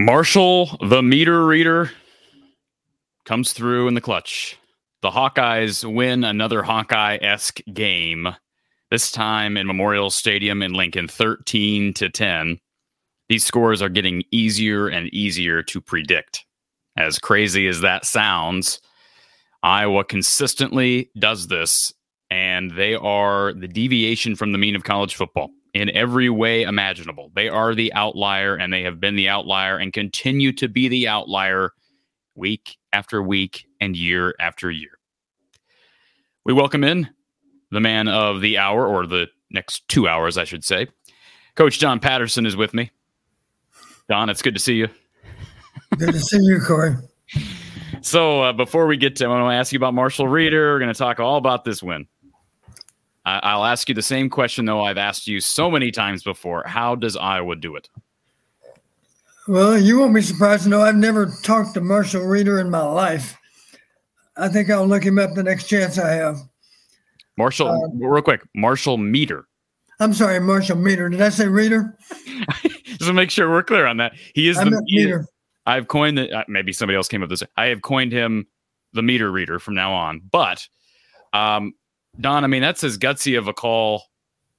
Marshall, the meter reader, comes through in the clutch. The Hawkeyes win another Hawkeye esque game, this time in Memorial Stadium in Lincoln, 13 to 10. These scores are getting easier and easier to predict. As crazy as that sounds, Iowa consistently does this, and they are the deviation from the mean of college football in every way imaginable. They are the outlier, and they have been the outlier and continue to be the outlier week after week and year after year. We welcome in the man of the hour, or the next two hours, I should say. Coach Don Patterson is with me. Don, it's good to see you. Good to see you, Cory. So, uh, before we get to, I want to ask you about Marshall Reeder. We're going to talk all about this win. I- will ask you the same question, though, I've asked you so many times before. How does Iowa do it? Well, you won't be surprised to know I've never talked to Marshall Reeder in my life. I think I'll look him up the next chance I have. Marshall, uh, real quick, Marshall Meeder. I'm sorry, Marshall Meeder. Did I say Reader? Just to make sure we're clear on that. He is I the meter. I've coined that. Uh, maybe somebody else came up with this. I have coined him the meter reader from now on. But um, Don, I mean, that's as gutsy of a call.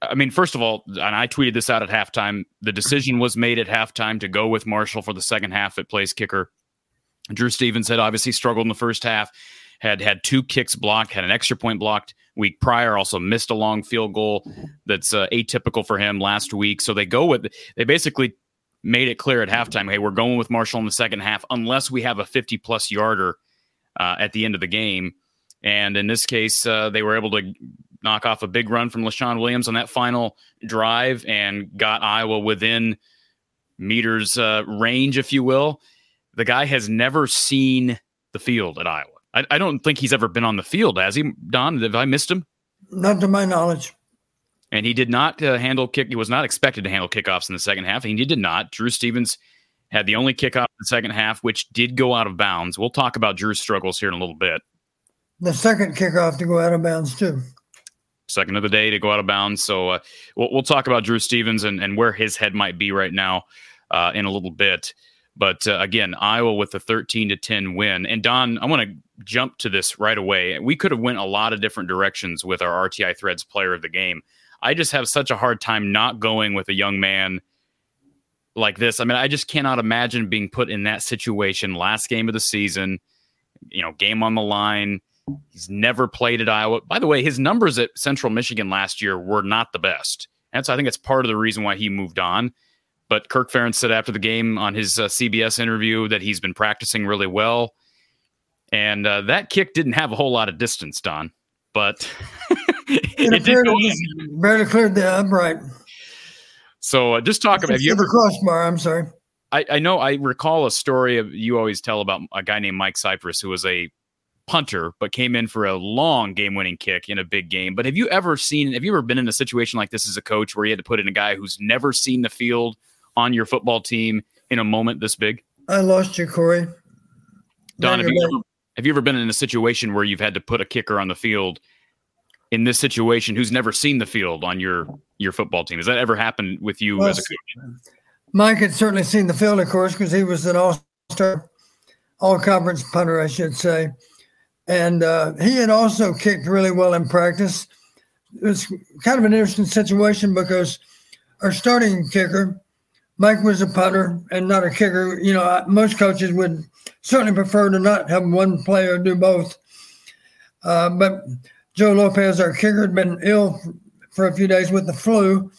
I mean, first of all, and I tweeted this out at halftime. The decision was made at halftime to go with Marshall for the second half at place kicker. Drew Stevens had obviously struggled in the first half, had had two kicks blocked, had an extra point blocked week prior, also missed a long field goal that's uh, atypical for him last week. So they go with, they basically made it clear at halftime hey, we're going with Marshall in the second half unless we have a 50 plus yarder uh, at the end of the game. And in this case, uh, they were able to knock off a big run from Leshon Williams on that final drive and got Iowa within Meeder's uh, range, if you will. The guy has never seen the field at Iowa. I, I, don't think he's ever been on the field, has he, Don? Have I missed him? Not to my knowledge. And he did not uh, handle kick. He was not expected to handle kickoffs in the second half. And he did not. Drew Stevens had the only kickoff in the second half, which did go out of bounds. We'll talk about Drew's struggles here in a little bit the second kickoff to go out of bounds too. Second of the day to go out of bounds. So uh, we'll, we'll talk about Drew Stevens and, and where his head might be right now uh, in a little bit. But uh, again, Iowa with a 13 to 10 win. And Don, I want to jump to this right away. We could have went a lot of different directions with our RTI Threads player of the game. I just have such a hard time not going with a young man like this. I mean, I just cannot imagine being put in that situation last game of the season, you know, game on the line He's never played at Iowa. By the way, his numbers at Central Michigan last year were not the best. And so I think it's part of the reason why he moved on. But Kirk Ferentz said after the game on his uh, CBS interview that he's been practicing really well. And uh, that kick didn't have a whole lot of distance, Don, but it, it did go in. Barely cleared the upright. So uh, just talk about have you ever crossbar? I'm sorry. I, I know I recall a story of you always tell about a guy named Mike Cypress who was a punter, but came in for a long game winning kick in a big game. But have you ever seen, have you ever been in a situation like this as a coach where you had to put in a guy who's never seen the field on your football team in a moment this big? I lost you, Cory. Don, have you, ever, have you ever been in a situation where you've had to put a kicker on the field in this situation who's never seen the field on your your football team? Has that ever happened with you well, as a coach? Mike had certainly seen the field, of course, because he was an all star, all conference punter, I should say. And uh, he had also kicked really well in practice. It was kind of an interesting situation because our starting kicker, Mike was a punter and not a kicker. You know, most coaches would certainly prefer to not have one player do both. Uh, but Joe Lopez, our kicker, had been ill for a few days with the flu,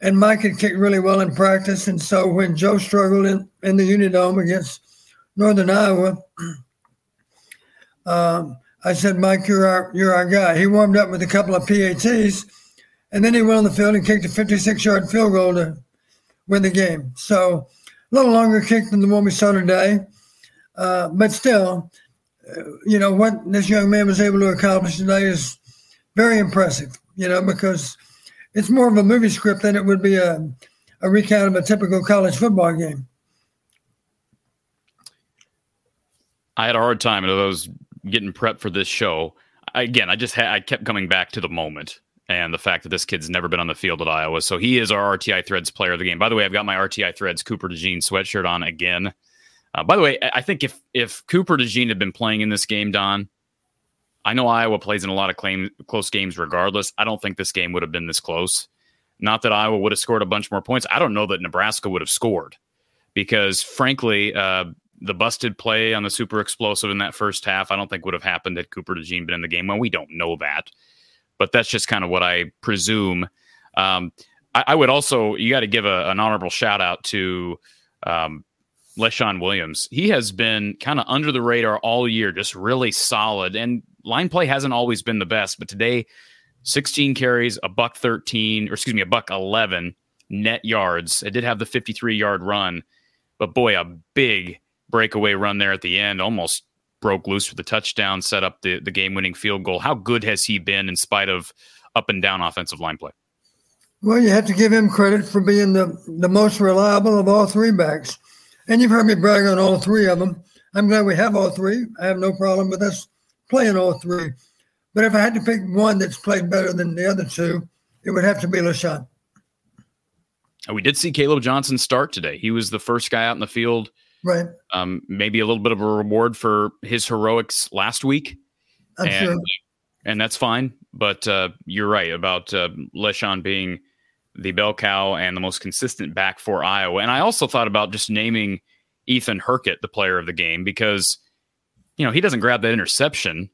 and Mike had kicked really well in practice. And so when Joe struggled in, in the Unidome against Northern Iowa, um, I said, Mike, you're our you're our guy. He warmed up with a couple of PATs, and then he went on the field and kicked a 56 yard field goal to win the game. So a little longer kick than the one we saw today, uh, but still, uh, you know what this young man was able to accomplish today is very impressive. You know because it's more of a movie script than it would be a a recount of a typical college football game. I had a hard time those getting prepped for this show, again, I just had I kept coming back to the moment. and the fact that this kid's never been on the field at Iowa. So he is our RTI Threads player of the game. By the way, I've got my RTI Threads Cooper DeJean sweatshirt on again. Uh, by the way, I think if if Cooper DeJean had been playing in this game, Don, I know Iowa plays in a lot of claim, close games regardless. I don't think this game would have been this close. Not that Iowa would have scored a bunch more points. I don't know that Nebraska would have scored because, frankly, uh, the busted play on the super explosive in that first half, I don't think would have happened had Cooper DeJean been in the game. Well, we don't know that but that's just kind of what I presume. Um, I, I, would also you got to give a, an honorable shout out to um, Leshon Williams. He has been kind of under the radar all year, just really solid. And line play hasn't always been the best, but today, 16 carries, a buck 13, or excuse me, a buck 11 net yards. It did have the 53 yard run, but boy, a big breakaway run there at the end, almost broke loose for the touchdown, set up the, the game winning field goal. How good has he been in spite of up and down offensive line play? Well, you have to give him credit for being the, the most reliable of all three backs. And you've heard me brag on all three of them. I'm glad we have all three. I have no problem with us playing all three. But if I had to pick one that's played better than the other two, it would have to be Leshon. We did see Kaleb Johnson start today. He was the first guy out in the field Right. Um, maybe a little bit of a reward for his heroics last week. I'm and, sure. and that's fine. But uh, you're right about uh, Leshon being the bell cow and the most consistent back for Iowa. And I also thought about just naming Ethan Hurkett the player of the game because, you know, he doesn't grab that interception.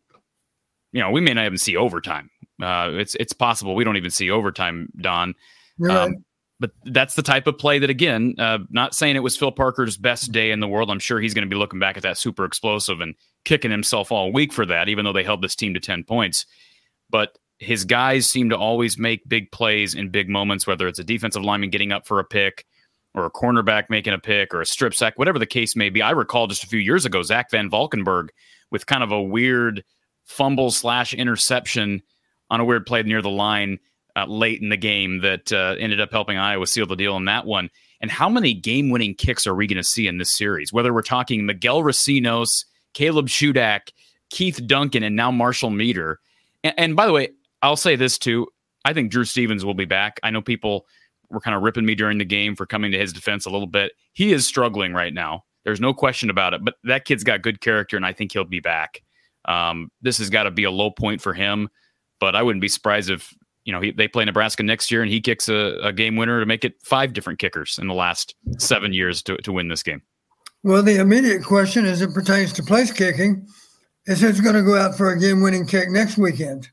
You know, we may not even see overtime. Uh, it's it's possible we don't even see overtime, Don. Right. But that's the type of play that again uh, not saying it was phil parker's best day in the world. I'm sure he's going to be looking back at that super explosive and kicking himself all week for that even though they held this team to 10 points. But his guys seem to always make big plays in big moments whether it's a defensive lineman getting up for a pick or a cornerback making a pick or a strip sack whatever the case may be. I recall just a few years ago zach van valkenburg with kind of a weird fumble slash interception on a weird play near the line uh, late in the game that uh, ended up helping Iowa seal the deal in that one. And how many game winning kicks are we going to see in this series? Whether we're talking Miguel Recinos, Caleb Shudak, Keith Duncan, and now Marshall Meeder. And, and, by the way, I'll say this too. I think Drew Stevens will be back. I know people were kind of ripping me during the game for coming to his defense a little bit. He is struggling right now. There's no question about it. But that kid's got good character, and I think he'll be back. Um, this has got to be a low point for him. But I wouldn't be surprised if you know, he, they play Nebraska next year and he kicks a, a, game winner to make it five different kickers in the last seven years to, to win this game. Well, the immediate question as it pertains to place kicking is who's going to go out for a game winning kick next weekend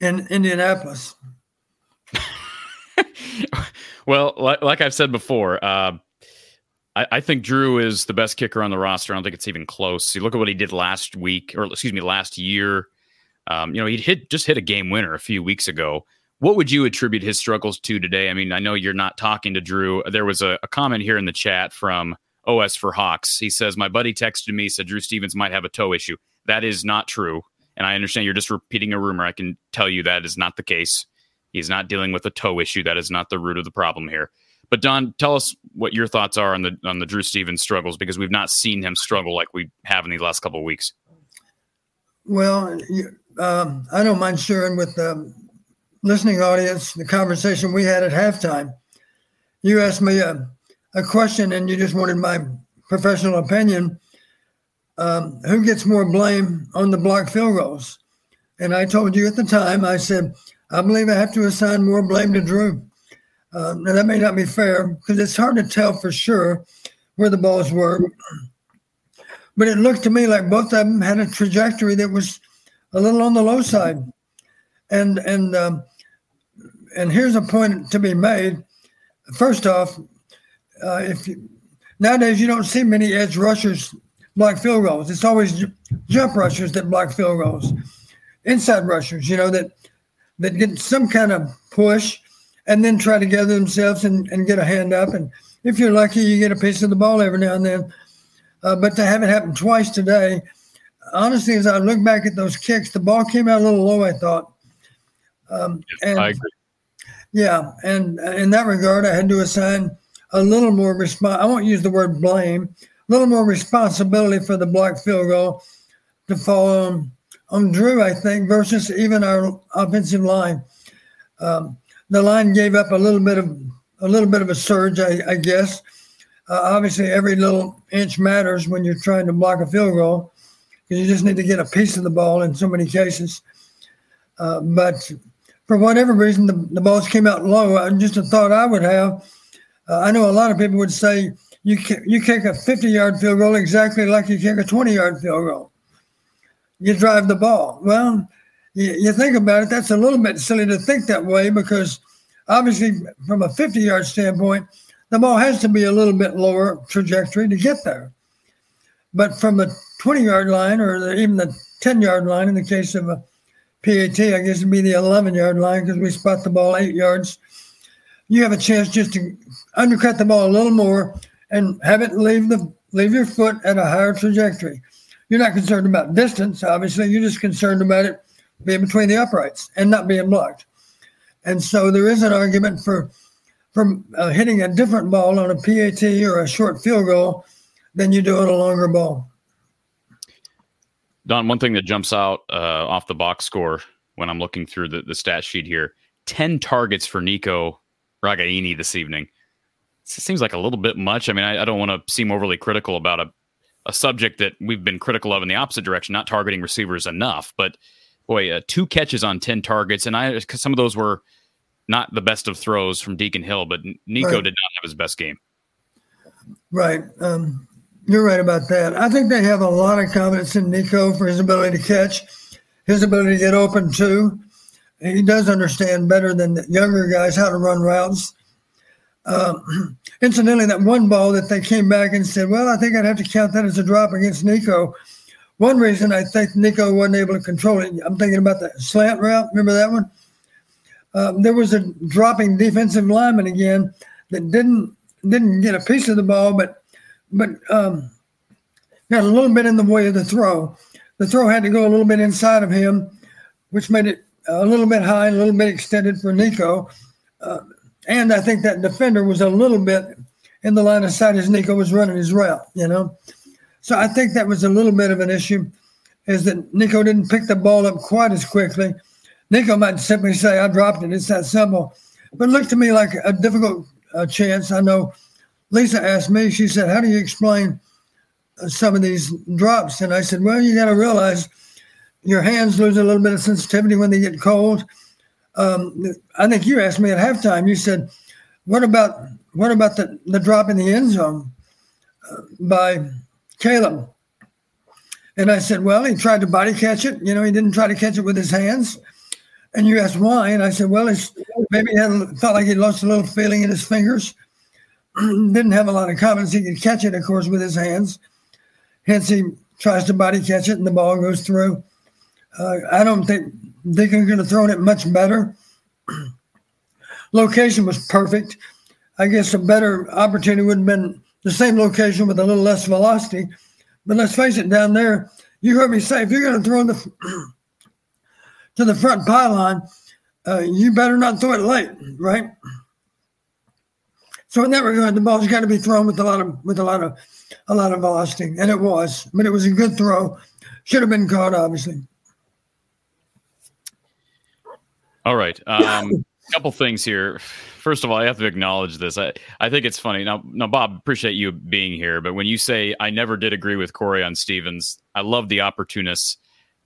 in Indianapolis? well, like, like, I've said before, uh, I, I, think Drew is the best kicker on the roster. I don't think it's even close. You look at what he did last week, or excuse me, last year um, you know, he hit just hit a game winner a few weeks ago. What would you attribute his struggles to today? I mean, I know you're not talking to Drew. There was a, a comment here in the chat from OS for Hawks. He says, My buddy texted me, said Drew Stevens might have a toe issue. That is not true. And I understand you're just repeating a rumor. I can tell you that is not the case. He's not dealing with a toe issue. That is not the root of the problem here. But Don, tell us what your thoughts are on the on the Drew Stevens struggles because we've not seen him struggle like we have in the last couple of weeks. Well, um, I don't mind sharing with the listening audience the conversation we had at halftime. You asked me a, a question and you just wanted my professional opinion. Um, who gets more blame on the block field goals? And I told you at the time, I said, I believe I have to assign more blame to Drew. Um, now, that may not be fair because it's hard to tell for sure where the balls were. But it looked to me like both of them had a trajectory that was a little on the low side. And and um, and here's a point to be made. First off, uh, if you, nowadays you don't see many edge rushers block field goals. It's always jump rushers that block field goals, inside rushers. You know that that get some kind of push and then try to gather themselves and, and get a hand up. And if you're lucky, you get a piece of the ball every now and then. Uh, but to have it happen twice today honestly, as I look back at those kicks, the ball came out a little low. I thought. Um, and, I agree. Yeah, and in that regard, I had to assign a little more response. I won't use the word blame. A little more responsibility for the block field goal to fall on on Drew, I think, versus even our offensive line. Um, the line gave up a little bit of a little bit of a surge, I, I guess. Uh, obviously, every little inch matters when you're trying to block a field goal because you just need to get a piece of the ball in so many cases. Uh, but for whatever reason, the, the balls came out low. Uh, just a thought I would have. Uh, I know a lot of people would say you can, you kick a 50 yard field goal exactly like you kick a 20 yard field goal. You drive the ball. Well, you, you think about it, that's a little bit silly to think that way because obviously, from a 50 yard standpoint, the ball has to be a little bit lower trajectory to get there. But from the 20 yard line or the, even the 10 yard line, in the case of a PAT, I guess it'd be the 11 yard line because we spot the ball eight yards. You have a chance just to undercut the ball a little more and have it leave the leave your foot at a higher trajectory. You're not concerned about distance, obviously. You're just concerned about it being between the uprights and not being blocked. And so there is an argument for from uh, hitting a different ball on a PAT or a short field goal than you do on a longer ball. Don, one thing that jumps out uh, off the box score when I'm looking through the, the stat sheet here 10 targets for Nico Ragaini this evening it seems like a little bit much. I mean, I, I don't want to seem overly critical about a, a subject that we've been critical of in the opposite direction, not targeting receivers enough. But boy, uh, two catches on 10 targets. And I, some of those were not the best of throws from Deacon Hill, but Nico right. did not have his best game. Right. Um, you're right about that. I think they have a lot of confidence in Nico for his ability to catch, his ability to get open too. He does understand better than the younger guys how to run routes. Um, incidentally, that one ball that they came back and said, well, I think I'd have to count that as a drop against Nico. One reason I think Nico wasn't able to control it, I'm thinking about the slant route. Remember that one? Um, there was a dropping defensive lineman again that didn't didn't get a piece of the ball, but but um, got a little bit in the way of the throw. The throw had to go a little bit inside of him, which made it a little bit high, a little bit extended for Nico. Uh, and I think that defender was a little bit in the line of sight as Nico was running his route, you know. So I think that was a little bit of an issue, is that Nico didn't pick the ball up quite as quickly. Nico might simply say, I dropped it. It's that simple. But it looked to me like a difficult uh, chance. I know Lisa asked me, she said, How do you explain uh, some of these drops? And I said, Well, you got to realize your hands lose a little bit of sensitivity when they get cold um, I think you asked me at halftime. You said, "What about what about the the drop in the end zone uh, by Caleb?" And I said, "Well, he tried to body catch it. You know, he didn't try to catch it with his hands." And you asked why, and I said, "Well, it's, maybe he had, felt like he lost a little feeling in his fingers. didn't have a lot of confidence he could catch it, of course, with his hands. Hence, he tries to body catch it, and the ball goes through." Uh, I don't think they could have thrown it much better. location was perfect. I guess a better opportunity would have been the same location with a little less velocity. But let's face it, down there, you heard me say if you're going to throw the to the front pylon, uh, you better not throw it late, right? So in that regard, the ball's got to be thrown with a lot of with a lot of a lot of velocity, and it was. But it was a good throw. Should have been caught, obviously. All right. Um, couple things here. First of all, I have to acknowledge this. I, I think it's funny. Now, now, Bob, appreciate you being here. But when you say I never did agree with Cory on Stevens, I love the opportunists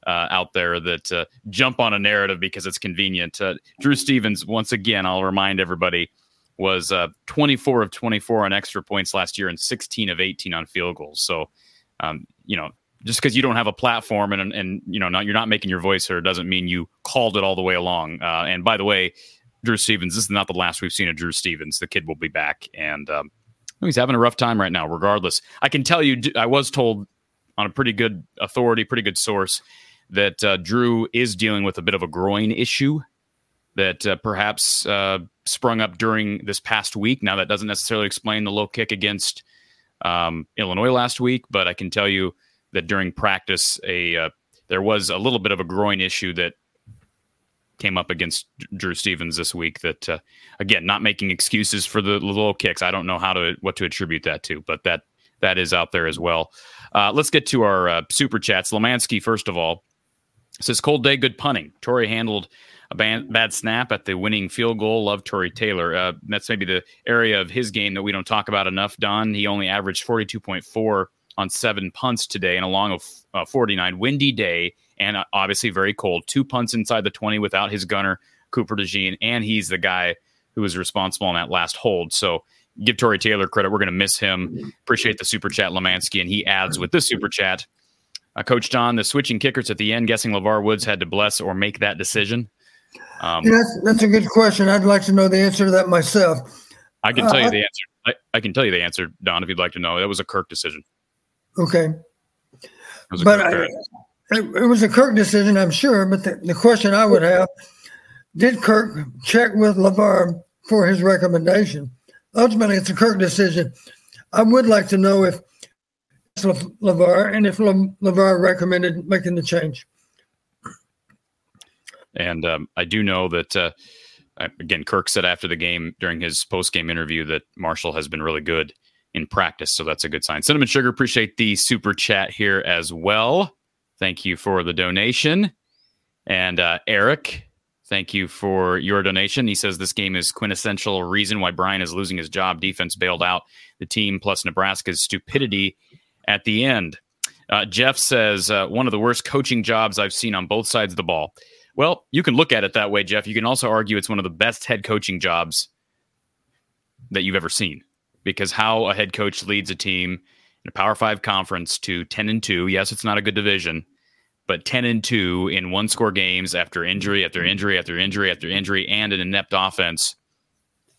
uh, out there that uh, jump on a narrative because it's convenient. Uh, Drew Stevens, once again, I'll remind everybody, was uh, 24 of 24 on extra points last year and 16 of 18 on field goals. So, um, you know, just because you don't have a platform and and you know not you're not making your voice heard doesn't mean you called it all the way along. Uh, and by the way, Drew Stevens, this is not the last we've seen of Drew Stevens. The kid will be back, and um, he's having a rough time right now. Regardless, I can tell you, I was told on a pretty good authority, pretty good source, that uh, Drew is dealing with a bit of a groin issue that uh, perhaps uh, sprung up during this past week. Now, that doesn't necessarily explain the low kick against um, Illinois last week, but I can tell you that during practice a uh, there was a little bit of a groin issue that came up against Drew Stevens this week. That uh, again, not making excuses for the low kicks. I don't know how to what to attribute that to, but that that is out there as well. Uh, let's get to our uh, super chats. Lemansky, first of all, says cold day, good punting. Tory handled a bad, bad snap at the winning field goal. Love Tory Taylor. Uh, that's maybe the area of his game that we don't talk about enough. Don, he only averaged 42.4 on seven punts today and along of uh, 49. Windy day and uh, obviously very cold. Two punts inside the 20 without his gunner, Cooper DeJean, and he's the guy who was responsible on that last hold. So give Tory Taylor credit. We're going to miss him. Appreciate the super chat, Lemansky. And he adds with this super chat, uh, Coach Don, the switching kickers at the end, guessing LeVar Woods had to bless or make that decision. Um, yeah, that's, that's a good question. I'd like to know the answer to that myself. I can tell uh, you the answer. I, I, can tell you the answer, Don, if you'd like to know. That was a Kirk decision. Okay. But I, it, it, was a Kirk decision, I'm sure. But the, the question I would have did Kirk check with LeVar for his recommendation? Ultimately, it's a Kirk decision. I would like to know if LeVar and if LeVar recommended making the change. And um, I do know that, uh, again, Kirk said after the game during his post game interview that Marshall has been really good in practice. So that's a good sign. Cinnamon Sugar, appreciate the super chat here as well. Thank you for the donation. And uh, Eric, thank you for your donation. He says this game is quintessential reason why Brian is losing his job. Defense bailed out the team, plus Nebraska's stupidity at the end. Uh, Jeff says uh, one of the worst coaching jobs I've seen on both sides of the ball. Well, you can look at it that way, Jeff. You can also argue it's one of the best head coaching jobs that you've ever seen because how a head coach leads a team in a Power Five conference to 10 and 2. Yes, it's not a good division, but 10 and 2 in one score games after injury, after injury, after injury, after injury, and an inept offense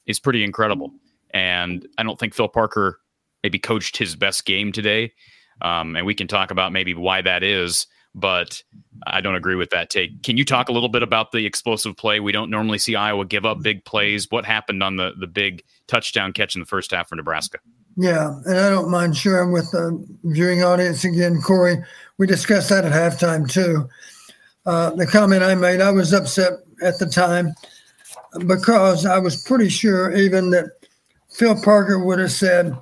is pretty incredible. And I don't think Phil Parker maybe coached his best game today. Um, and we can talk about maybe why that is but I don't agree with that take. Can you talk a little bit about the explosive play? We don't normally see Iowa give up big plays. What happened on the the big touchdown catch in the first half for Nebraska? Yeah, and I don't mind sharing with the viewing audience again, Cory. We discussed that at halftime too. Uh, the comment I made, I was upset at the time because I was pretty sure even that Phil Parker would have said,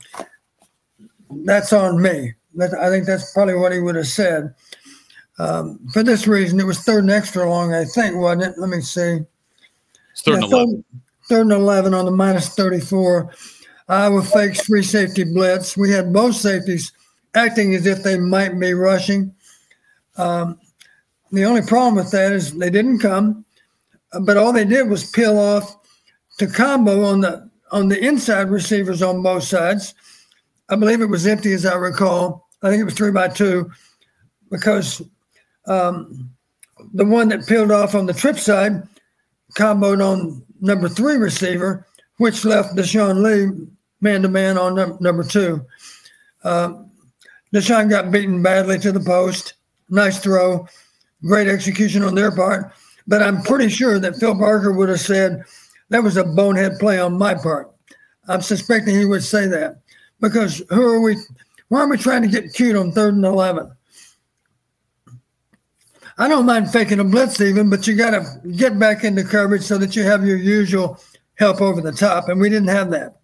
"That's on me." I think that's probably what he would have said. Um, for this reason, it was third and extra long, I think, wasn't it? Let me see. It's third yeah, and 11. Third, and 11 on the minus 34. Iowa fakes free safety blitz. We had both safeties acting as if they might be rushing. Um, the only problem with that is they didn't come, but all they did was peel off to combo on the on the inside receivers on both sides. I believe it was empty, as I recall. I think it was three by two, because um, the one that peeled off on the trip side comboed on number three receiver, which left Deshaun Lee man to man on num- number two. Uh, Deshaun got beaten badly to the post. Nice throw, great execution on their part. But I'm pretty sure that Phil Parker would have said that was a bonehead play on my part. I'm suspecting he would say that because who are we? Why are we trying to get cute on third and eleven? I don't mind faking a blitz even, but you got to get back into coverage so that you have your usual help over the top, and we didn't have that.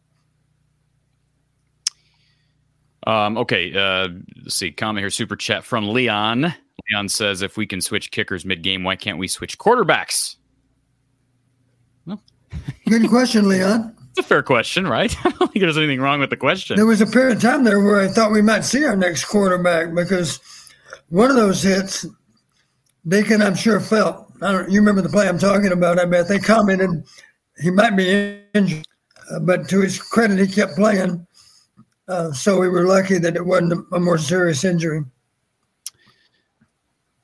Um, okay, uh, let's see. Comment here, super chat from Leon. Leon says, "If we can switch kickers mid-game, why can't we switch quarterbacks?" Well, good question, Leon. It's a fair question, right? I don't think there's anything wrong with the question. There was a period of time there where I thought we might see our next quarterback because one of those hits Deacon, I'm sure felt. You remember the play I'm talking about? I bet they commented he might be injured, uh, but to his credit, he kept playing. Uh, so we were lucky that it wasn't a, a more serious injury.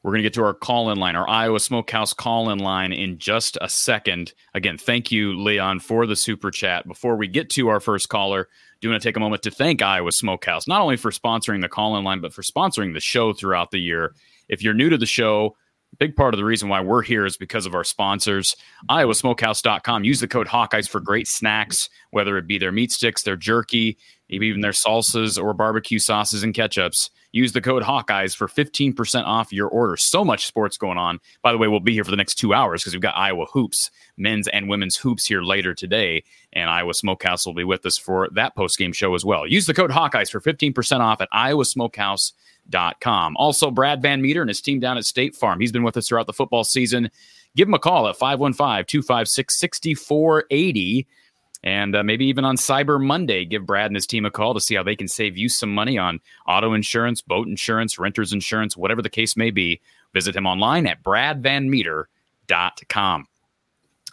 We're going to get to our call in line, our Iowa Smokehouse call in line in just a second. Again, thank you, Leon, for the super chat. Before we get to our first caller, do want to take a moment to thank Iowa Smokehouse, not only for sponsoring the call in line, but for sponsoring the show throughout the year. If you're new to the show, big part of the reason why we're here is because of our sponsors iowasmokehouse.com use the code hawkeyes for great snacks whether it be their meat sticks their jerky maybe even their salsas or barbecue sauces and ketchups. Use the code Hawkeyes for 15% off your order. So much sports going on. By the way, we'll be here for the next two hours because we've got Iowa hoops, men's and women's hoops here later today. And Iowa Smokehouse will be with us for that post game show as well. Use the code Hawkeyes for 15% off at iowasmokehouse.com. Also, Brad Van Meter and his team down at State Farm. He's been with us throughout the football season. Give him a call at 515 256 6480 and uh, maybe even on Cyber Monday, give Brad and his team a call to see how they can save you some money on auto insurance, boat insurance, renter's insurance, whatever the case may be. Visit him online at bradvanmeter.com.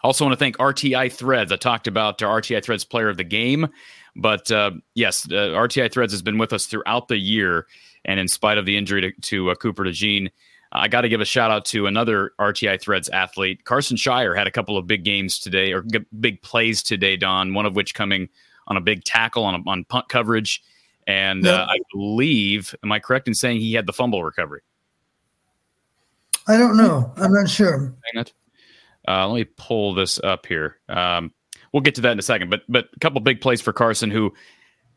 Also, want to thank RTI Threads. I talked about our RTI Threads player of the game, but uh, yes, uh, RTI Threads has been with us throughout the year. And in spite of the injury to, to uh, Cooper DeJean, I got to give a shout out to another RTI Threads athlete. Karson Sharar had a couple of big games today, or big plays today, Don, one of which coming on a big tackle on, a, on punt coverage. And uh, I believe, am I correct in saying he had the fumble recovery? I don't know. I'm not sure. Uh, let me pull this up here. Um, we'll get to that in a second. But but a couple big plays for Karson, who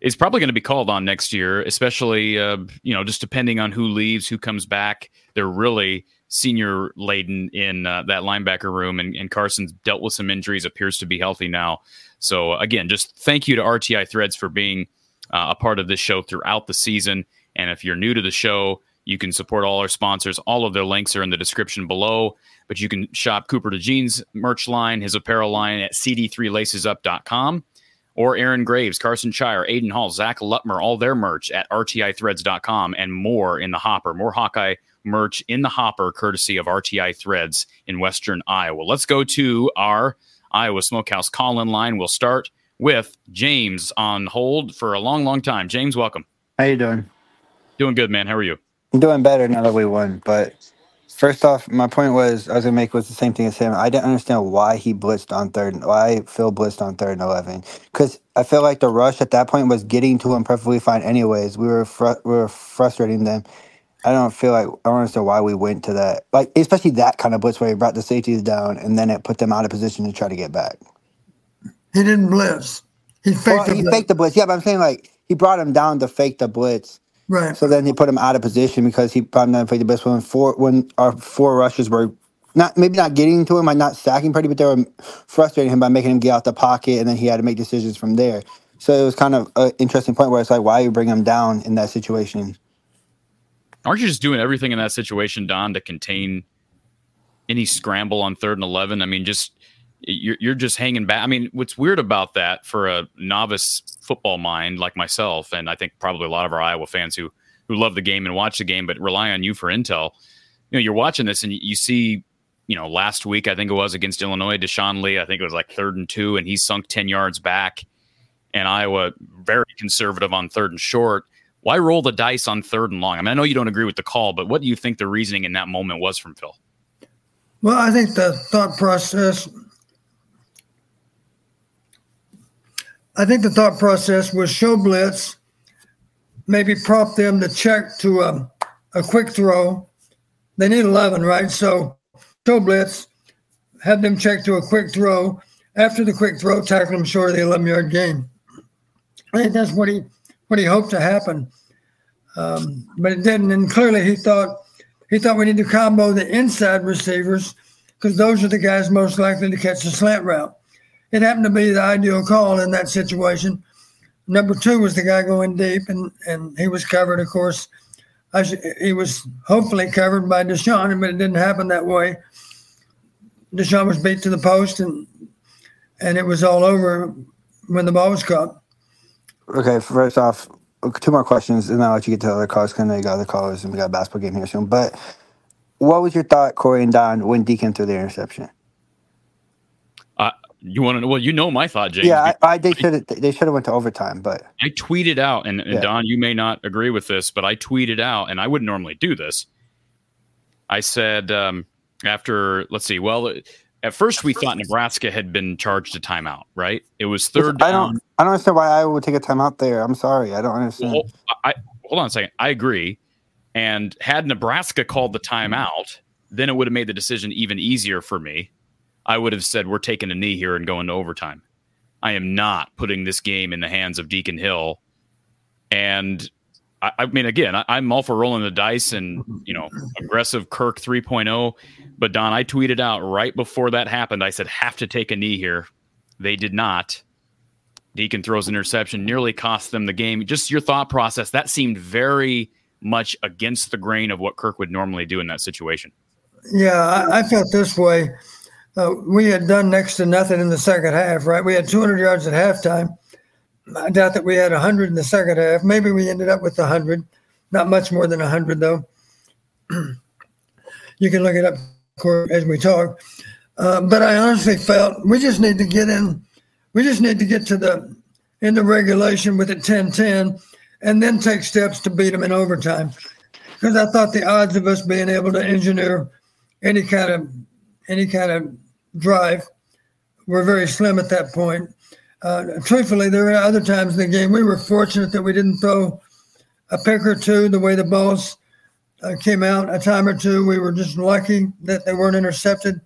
is probably going to be called on next year, especially uh, you know just depending on who leaves, who comes back. They're really senior laden in uh, that linebacker room, and, and, Karson's dealt with some injuries, appears to be healthy now. So again, just thank you to RTI Threads for being uh, a part of this show throughout the season. And if you're new to the show, you can support all our sponsors. All of their links are in the description below. But you can shop Cooper DeJean's merch line, his apparel line at cd3lacesup.com or Aaron Graves, Karson Sharar, Aiden Hall, Zach Lutmer, all their merch at rtithreads.com and more in the hopper. More Hawkeye merch in the hopper, courtesy of RTI Threads in Western Iowa. Let's go to our Iowa Smokehouse call in line. We'll start with James on hold for a long, long time. James, welcome. How you doing? Doing good, man. How are you? I'm doing better now that we won, but First off, my point was I was gonna make was the same thing as him. I didn't understand why he blitzed on third, why Phil blitzed on third and eleven. Because I feel like the rush at that point was getting to him perfectly fine. Anyways, we were we were frustrating them. I don't feel like I don't understand why we went to that, like especially that kind of blitz where he brought the safeties down and then it put them out of position to try to get back. He didn't blitz. He faked. Well, he blitz. faked the blitz. Yeah, but I'm saying like he brought him down to fake the blitz Right. So then he put him out of position because he probably not played the best one. Four when our four rushes were not maybe not getting to him, like not stacking pretty, but they were frustrating him by making him get out the pocket, and then he had to make decisions from there. So it was kind of an interesting point where it's like, why are you bring him down in that situation? Aren't you just doing everything in that situation, Don, to contain any scramble on third and eleven? I mean, just you're you're just hanging back. I mean, what's weird about that for a novice football mind like myself, and I think probably a lot of our Iowa fans who who love the game and watch the game, but rely on you for intel. You know, you're watching this and you see, you know, last week I think it was against Illinois, Deshaun Lee. I think it was like third and two, and he sunk ten yards back, and Iowa very conservative on third and short. Why roll the dice on third and long? I mean, I know you don't agree with the call, but what do you think the reasoning in that moment was from Phil? Well, I think the thought process I think the thought process was show blitz, maybe prop them to check to a, a quick throw. They need 11, right? So show blitz, have them check to a quick throw. After the quick throw, tackle them short of the 11 yard gain. I think that's what he what he hoped to happen, um, but it didn't. And clearly, he thought he thought we need to combo the inside receivers because those are the guys most likely to catch the slant route it happened to be the ideal call in that situation. Number two was the guy going deep, and, and he was covered, of course. Sh- he was hopefully covered by Deshaun, but it didn't happen that way. Deshaun was beat to the post, and and it was all over when the ball was caught. Okay, first off, two more questions, and I'll let you get to other calls because I know you got other callers, and we got a basketball game here soon. But what was your thought, Cory and Don, when Deacon threw the interception? You want to know? Well, you know my thought, James. Yeah, I, I they should they should have went to overtime, but I tweeted out, and, and yeah. Don, you may not agree with this, but I tweeted out, and I wouldn't normally do this. I said um, after, let's see, well, at first we thought Nebraska had been charged a timeout, right? It was third. I don't, I don't understand why I would take a timeout there. I'm sorry, I don't understand. Well, I, hold on a second. I agree. And had Nebraska called the timeout, then it would have made the decision even easier for me I would have said we're taking a knee here and going to overtime. I am not putting this game in the hands of Deacon Hill And I, I mean, again, I, am all for rolling the dice and you know aggressive Kirk 3.0. But Don, I tweeted out right before that happened. I said have to take a knee here. They did not. Deacon throws an interception, nearly cost them the game. Just your thought process. That seemed very much against the grain of what Kirk would normally do in that situation. Yeah, I, I felt this way. Uh, we had done next to nothing in the second half, right? We had 200 yards at halftime. I doubt that we had 100 in the second half. Maybe we ended up with 100, not much more than 100, though. you can look it up as we talk. Uh, but I honestly felt we just need to get in. We just need to get to the into regulation with a 10-10 and then take steps to beat them in overtime. Because I thought the odds of us being able to engineer any kind of any kind of drive were very slim at that point. Uh, truthfully, there were other times in the game we were fortunate that we didn't throw a pick or two the way the balls uh, came out. A time or two, we were just lucky that they weren't intercepted.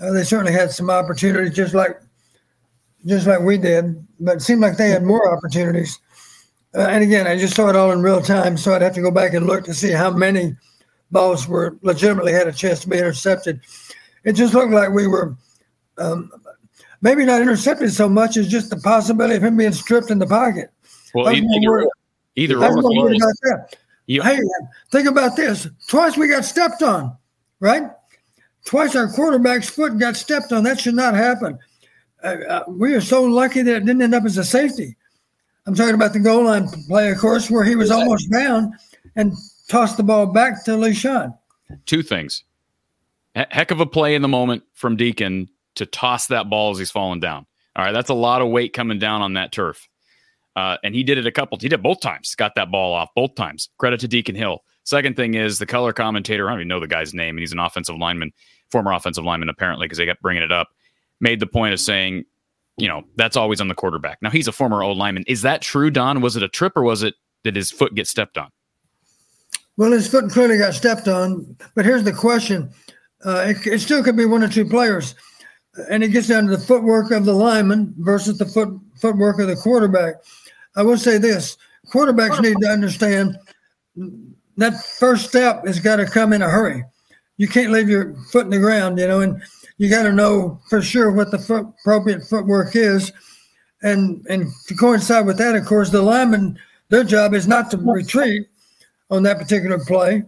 Uh, they certainly had some opportunities, just like just like we did, but it seemed like they had more opportunities. Uh, and again, I just saw it all in real time, so I'd have to go back and look to see how many balls were legitimately had a chance to be intercepted. It just looked like we were um, maybe not intercepted so much as just the possibility of him being stripped in the pocket. Well, either, either, either or. Hey, think about this. Twice we got stepped on, right? Twice our quarterback's foot got stepped on. That should not happen. Uh, uh, we are so lucky that it didn't end up as a safety. I'm talking about the goal line play, of course, where he was almost down and tossed the ball back to Leshon. Two things. Heck of a play in the moment from Deacon to toss that ball as he's falling down. All right, that's a lot of weight coming down on that turf. Uh, and he did it a couple. He did both times. Got that ball off both times. Credit to Deacon Hill. Second thing is the color commentator. I don't even know the guy's name, and he's an offensive lineman, former offensive lineman apparently, because they kept bringing it up. Made the point of saying, you know, that's always on the quarterback. Now he's a former old lineman. Is that true, Don? Was it a trip or was it did his foot get stepped on? Well, his foot clearly got stepped on. But here's the question: uh, it, it still could be one or two players and it gets down to the footwork of the lineman versus the foot footwork of the quarterback. I will say this: quarterbacks need to understand that first step has got to come in a hurry. You can't leave your foot in the ground, you know, and you got to know for sure what the foot, appropriate footwork is. And and to coincide with that, of course, the lineman their job is not to retreat on that particular play.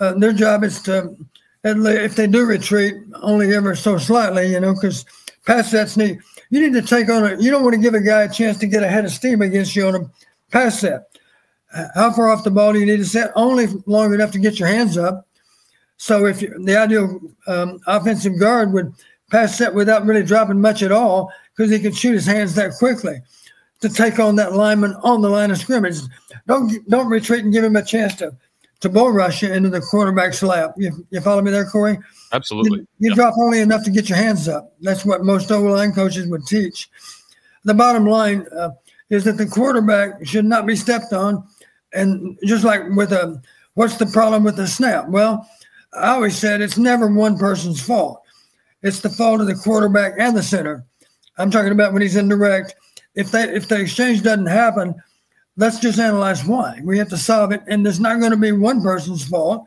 Uh, their job is to and if they do retreat, only ever so slightly, you know, because pass sets need you need to take on a you don't want to give a guy a chance to get ahead of steam against you on a pass set. How far off the ball do you need to set? Only long enough to get your hands up. So if you, the ideal um, offensive guard would pass set without really dropping much at all, because he can shoot his hands that quickly to take on that lineman on the line of scrimmage. Don't don't retreat and give him a chance to to bull rush you into the quarterback's lap. You, you follow me there, Cory? Absolutely. You, you yep. drop only enough to get your hands up. That's what most O line coaches would teach. The bottom line uh, is that the quarterback should not be stepped on. And just like with a, what's the problem with the snap? Well, I always said it's never one person's fault. It's the fault of the quarterback and the center. I'm talking about when he's indirect. If they if the exchange doesn't happen, let's just analyze why. We have to solve it, and there's not going to be one person's fault.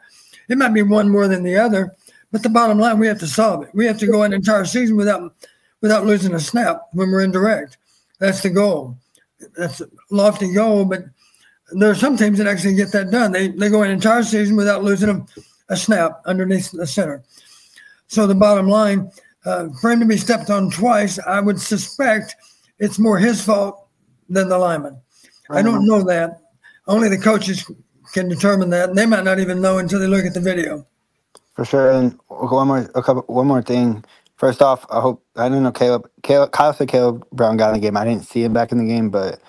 It might be one more than the other, but the bottom line, we have to solve it. We have to go an entire season without without losing a snap when we're indirect. That's the goal. That's a lofty goal, but there are some teams that actually get that done. They they go an entire season without losing a, a snap underneath the center. So the bottom line, uh, for him to be stepped on twice, I would suspect it's more his fault than the lineman. I don't know that. Only the coaches can determine that, and they might not even know until they look at the video. For sure. And one more, a couple, one more thing. First off, I hope I don't know Caleb. Caleb Kyle said Kaleb Brown got in the game. I didn't see him back in the game, but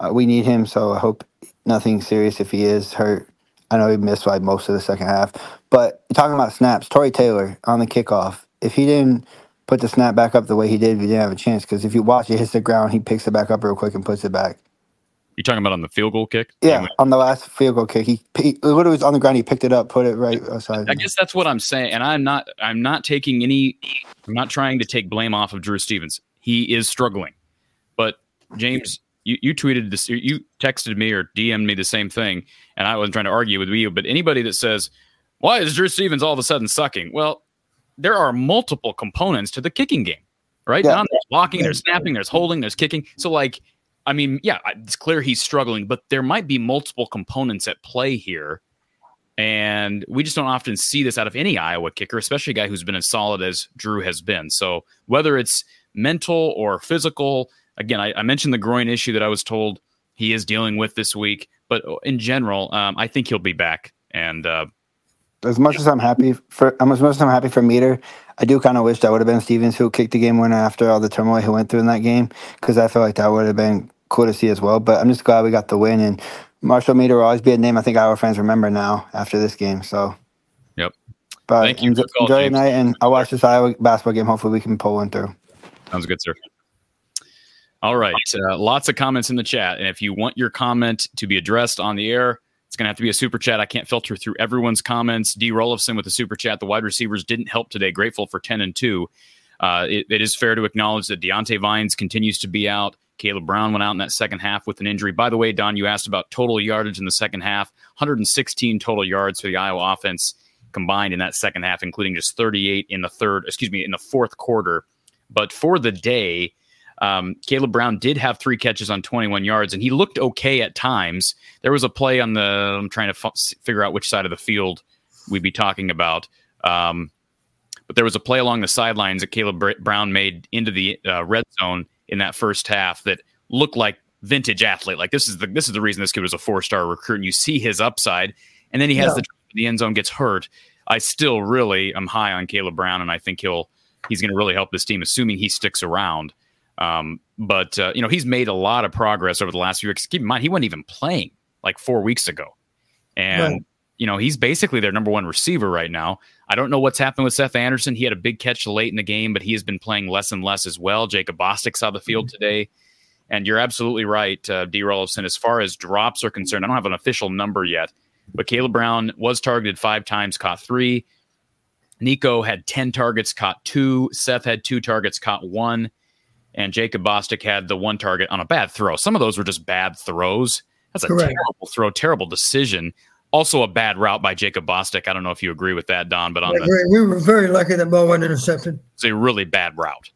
uh, we need him. So I hope nothing serious if he is hurt. I know he missed like most of the second half. But talking about snaps, Tory Taylor on the kickoff. If he didn't put the snap back up the way he did, we didn't have a chance. Because if you watch, it hits the ground, he picks it back up real quick and puts it back. You talking about on the field goal kick? Yeah, on the last field goal kick, he, he literally was on the ground. He picked it up, put it right aside. I guess that's what I'm saying, and I'm not. I'm not taking any. I'm not trying to take blame off of Drew Stevens. He is struggling, but James, you, you tweeted this, you texted me or DM'd me the same thing, and I wasn't trying to argue with you. But anybody that says, "Why is Drew Stevens all of a sudden sucking?" Well, there are multiple components to the kicking game, right? Yeah. there's blocking, there's snapping, there's holding, there's kicking. So, like, I mean, yeah, it's clear he's struggling, but there might be multiple components at play here. And we just don't often see this out of any Iowa kicker, especially a guy who's been as solid as Drew has been. So, whether it's mental or physical, again, I, I mentioned the groin issue that I was told he is dealing with this week, but in general, um, I think he'll be back. And uh, as much as I'm happy for, as much as I'm happy for Meeder, I do kind of wish that would have been Stevens who kicked the game winner after all the turmoil he went through in that game, because I feel like that would have been cool to see as well. But I'm just glad we got the win, and Marshall Meeder will always be a name I think our fans remember now after this game. So, yep. But Thank you. Enjoy, enjoy the night, and I'll watch this Iowa basketball game. Hopefully, we can pull one through. Sounds good, sir. All right. Uh, lots of comments in the chat. And if you want your comment to be addressed on the air, it's going to have to be a super chat. I can't filter through everyone's comments. D. Rollifson with the super chat. The wide receivers didn't help today. Grateful for 10 and 2. Uh, it, it is fair to acknowledge that Diante Vines continues to be out. Kaleb Brown went out in that second half with an injury. By the way, Don, you asked about total yardage in the second half 116 total yards for the Iowa offense combined in that second half, including just 38 in the third, excuse me, in the fourth quarter. But for the day, um, Kaleb Brown did have three catches on 21 yards, and he looked okay at times. There was a play on the, I'm trying to f- figure out which side of the field we'd be talking about. Um, but there was a play along the sidelines that Kaleb Brown made into the uh, red zone in that first half that looked like vintage athlete. Like this is the this is the reason this kid was a four star recruit. And you see his upside, and then he has yeah. the the end zone gets hurt. I still really am high on Kaleb Brown, and I think he'll he's going to really help this team, assuming he sticks around. Um, but uh, you know, he's made a lot of progress over the last few weeks. Keep in mind, he wasn't even playing like four weeks ago, and right. You know, he's basically their number one receiver right now. I don't know what's happened with Seth Anderson. He had a big catch late in the game, but he has been playing less and less as well. Jacob Bostick saw the field mm-hmm. today. And you're absolutely right, uh, D. Rollison. As far as drops are concerned, I don't have an official number yet, but Kaleb Brown was targeted five times, caught three. Nico had 10 targets, caught two. Seth had two targets, caught one and Jacob Bostick had the one target on a bad throw. Some of those were just bad throws. That's a Correct. terrible throw, terrible decision. Also, a bad route by Jacob Bostick. I don't know if you agree with that, Don, but on the, we were very lucky that ball went intercepted. It's a really bad route.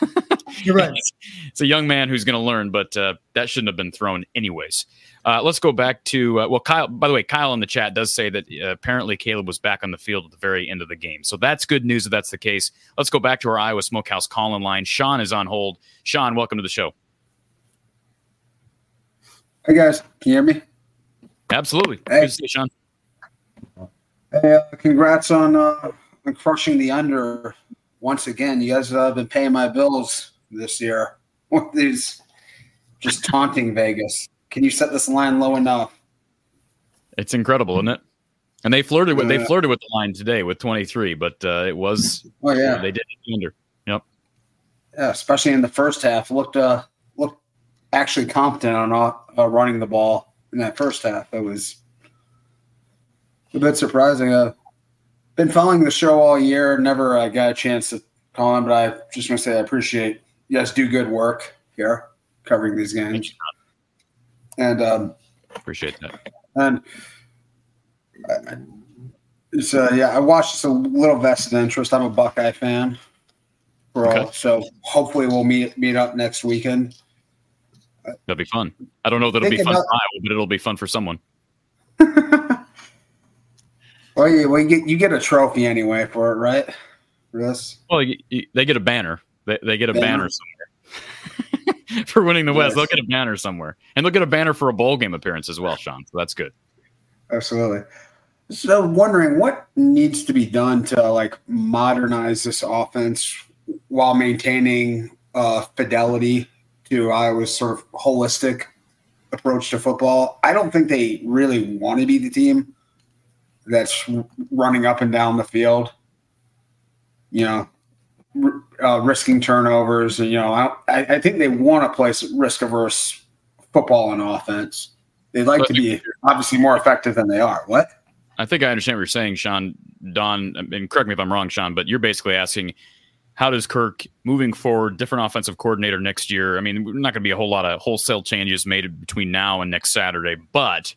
You're right. it's, it's, a young man who's going to learn, but uh, that shouldn't have been thrown anyways. Uh, let's go back to uh, well, Kyle. By the way, Kyle in the chat does say that uh, apparently Kaleb was back on the field at the very end of the game, so that's good news if that's the case. Let's go back to our Iowa Smokehouse call-in line. Sean is on hold. Sean, welcome to the show. Hey guys, can you hear me? Absolutely. Hey. Good to see you, Sean. Hey, uh, congrats on, uh, on crushing the under once again. You guys have been paying my bills this year with these just taunting Vegas. Can you set this line low enough? It's incredible, isn't it? And they flirted with they flirted with the line today with 23, but uh, it was oh yeah they did it under. Yep. Yeah, especially in the first half, looked uh looked actually competent on uh, running the ball in that first half. It was a bit surprising. I've uh, been following the show all year. Never uh, got a chance to call him, but I just want to say I appreciate you guys do good work here covering these games. And um, appreciate that. And so yeah, I watched just a little vested interest. I'm a Buckeye fan, bro. Okay. So hopefully we'll meet meet up next weekend. That'll be fun. I don't know that it'll be fun about, for Iowa, but it'll be fun for someone. well, you, well, you get you get a trophy anyway for it, right? For this. Well, you, you, they get a banner. They, they get a banner, banner somewhere. for winning the West. Yes. They'll get a banner somewhere, and they'll get a banner for a bowl game appearance as well, Sean. So that's good. Absolutely. So, wondering what needs to be done to like modernize this offense while maintaining uh, fidelity to Iowa's sort of holistic approach to football. I don't think they really want to be the team that's running up and down the field. You know, uh, risking turnovers. And, you know, I, I think they want to play risk averse football and offense. They'd like but, to be obviously more effective than they are. What? I think I understand what you're saying, Sean. Don, and correct me if I'm wrong, Sean, but you're basically asking how does Kirk moving forward, different offensive coordinator next year? I mean, we're not going to be a whole lot of wholesale changes made between now and next Saturday, but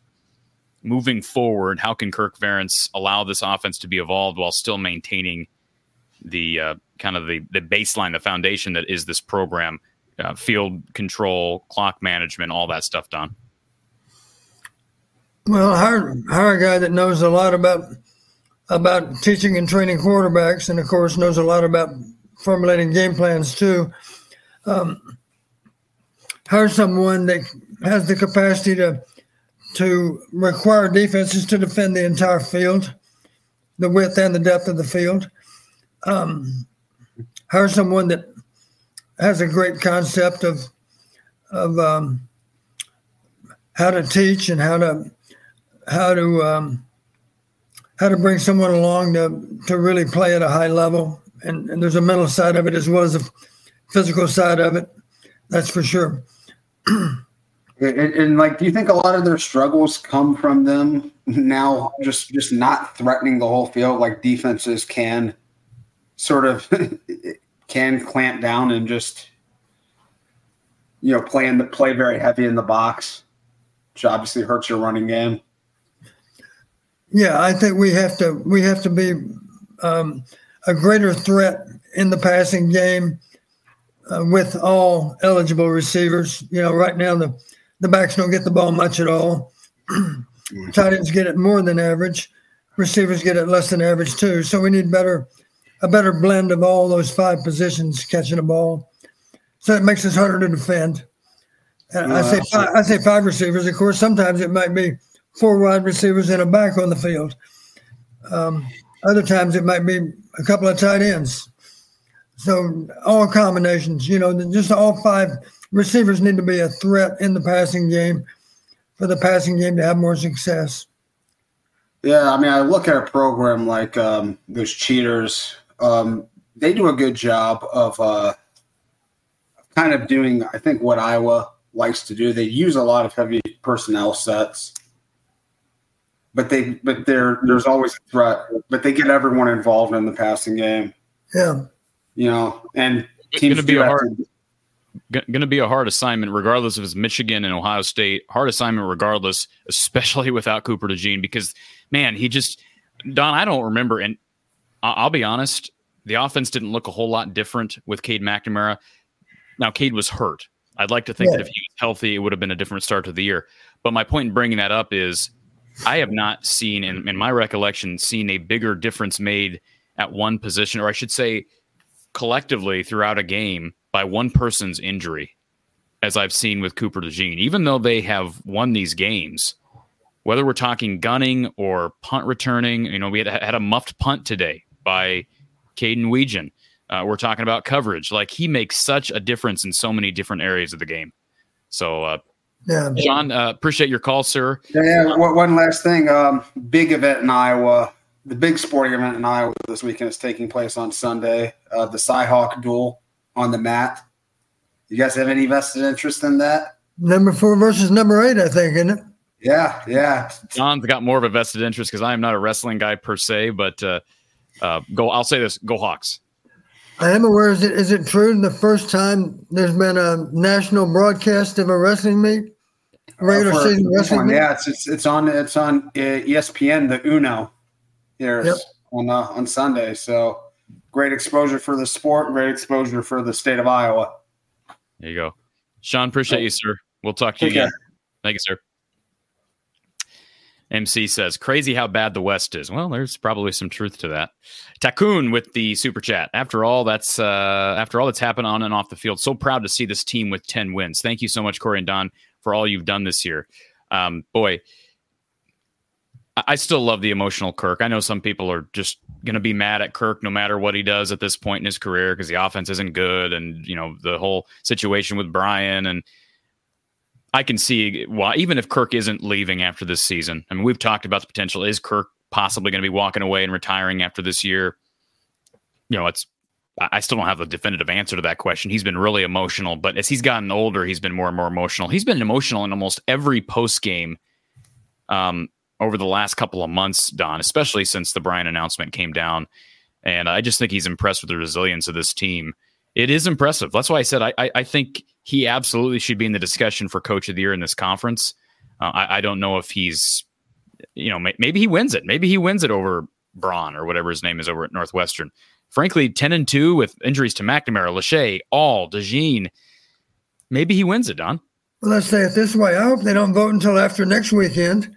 moving forward, how can Kirk Ferentz allow this offense to be evolved while still maintaining the uh, kind of the the baseline, the foundation that is this program, uh, field control, clock management, all that stuff done? Well, hire hire a guy that knows a lot about about teaching and training quarterbacks, and of course knows a lot about formulating game plans too. Um, hire someone that has the capacity to to require defenses to defend the entire field, the width and the depth of the field. Um, hire someone that has a great concept of of um, how to teach and how to how to um, how to bring someone along to to really play at a high level. And, and there's a mental side of it as well as a physical side of it. That's for sure. and, and, like, do you think a lot of their struggles come from them now just just not threatening the whole field like defenses can sort of can clamp down and just you know play in the play very heavy in the box, which obviously hurts your running game. Yeah, I think we have to we have to be um, a greater threat in the passing game uh, with all eligible receivers. You know, right now the the backs don't get the ball much at all. Tight ends get it more than average. Receivers get it less than average too. So we need better a better blend of all those five positions catching a ball. So it makes us harder to defend. And I say five, I say five receivers. Of course, sometimes it might be four wide receivers and a back on the field. Um, other times it might be a couple of tight ends. So all combinations, you know, just all five receivers need to be a threat in the passing game for the passing game to have more success. Yeah, I mean, I look at a program like um, those cheaters. Um, they do a good job of uh, kind of doing, I think, what Iowa likes to do. They use a lot of heavy personnel sets but they but there there's always a threat. But they get everyone involved in the passing game. Yeah, you know, and it's going to be a hard. Going to be a hard assignment, regardless if it's Michigan and Ohio State. Hard assignment, regardless, especially without Cooper DeJean, because man, he just Don. I don't remember, and I'll be honest, the offense didn't look a whole lot different with Cade McNamara. Now, Cade was hurt. I'd like to think yeah. that if he was healthy, it would have been a different start to the year. But my point in bringing that up is I have not seen, in, in my recollection, seen a bigger difference made at one position, or I should say, collectively throughout a game by one person's injury, as I've seen with Cooper DeJean. Even though they have won these games, whether we're talking gunning or punt returning, you know, we had, had a muffed punt today by Caden Weegan. Uh, we're talking about coverage. Like he makes such a difference in so many different areas of the game. So uh, yeah, John, uh, appreciate your call, sir. Yeah, one last thing. Um, big event in Iowa. The big sporting event in Iowa this weekend is taking place on Sunday. Uh, the Cyhawk duel on the mat. You guys have any vested interest in that? Number four versus number eight, I think, isn't it? Yeah, yeah. John's got more of a vested interest because I am not a wrestling guy per se, but uh, uh, go. I'll say this: Go Hawks. I am aware. Is it is it true? The first time there's been a national broadcast of a wrestling meet, a regular uh, season wrestling meet. Yeah, it's, it's it's on it's on uh, ESPN, the Uno, here yep. on uh, on Sunday. So great exposure for the sport, great exposure for the state of Iowa. There you go, Sean. Appreciate you, sir. We'll talk to you again. Thank you, sir. MC says, crazy how bad the West is. Well, there's probably some truth to that. Takun with the super chat. After all, that's uh, after all that's happened on and off the field. So proud to see this team with 10 wins. Thank you so much, Cory and Don, for all you've done this year. Um, boy, I still love the emotional Kirk. I know some people are just going to be mad at Kirk no matter what he does at this point in his career because the offense isn't good and, you know, the whole situation with Brian and I can see why, even if Kirk isn't leaving after this season. I mean, we've talked about the potential. Is Kirk possibly going to be walking away and retiring after this year? You know, it's. I still don't have a definitive answer to that question. He's been really emotional, but as he's gotten older, he's been more and more emotional. He's been emotional in almost every post game um, over the last couple of months, Don, especially since the Brian announcement came down. And I just think he's impressed with the resilience of this team. It is impressive. That's why I said I, I, I think he absolutely should be in the discussion for coach of the year in this conference. Uh, I, I, don't know if he's, you know, may, maybe he wins it. Maybe he wins it over Braun or whatever his name is over at Northwestern. Frankly, 10 and 2 with injuries to McNamara, Lachey, All, DeJean. Maybe he wins it, Don. Well, let's say it this way. I hope they don't vote until after next weekend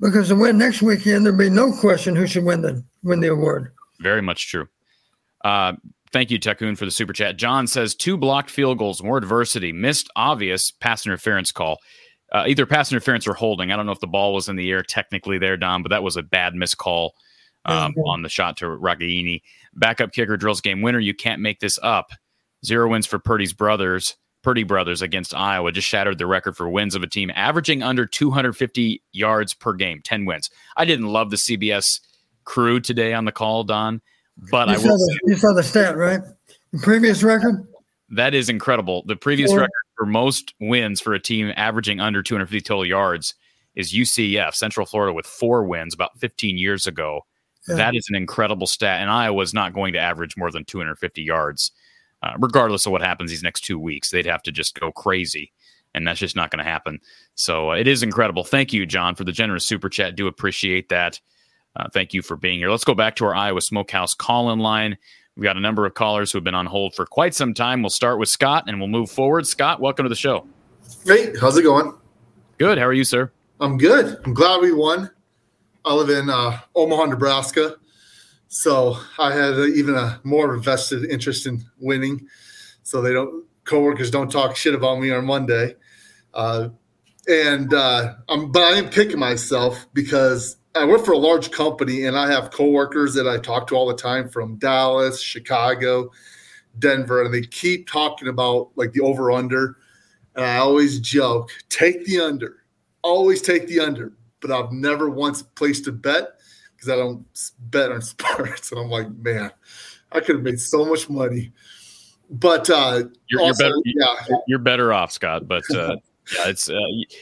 because to win next weekend, there'd be no question who should win the win the award. Very much true. Uh, thank you, Takun, for the super chat. John says two blocked field goals, more adversity, missed obvious pass interference call. Uh, either pass interference or holding. I don't know if the ball was in the air technically there, Don, but that was a bad missed call um, on the shot to Ragaini. Backup kicker drills game winner. You can't make this up. Zero wins for Purdy's brothers. Purdy brothers against Iowa just shattered the record for wins of a team averaging under 250 yards per game, 10 wins. I didn't love the CBS crew today on the call, Don, but you I will. The, you saw the stat, right? The previous record? That is incredible. The previous Four. record for most wins for a team averaging under 250 total yards is UCF, Central Florida, with four wins about 15 years ago. Yeah. That is an incredible stat. And Iowa is not going to average more than 250 yards uh, regardless of what happens these next two weeks. They'd have to just go crazy, and that's just not going to happen. So uh, it is incredible. Thank you, John, for the generous super chat. Do appreciate that. Uh, thank you for being here. Let's go back to our Iowa Smokehouse call in line. We've got a number of callers who have been on hold for quite some time. We'll start with Scott and we'll move forward. Scott, welcome to the show. Hey, how's it going? Good. How are you, sir? I'm good. I'm glad we won. I live in uh, Omaha, Nebraska. So I had a, even a more vested interest in winning. So they don't coworkers don't talk shit about me on Monday. Uh, and uh, I'm, but I am kicking myself because I work for a large company and I have coworkers that I talk to all the time from Dallas, Chicago, Denver, and they keep talking about like the over under. And I always joke, take the under, always take the under. But I've never once placed a bet because I don't bet on sports. And I'm like, man, I could have made so much money. But uh, you're, also, you're better. Yeah. You're better off, Scott. But uh, yeah, it's uh,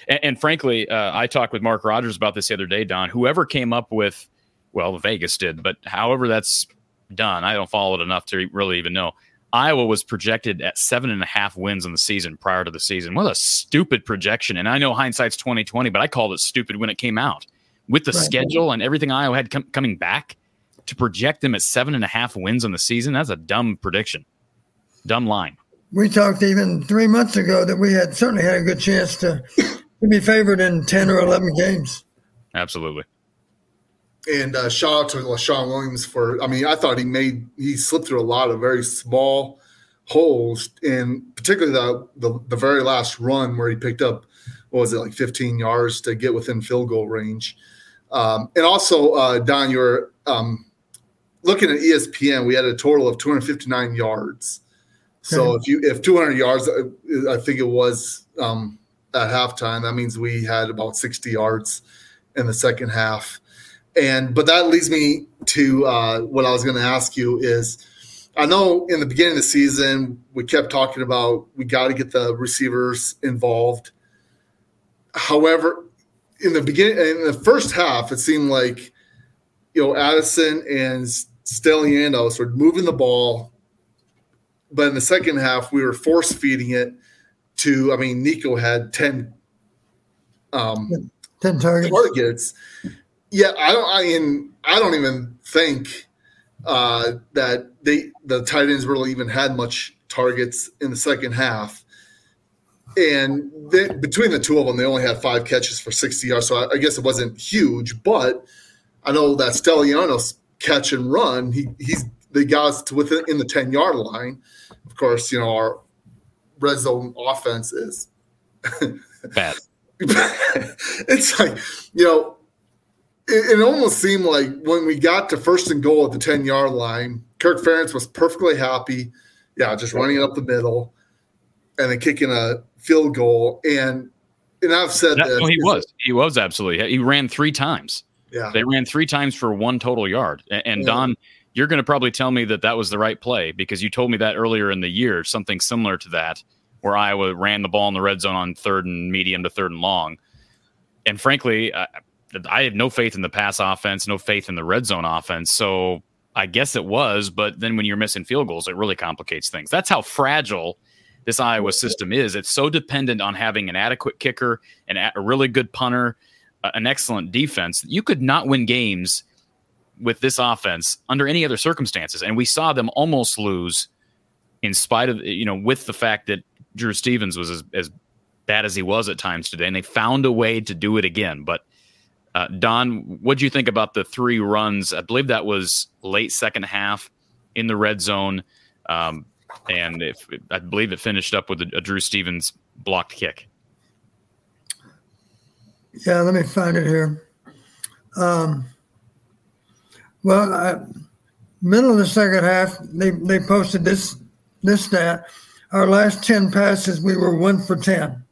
and, and, frankly, uh, I talked with Mark Rogers about this the other day. Don, whoever came up with, well, Vegas did, but however that's done, I don't follow it enough to really even know. Iowa was projected at seven and a half wins in the season prior to the season. What a stupid projection! And I know hindsight's twenty twenty, but I called it stupid when it came out with the right. schedule and everything Iowa had com- coming back to project them at seven and a half wins on the season. That's a dumb prediction, dumb line. We talked even three months ago that we had certainly had a good chance to, to be favored in ten or eleven games. Absolutely. And uh, shout out to Leshon Williams for. I mean, I thought he made he slipped through a lot of very small holes, and particularly the, the the very last run where he picked up what was it like 15 yards to get within field goal range. Um, and also, uh, Don, you're um, looking at ESPN. We had a total of 259 yards. So if you if 200 yards, uh, I think it was um, at halftime. That means we had about 60 yards in the second half. And but that leads me to uh, what I was going to ask you is. I know in the beginning of the season we kept talking about we got to get the receivers involved. However, in the beginning, in the first half, it seemed like you know Addison and Stilianos were moving the ball, but in the second half, we were force feeding it to. I mean, Nico had ten, um, ten targets. targets. Yeah, I don't. I mean, I don't even think uh, that they the tight ends really even had much targets in the second half and they, between the two of them, they only had five catches for 60 yards. So I, I guess it wasn't huge, but I know that Stilianos catch and run, he, he's the guys to within in the 10 yard line. Of course, you know, our red zone offense is bad. it's like, you know, it, it, almost seemed like when we got to first and goal at the 10 yard line, Kirk Ferentz was perfectly happy. Yeah, just running it up the middle and then kicking a field goal. And and I've said that, this, he was he was absolutely he ran three times. Yeah, they ran three times for one total yard. And, and yeah. Don, you're going to probably tell me that that was the right play because you told me that earlier in the year, something similar to that, where Iowa ran the ball in the red zone on third and medium to third and long. And frankly, I, I had no faith in the pass offense, no faith in the red zone offense. So I guess it was, but then when you're missing field goals, it really complicates things. That's how fragile this Iowa system is. It's so dependent on having an adequate kicker, and a really good punter, an excellent defense. You could not win games with this offense under any other circumstances, and we saw them almost lose in spite of you know with the fact that Drew Stevens was as, as bad as he was at times today, and they found a way to do it again. But uh, Don, what do you think about the three runs? I believe that was late second half in the red zone, um, and if I believe it finished up with a, a Drew Stevens blocked kick. Yeah, let me find it here. Um, well, I, middle of the second half, they, they posted this this stat. Our last ten passes, we were one for ten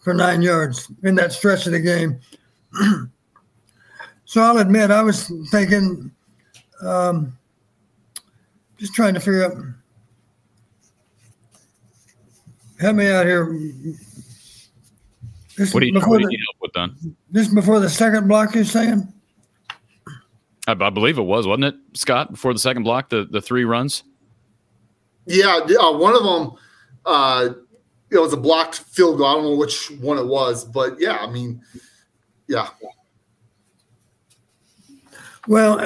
for nine yards in that stretch of the game. So I'll admit, I was thinking, um, just trying to figure out. Help me out here. This what do you, what do you need help with, Don? This before the second block, you're saying? I, I, believe it was, wasn't it, Scott? Before the second block, the the three runs. Yeah, uh, one of them, uh, it was a blocked field goal. I don't know which one it was, but yeah, I mean, yeah. Well,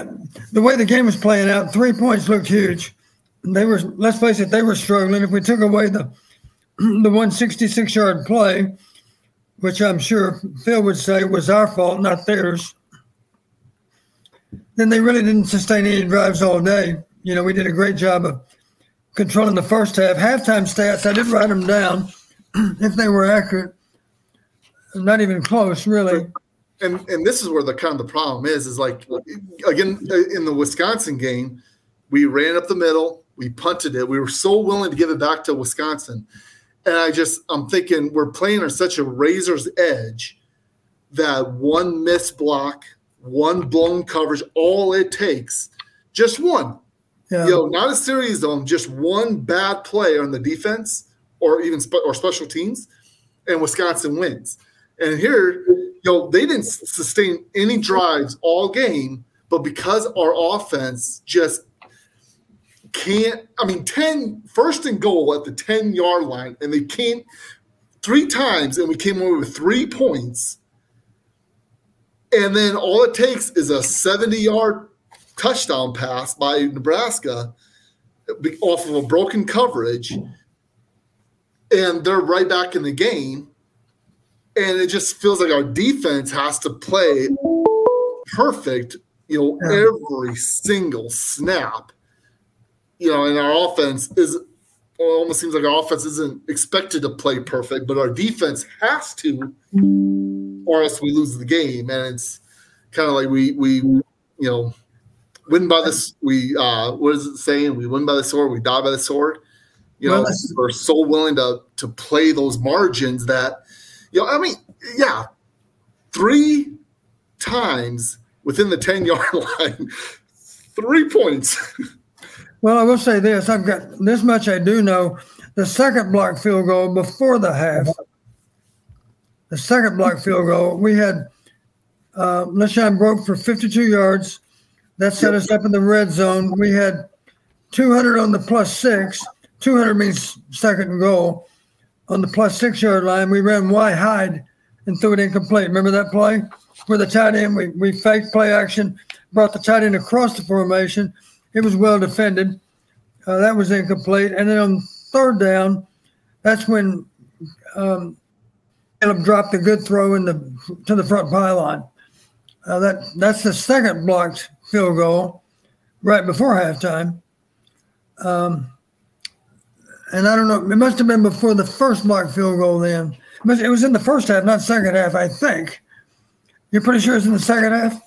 the way the game was playing out, three points looked huge. They were, let's face it, they were struggling. If we took away the the 166 yard play, which I'm sure Phil would say was our fault, not theirs, then they really didn't sustain any drives all day. You know, we did a great job of controlling the first half. Halftime stats, I did write them down if they were accurate. Not even close, really and and this is where the kind of the problem is is like again in the Wisconsin game, we ran up the middle, we punted it, we were so willing to give it back to Wisconsin, and I just I'm thinking we're playing on such a razor's edge that one missed block, one blown coverage, all it takes, just one, yeah. you know, not a series of them, just one bad play on the defense or even spe- or special teams, and Wisconsin wins. And here know, they didn't sustain any drives all game, but because our offense just can't, I mean, 10 first and goal at the 10 yard line, and they came three times, and we came away with three points. And then all it takes is a 70 yard touchdown pass by Nebraska off of a broken coverage. And they're right back in the game and it just feels like our defense has to play perfect, you know, every single snap. You know, and our offense is well, almost seems like our offense isn't expected to play perfect, but our defense has to, or else we lose the game. And it's kind of like we we you know win by this. We uh, what is it saying? We win by the sword. We die by the sword. You know, well, we're so willing to to play those margins that you know, I mean, yeah, three times within the 10 yard line, three points. well, I will say this I've got this much I do know. The second block field goal before the half, the second block field goal, we had uh, Leshon broke for 52 yards. That set us up in the red zone. We had 200 on the plus six. 200 means second goal on the plus six yard line. We ran wide hide and threw it incomplete. Remember that play? Where the tight end, we, we faked play action, brought the tight end across the formation. It was well defended. Uh, that was incomplete. And then on third down, that's when um, Kaleb dropped a good throw in the to the front pylon. Uh, that that's the second blocked field goal right before halftime. Um, and I don't know. It must have been before the first block field goal. Then it was in the first half, not second half. I think. You're pretty sure it's in the second half.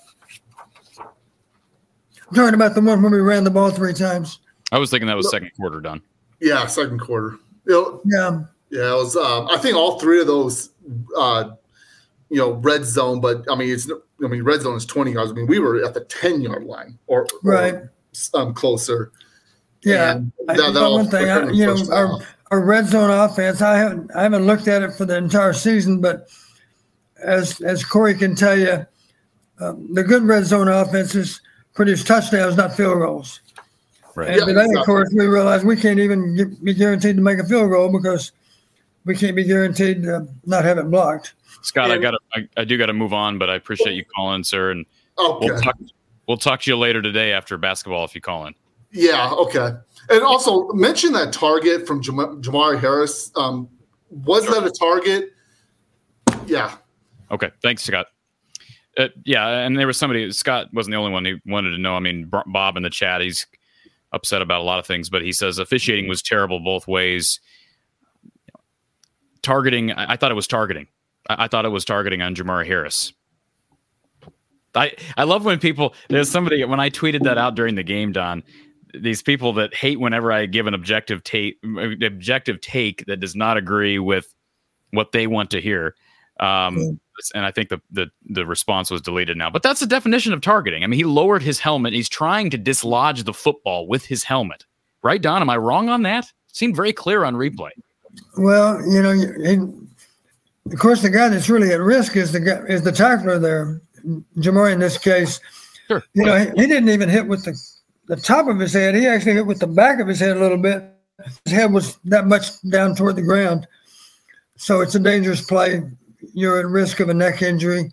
I'm talking about the one when we ran the ball three times. I was thinking that was second quarter done. Yeah, second quarter. You know, yeah, yeah. It was. Um, I think all three of those. Uh, you know, red zone, but I mean, it's. I mean, red zone is 20 yards. I mean, we were at the 10 yard line or, right, or, um, closer. Yeah, that, that one thing, I, you know, our, our red zone offense. I haven't I haven't looked at it for the entire season, but as as Cory can tell you, um, the good red zone offenses produce touchdowns, not field goals. Right. And yeah, today, of course, we realize we can't even get, be guaranteed to make a field goal because we can't be guaranteed to not have it blocked. Scott, and, I got I, I do got to move on, but I appreciate you calling, sir, and okay. we'll talk, we'll talk to you later today after basketball if you call in. Yeah. Okay. And also mention that target from Jam- Jermari Harris. Um, was sure. that a target? Yeah. Okay. Thanks, Scott. Uh, yeah, and there was somebody. Scott wasn't the only one who wanted to know. I mean, Bob in the chat, he's upset about a lot of things, but he says officiating was terrible both ways. Targeting, I, I thought it was targeting. I, I, thought it was targeting on Jermari Harris. I I love when people. There's somebody when I tweeted that out during the game, Don. These people that hate whenever I give an objective take, objective take that does not agree with what they want to hear. Um, and I think the, the the response was deleted now. But that's the definition of targeting. I mean, he lowered his helmet. He's trying to dislodge the football with his helmet. Right, Don? Am I wrong on that? seemed very clear on replay. Well, you know, of course, the guy that's really at risk is the guy, is the tackler there, Jermari in this case. Sure. You know, he, he didn't even hit with the the top of his head. He actually hit with the back of his head a little bit. His head was that much down toward the ground. So it's a dangerous play you're at risk of a neck injury.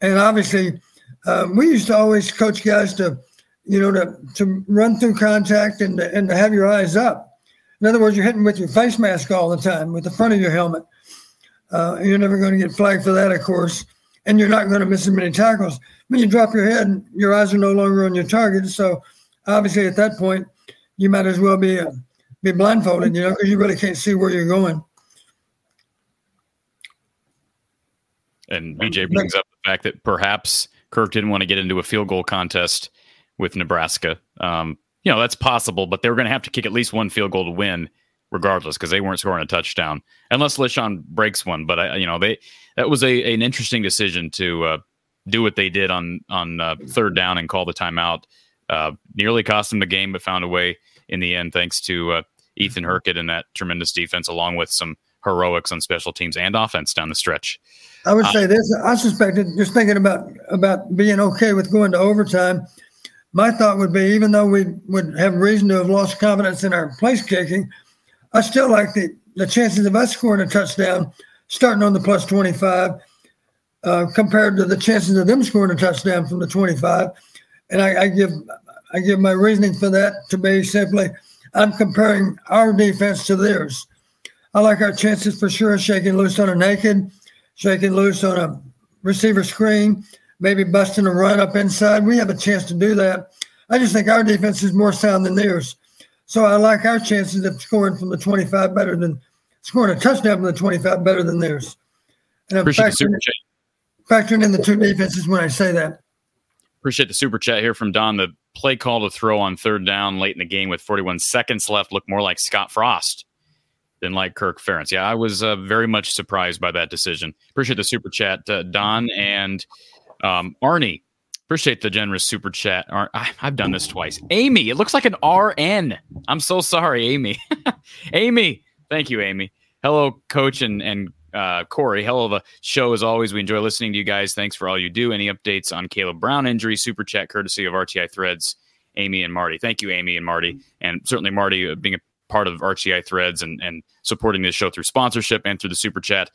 And obviously, uh, we used to always coach guys to, you know, to, to run through contact and to, and to have your eyes up. In other words, you're hitting with your face mask all the time, with the front of your helmet. Uh, you're never going to get flagged for that, of course, and you're not going to miss as many tackles. When you drop your head, your eyes are no longer on your target. So, obviously, at that point, you might as well be uh, be blindfolded, you know, because you really can't see where you're going. And BJ brings up the fact that perhaps Kirk didn't want to get into a field goal contest with Nebraska. Um, you know, that's possible, but they were going to have to kick at least one field goal to win, regardless, because they weren't scoring a touchdown unless Leshon breaks one. But I, you know, they that was a an interesting decision to uh, do what they did on on uh, third down and call the timeout. Uh, nearly cost them the game, but found a way in the end, thanks to uh, Ethan Hurkett and that tremendous defense, along with some heroics on special teams and offense down the stretch. I would uh, say this. I suspected just thinking about about being okay with going to overtime. My thought would be, even though we would have reason to have lost confidence in our place kicking, I still like the the chances of us scoring a touchdown starting on the plus twenty five uh, compared to the chances of them scoring a touchdown from the twenty five. And I, I give I give my reasoning for that to be simply I'm comparing our defense to theirs. I like our chances for sure shaking loose on a naked shaking loose on a receiver screen, maybe busting a run up inside. We have a chance to do that. I just think our defense is more sound than theirs. So I like our chances of scoring from the 25 better than scoring a touchdown from the 25 better than theirs. And I'm Appreciate factoring, factoring in the two defenses when I say that. Appreciate the super chat here from Don. The play call to throw on third down late in the game with 41 seconds left looked more like Scott Frost than like Kirk Ferentz. Yeah, I was uh, very much surprised by that decision. Appreciate the super chat, uh, Don and um, Arnie. Appreciate the generous super chat. I, have done this twice. Amy, it looks like an RN. I'm so sorry, Amy. Amy, thank you, Amy. Hello, Coach and and uh, Cory. of a show as always. We enjoy listening to you guys. Thanks for all you do. Any updates on Kaleb Brown injury? Super chat courtesy of RTI Threads. Amy and Marty. Thank you, Amy and Marty, and certainly Marty uh, being a part of RTI Threads and and supporting this show through sponsorship and through the super chat.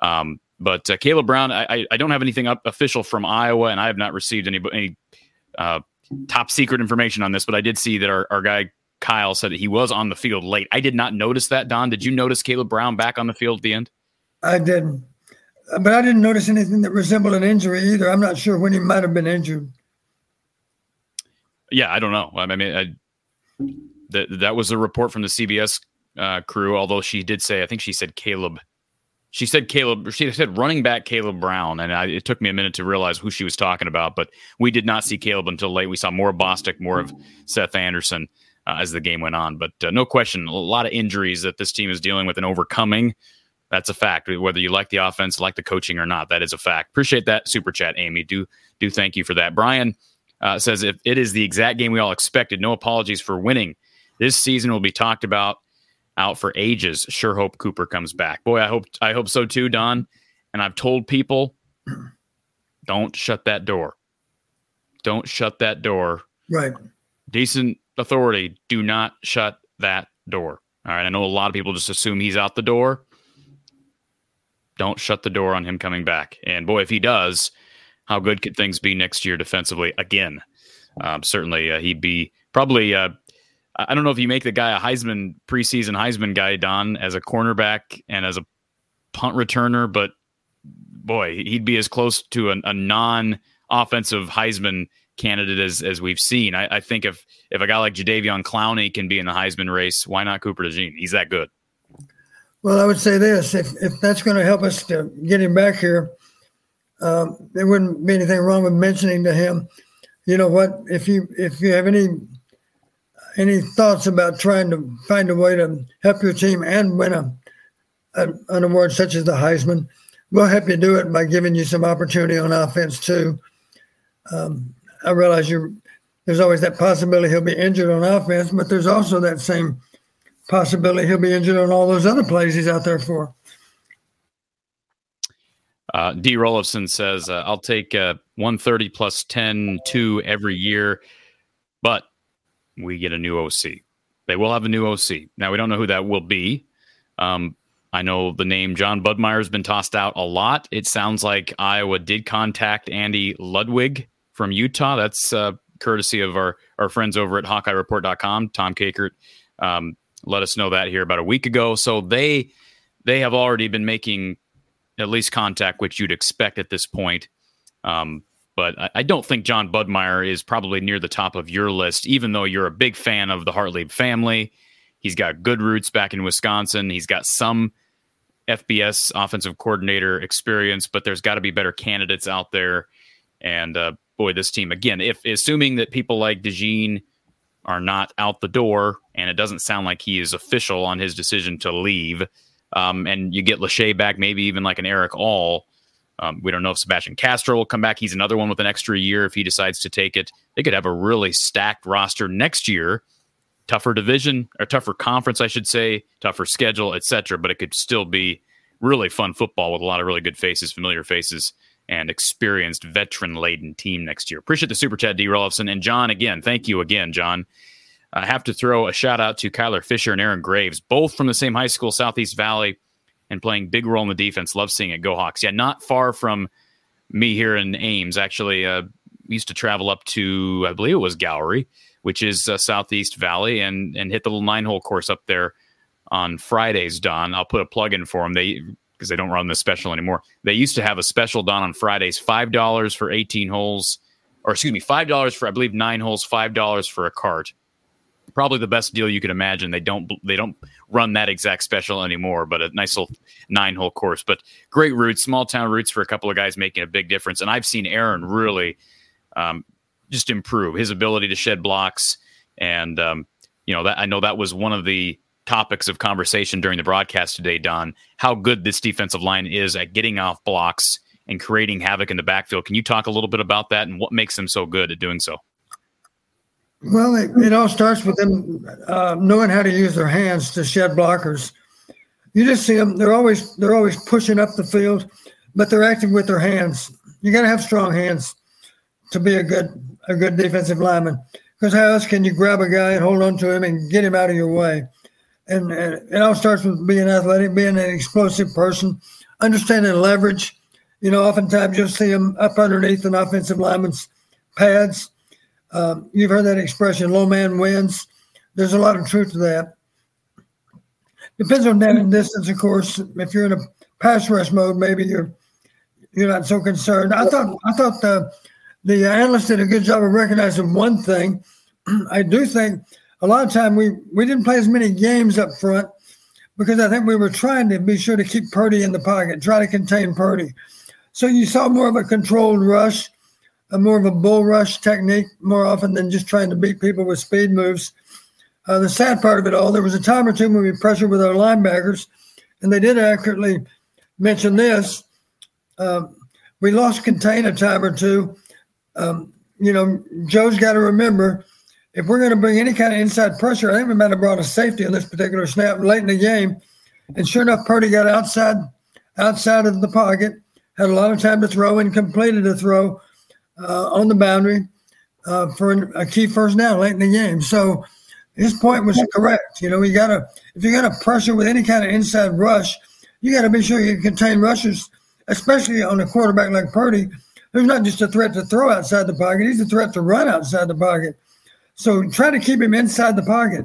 Um, but uh, Kaleb Brown, I, I don't have anything up official from Iowa, and I have not received any any uh, top secret information on this. But I did see that our, our guy Kyle said that he was on the field late. I did not notice that. Don, did you notice Kaleb Brown back on the field at the end? I didn't, but I didn't notice anything that resembled an injury either. I'm not sure when he might have been injured. Yeah, I don't know. I mean, I, that that was a report from the CBS uh, crew. Although she did say, I think she said Kaleb. She said Kaleb. She said running back Kaleb Brown, and I, it took me a minute to realize who she was talking about. But we did not see Kaleb until late. We saw more Bostick, more of Seth Anderson uh, as the game went on. But uh, no question, a lot of injuries that this team is dealing with and overcoming. That's a fact. Whether you like the offense, like the coaching or not, that is a fact. Appreciate that super chat, Amy. Do do thank you for that. Brian uh, says if it is the exact game we all expected, no apologies for winning. This season will be talked about out for ages. Sure hope Cooper comes back. Boy, I hope I hope so too, Don. And I've told people, don't shut that door. Don't shut that door. Right. Decent authority, do not shut that door. All right. I know a lot of people just assume he's out the door. Don't shut the door on him coming back. And boy, if he does, how good could things be next year defensively again? Um, certainly, uh, he'd be probably. Uh, I don't know if you make the guy a Heisman preseason Heisman guy, Don, as a cornerback and as a punt returner, but boy, he'd be as close to a, a non offensive Heisman candidate as as we've seen. I, I, think if if a guy like Jadeveon Clowney can be in the Heisman race, why not Cooper DeJean? He's that good. Well, I would say this: if if that's going to help us to get him back here, um, there wouldn't be anything wrong with mentioning to him. You know what? If you if you have any any thoughts about trying to find a way to help your team and win a, a an award such as the Heisman, we'll help you do it by giving you some opportunity on offense too. Um, I realize you there's always that possibility he'll be injured on offense, but there's also that same possibility he'll be injured on all those other plays he's out there for. Uh, D. Rollifson says, uh, I'll take uh, 130 plus 10, 2 every year, but we get a new OC. They will have a new OC. Now, we don't know who that will be. Um, I know the name John Budmayr has been tossed out a lot. It sounds like Iowa did contact Andy Ludwig from Utah. That's uh, courtesy of our, our friends over at HawkeyeReport.com. Tom Kakert um, let us know that here about a week ago. So they they have already been making at least contact, which you'd expect at this point. Um, but I, I, don't think John Budmayr is probably near the top of your list, even though you're a big fan of the Hartley family. He's got good roots back in Wisconsin. He's got some FBS offensive coordinator experience, but there's got to be better candidates out there. And uh, boy, this team again, if assuming that people like DeJean are not out the door, and it doesn't sound like he is official on his decision to leave, um, and you get Lachey back, maybe even like an Eric All. Um, we don't know if Sebastian Castro will come back. He's another one with an extra year if he decides to take it. They could have a really stacked roster next year. Tougher division or tougher conference, I should say, tougher schedule, etc. But it could still be really fun football with a lot of really good faces, familiar faces, and experienced veteran laden team next year. Appreciate the super chat, D. Rollifson. And John, again, thank you again, John. I have to throw a shout out to Kyler Fisher and Aaron Graves, both from the same high school, Southeast Valley, and playing big role in the defense. Love seeing it. Go Hawks. Yeah, not far from me here in Ames. Actually, uh, used to travel up to, I believe it was Gowrie, which is uh, Southeast Valley, and and hit the little nine hole course up there on Fridays. Don, I'll put a plug in for them. They because they don't run this special anymore. They used to have a special done on Fridays, five dollars for eighteen holes, or excuse me, five dollars for I believe nine holes, five dollars for a cart probably the best deal you could imagine. They don't they don't run that exact special anymore, but a nice little nine hole course. But great routes, small town routes for a couple of guys making a big difference. And I've seen Aaron really um, just improve his ability to shed blocks. And um, you know that I know that was one of the topics of conversation during the broadcast today, Don. How good this defensive line is at getting off blocks and creating havoc in the backfield. Can you talk a little bit about that and what makes them so good at doing so? Well, it, it all starts with them uh, knowing how to use their hands to shed blockers. You just see them; they're always they're always pushing up the field, but they're acting with their hands. You got to have strong hands to be a good a good defensive lineman. Because how else can you grab a guy and hold on to him and get him out of your way? And, and it all starts with being athletic, being an explosive person, understanding leverage. You know, oftentimes you'll see them up underneath an offensive lineman's pads um, you've heard that expression, low man wins. There's a lot of truth to that. Depends on down and distance, of course. If you're in a pass rush mode, maybe you're you're not so concerned. I thought I thought the the analyst did a good job of recognizing one thing. I do think a lot of time we we didn't play as many games up front because I think we were trying to be sure to keep Purdy in the pocket, try to contain Purdy. So you saw more of a controlled rush a more of a bull rush technique more often than just trying to beat people with speed moves. Uh, the sad part of it all, there was a time or two when we pressured with our linebackers, and they did accurately mention this. Um, we lost contain a time or two. Um, you know, Joe's got to remember if we're going to bring any kind of inside pressure, I think we might have brought a safety in this particular snap late in the game. And sure enough, Purdy got outside outside of the pocket, had a lot of time to throw and completed a throw uh, on the boundary. uh, for a key first down late in the game. So his point was correct. You know, you got to if you're going to pressure with any kind of inside rush, you got to be sure you contain rushers, especially on a quarterback like Purdy, who's not just a threat to throw outside the pocket; he's a threat to run outside the pocket. So try to keep him inside the pocket,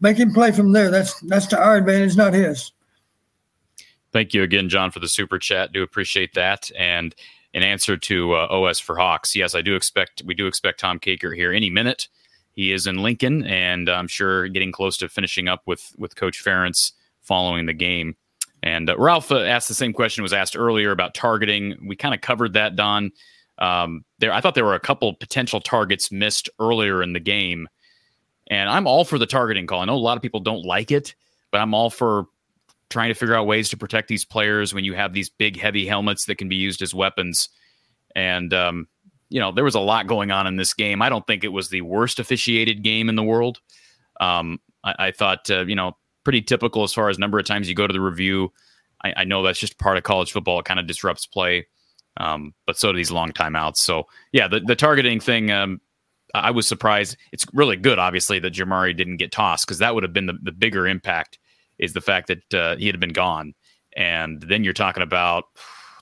make him play from there. That's that's to our advantage, not his. Thank you again, John, for the super chat. Do appreciate that. And in answer to uh, OS for Hawks, yes, I do expect we do expect Tom Kakert here any minute. He is in Lincoln, and I'm sure getting close to finishing up with with Coach Ferentz following the game. And uh, Ralph uh, asked the same question was asked earlier about targeting. We kind of covered that, Don. Um, there, I thought there were a couple potential targets missed earlier in the game, and I'm all for the targeting call. I know a lot of people don't like it, but I'm all for trying to figure out ways to protect these players when you have these big, heavy helmets that can be used as weapons. And um, you know, there was a lot going on in this game. I don't think it was the worst officiated game in the world. Um, I, I, thought, uh, you know, pretty typical as far as number of times you go to the review. I, I know that's just part of college football. It kind of disrupts play, um, but so do these long timeouts. So yeah, the, the targeting thing, um, I was surprised. It's really good, obviously, that Jermari didn't get tossed because that would have been the, the bigger impact is the fact that uh, he had been gone. And then you're talking about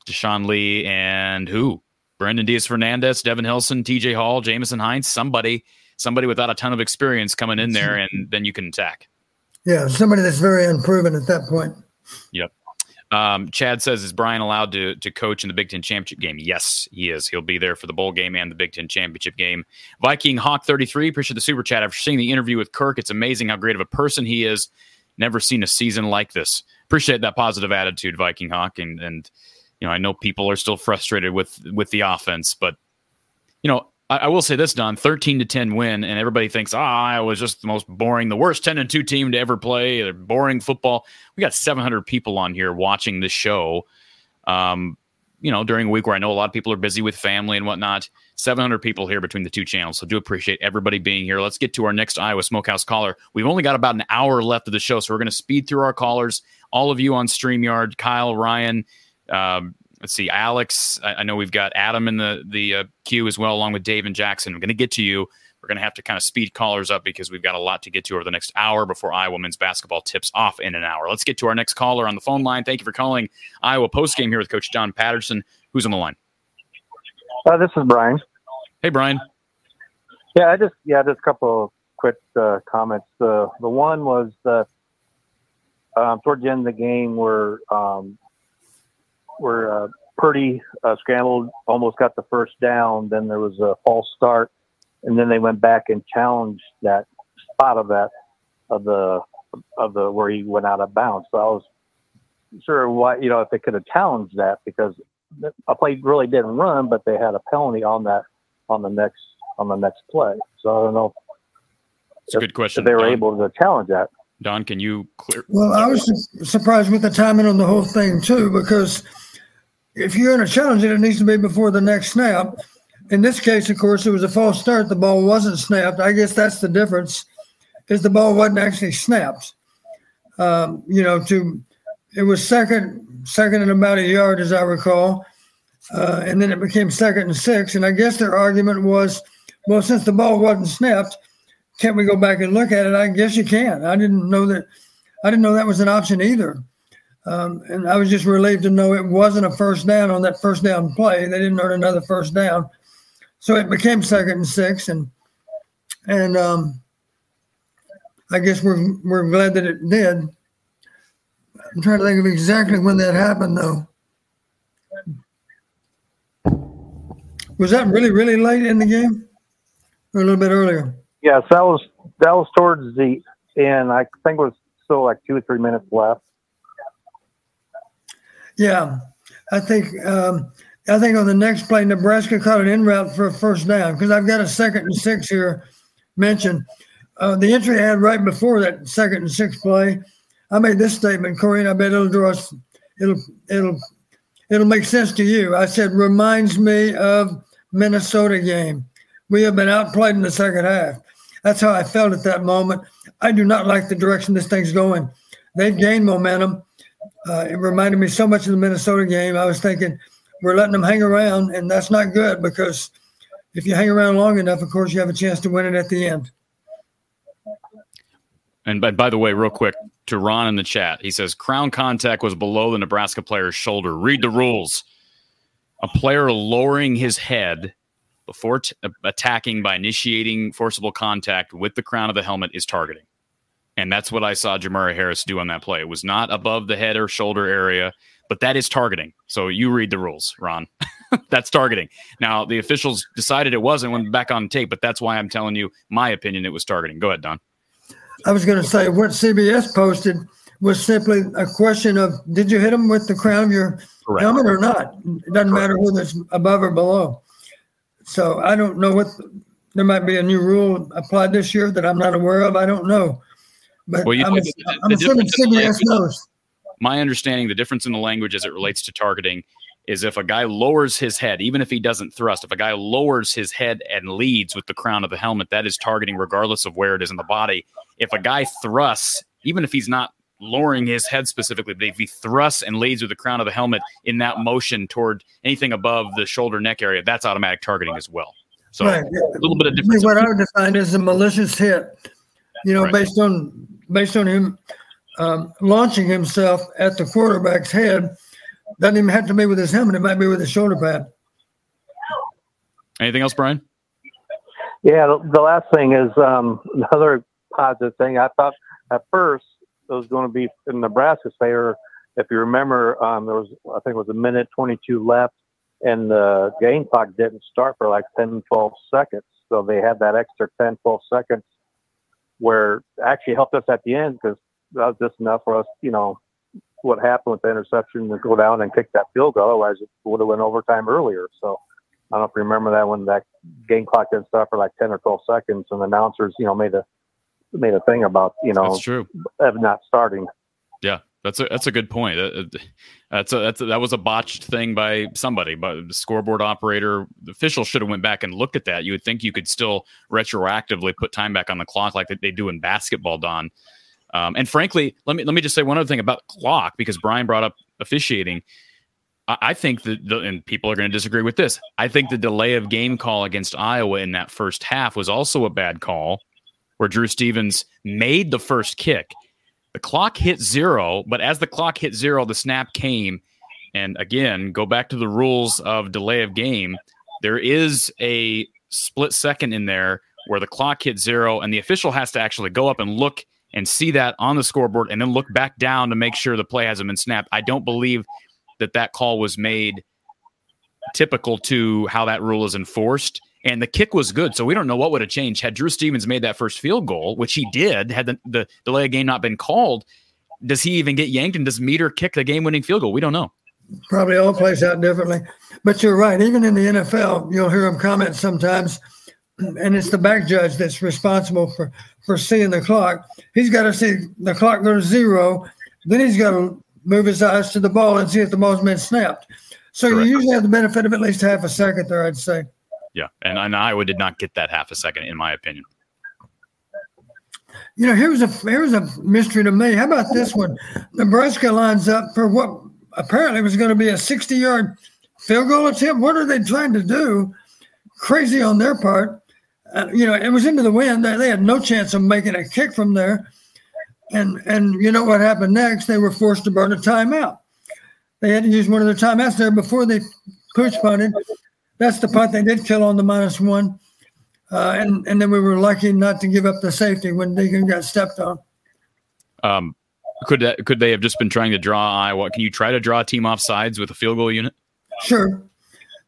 Deshaun Lee and who? Brendan Diaz Fernandez, Devin Hilson, TJ Hall, Jamison Hines, somebody, somebody without a ton of experience coming in there, and then you can attack. Yeah, somebody that's very unproven at that point. Yep. Um, Chad says, is Brian allowed to to coach in the Big Ten championship game? Yes, he is. He'll be there for the bowl game and the Big Ten championship game. Viking Hawk 33, appreciate the super chat. After seeing the interview with Kirk, it's amazing how great of a person he is. Never seen a season like this. Appreciate that positive attitude, Viking Hawk, and and you know, I know people are still frustrated with with the offense, but you know, I, I will say this, Don: thirteen to ten win, and everybody thinks, ah, I was just the most boring, the worst ten and two team to ever play. They're boring football. We got seven hundred people on here watching this show. Um, you know, during a week where I know a lot of people are busy with family and whatnot. 700 people here between the two channels. So do appreciate everybody being here. Let's get to our next Iowa Smokehouse caller. We've only got about an hour left of the show, so we're going to speed through our callers. All of you on StreamYard, Kyle, Ryan, um, let's see, Alex. I, I, know we've got Adam in the the uh, queue as well, along with Dave and Jackson. I'm going to get to you. We're going to have to kind of speed callers up because we've got a lot to get to over the next hour before Iowa men's basketball tips off in an hour. Let's get to our next caller on the phone line. Thank you for calling Iowa postgame here with Coach Don Patterson. Who's on the line? Uh, this is Brian. Hey, Brian. Yeah, I just yeah, just a couple of quick uh, comments. The the one was that um, towards the end of the game, where um, where uh, Purdy uh, scrambled, almost got the first down. Then there was a false start, and then they went back and challenged that spot of that of the of the where he went out of bounds. So I was sure why you know if they could have challenged that because a play really didn't run, but they had a penalty on that on the next on the next play. So I don't know. It's a good question. they were Don. able to challenge that. Don, can you clear? Well, I was surprised with the timing on the whole thing too, because if you're in a challenge, it needs to be before the next snap. In this case, of course, it was a false start. The ball wasn't snapped. I guess that's the difference, is the ball wasn't actually snapped. Um, you know, to it was second, second and about a yard, as I recall, uh, and then it became second and six. And I guess their argument was, well, since the ball wasn't snapped, can't we go back and look at it? I guess you can. I didn't know that. I didn't know that was an option either. Um, and I was just relieved to know it wasn't a first down on that first down play. They didn't earn another first down, so it became second and six, and and um, I guess we're we're glad that it did. I'm trying to think of exactly when that happened, though. Was that really really late in the game, or a little bit earlier? Yes, that was that was towards the end. I think it was still like two or three minutes left. Yeah, I think um, I think on the next play, Nebraska caught an in route for a first down because I've got a second and six here mentioned. Uh, the entry I had right before that second and six play, I made this statement, Corinne. I bet it'll draw us, it'll it'll it'll make sense to you. I said reminds me of Minnesota game. We have been outplayed in the second half. That's how I felt at that moment. I do not like the direction this thing's going. They've gained momentum uh, it reminded me so much of the Minnesota game. I was thinking we're letting them hang around, and that's not good because if you hang around long enough, of course, you have a chance to win it at the end. And by, by the way, real quick to Ron in the chat, he says crown contact was below the Nebraska player's shoulder. Read the rules. A player lowering his head before t- attacking by initiating forcible contact with the crown of the helmet is targeting. And that's what I saw Jermari Harris do on that play. It was not above the head or shoulder area, but that is targeting. So you read the rules, Ron. that's targeting. Now, the officials decided it wasn't when back on tape, but that's why I'm telling you my opinion it was targeting. Go ahead, Don. I was going to say what CBS posted was simply a question of did you hit him with the crown of your Correct. helmet or not? It doesn't Correct. matter whether it's above or below. So I don't know what there might be a new rule applied this year that I'm not aware of. I don't know. But well, you I'm, know, the, I'm assuming CBS knows. My understanding, the difference in the language as it relates to targeting is if a guy lowers his head, even if he doesn't thrust, if a guy lowers his head and leads with the crown of the helmet, that is targeting regardless of where it is in the body. If a guy thrusts, even if he's not lowering his head specifically, but if he thrusts and leads with the crown of the helmet in that motion toward anything above the shoulder neck area, that's automatic targeting as well. So right. a little bit of difference. What I would define as a malicious hit, you know, right. based on based on him um, launching himself at the quarterback's head. Doesn't even have to be with his helmet; it might be with his shoulder pad. Anything else, Brian? Yeah, the, the last thing is um, another positive thing. I thought at first it was going to be in Nebraska's favor. If you remember, um, there was I think it was a minute 22 left, and the game clock didn't start for like 10, 12 seconds. So they had that extra 10, 12 seconds where actually helped us at the end because that was just enough for us, you know, what happened with the interception to go down and kick that field goal. Otherwise, it would have went overtime earlier. So I don't know if you remember that when that game clock didn't start for like 10 or 12 seconds and the announcers, you know, made a made a thing about, you know, that's true. of not starting. Yeah. That's a that's a good point. That's a, that's a, that was a botched thing by somebody, but the scoreboard operator, the official should have went back and looked at that. You would think you could still retroactively put time back on the clock like they do in basketball, Don. Um, and frankly, let me let me just say one other thing about clock because Brian brought up officiating. I, I think that, the, and people are going to disagree with this. I think the delay of game call against Iowa in that first half was also a bad call, where Drew Stevens made the first kick the clock hit zero, but as the clock hit zero, the snap came. And again, go back to the rules of delay of game. There is a split second in there where the clock hit zero, and the official has to actually go up and look and see that on the scoreboard and then look back down to make sure the play hasn't been snapped. I don't believe that that call was made typical to how that rule is enforced and the kick was good. So we don't know what would have changed had Drew Stevens made that first field goal, which he did. Had the, the delay of game not been called, does he even get yanked? And does Meeder kick the game-winning field goal? We don't know. Probably all plays out differently, but you're right. Even in the NFL, you'll hear them comment sometimes, and it's the back judge that's responsible for for seeing the clock. He's got to see the clock go to zero, then he's got to move his eyes to the ball and see if the ball's been snapped. So Correct. you usually have the benefit of at least half a second there, I'd say. Yeah, and, and Iowa did not get that half a second, in my opinion. You know, here's a here's a mystery to me. How about this one? Nebraska lines up for what apparently was going to be a 60 yard field goal attempt. What are they trying to do? Crazy on their part. Uh, you know, it was into the wind. They, they had no chance of making a kick from there. And and you know what happened next? They were forced to burn a timeout. They had to use one of their timeouts there before they push punted that's the punt they did kill on the minus one. Uh, and and then we were lucky not to give up the safety when Deacon got stepped on. Um, could that, could they have just been trying to draw Iowa? Can you try to draw a team off sides with a field goal unit? Sure,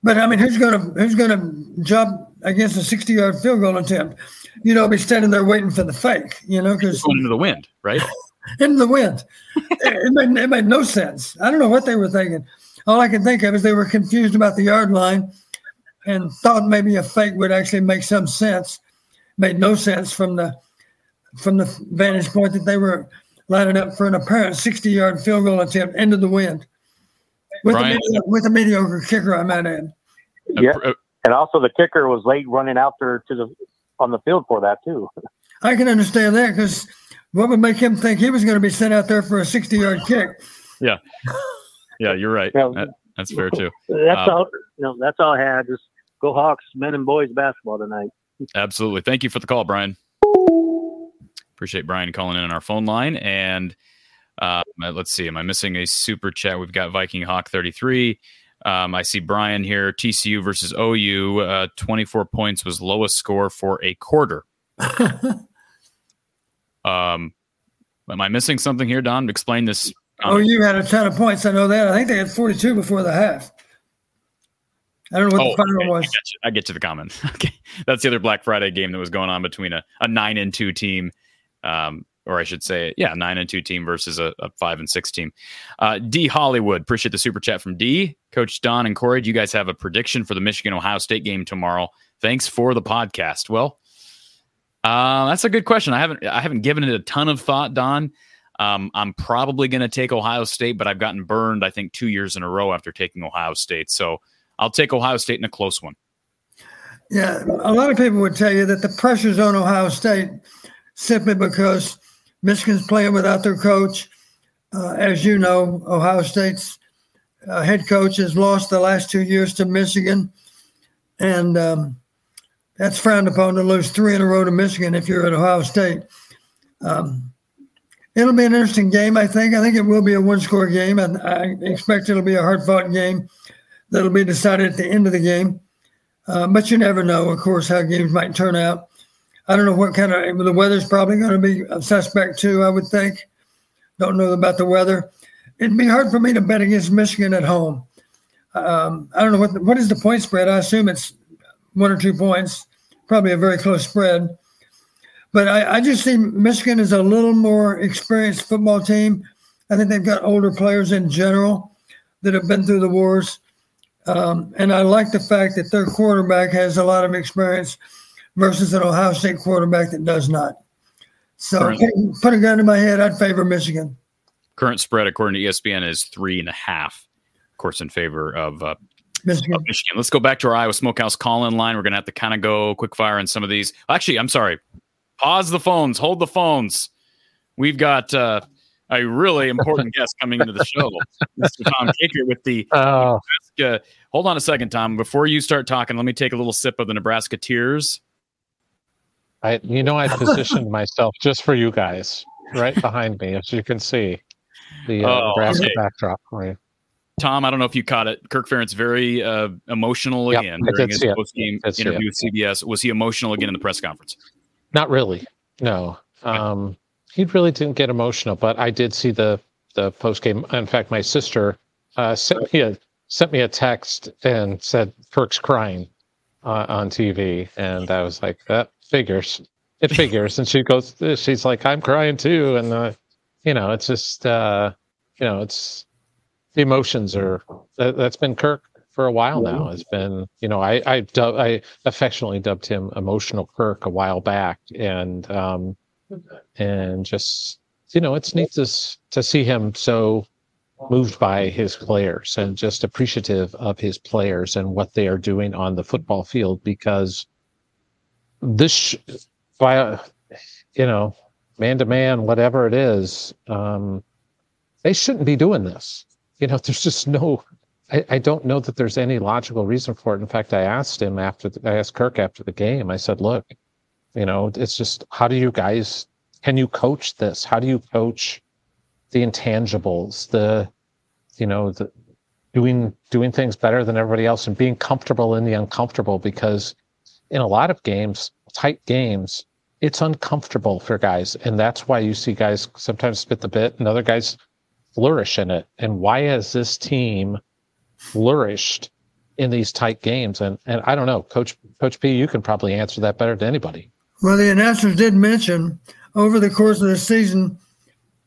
but I mean, who's gonna who's gonna jump against a sixty yard field goal attempt? You know, be standing there waiting for the fake. You know, because into the wind, right? into the wind. it, it, made, it made no sense. I don't know what they were thinking. All I can think of is they were confused about the yard line and thought maybe a fake would actually make some sense. Made no sense from the from the vantage point that they were lining up for an apparent 60 yard field goal attempt into the wind with, a, mediocre, with a mediocre kicker, I might add. Yeah. And also the kicker was late running out there to the on the field for that too. I can understand that because what would make him think he was going to be sent out there for a 60 yard kick? Yeah. Yeah, you're right. that, that's fair too. That's um, all. You know, that's all I had. Just go Hawks, men and boys basketball tonight. Absolutely. Thank you for the call, Brian. Appreciate Brian calling in on our phone line. And uh, let's see, am I missing a super chat? We've got Viking Hawk 33. Um, I see Brian here. TCU versus OU. Uh, 24 points was lowest score for a quarter. um, am I missing something here, Don? Explain this. Oh, you had a ton of points. I know that. I think they had 42 before the half. I don't know what oh, the final okay. was. I get, I get, to the comments. okay, that's the other Black Friday game that was going on between a, a nine and two team, um, or I should say, yeah, nine and two team versus a, a five and six team. Uh, D Hollywood, appreciate the super chat from D. Coach Don and Cory, do you guys have a prediction for the Michigan Ohio State game tomorrow? Thanks for the podcast. Well, uh, that's a good question. I haven't I haven't given it a ton of thought, Don. Um, I'm probably going to take Ohio State, but I've gotten burned, I think, two years in a row after taking Ohio State. So I'll take Ohio State in a close one. Yeah, a lot of people would tell you that the pressure's on Ohio State simply because Michigan's playing without their coach. Uh, as you know, Ohio State's uh, head coach has lost the last two years to Michigan, and um, that's frowned upon to lose three in a row to Michigan if you're at Ohio State. Um, it'll be an interesting game, I think. I think it will be a one score game, and I expect it'll be a hard fought game that'll be decided at the end of the game. Uh, but you never know, of course, how games might turn out. I don't know what kind of the weather's probably going to be a suspect too. I would think. Don't know about the weather. It'd be hard for me to bet against Michigan at home. Um, I don't know what the, what is the point spread. I assume it's one or two points. Probably a very close spread. But I, I just see Michigan is a little more experienced football team. I think they've got older players in general that have been through the wars. Um, and I like the fact that their quarterback has a lot of experience versus an Ohio State quarterback that does not. So put a gun to my head, I'd favor Michigan. Current spread, according to ESPN, is three and a half, of course, in favor of, uh, Michigan. Of Michigan. Let's go back to our Iowa Smokehouse call in line. We're going to have to kind of go quick fire on some of these. Actually, I'm sorry. Pause the phones. Hold the phones. We've got uh, a really important guest coming into the show, Mr. Tom Kakert with the Nebraska. Hold on a second, Tom. Before you start talking, let me take a little sip of the Nebraska tears. I, you know, I positioned myself just for you guys, right behind me, as you can see, the uh, oh, Nebraska okay. backdrop for you. Tom, I don't know if you caught it. Kirk Ferentz very uh, emotional yep, again during his post game interview with CBS. Was he emotional again in the press conference? Not really. No. Um, he really didn't get emotional, but I did see the the post game. In fact, my sister uh, sent me a sent me a text and said Kirk's crying uh, on TV, and I was like, that figures. It figures. and she goes, she's like, I'm crying too, and uh, you know, it's just uh, you know, it's the emotions are that, has been Kirk for a while now. It's been, you know, I I, dub, I affectionately dubbed him emotional Kirk a while back, and um, and just you know it's neat to to see him so moved by his players and just appreciative of his players and what they are doing on the football field because this by you know man to man whatever it is um, they shouldn't be doing this. You know there's just no I, I, don't know that there's any logical reason for it. In fact i asked him after the, i asked kirk after the game. I said look you know, it's just how do you guys can you coach this? How do you coach the intangibles, the you know, the doing doing things better than everybody else and being comfortable in the uncomfortable because in a lot of games, tight games, it's uncomfortable for guys. And that's why you see guys sometimes spit the bit and other guys flourish in it. And why has this team flourished in these tight games? And and I don't know, Coach Coach P, you can probably answer that better than anybody. Well, the announcers did mention over the course of the season,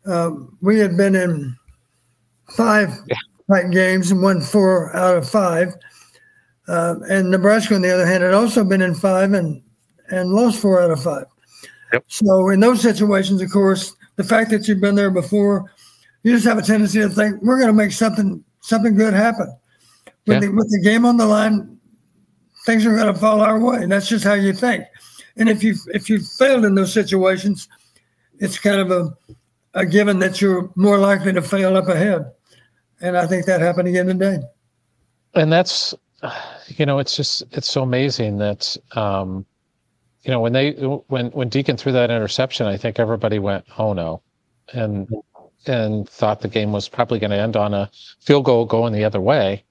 uh, we had been in five yeah. games and won four out of five. Uh, and Nebraska, on the other hand, had also been in five and, and lost four out of five. Yep. So, in those situations, of course, the fact that you've been there before, you just have a tendency to think we're going to make something something good happen. With, yeah. the, with the game on the line, things are going to fall our way. and That's just how you think. And if you if you failed in those situations, it's kind of a a given that you're more likely to fail up ahead. And I think that happened again today. And that's you know, it's just it's so amazing that um, you know when they when when Deacon threw that interception, I think everybody went, "Oh no," and and thought the game was probably going to end on a field goal going the other way,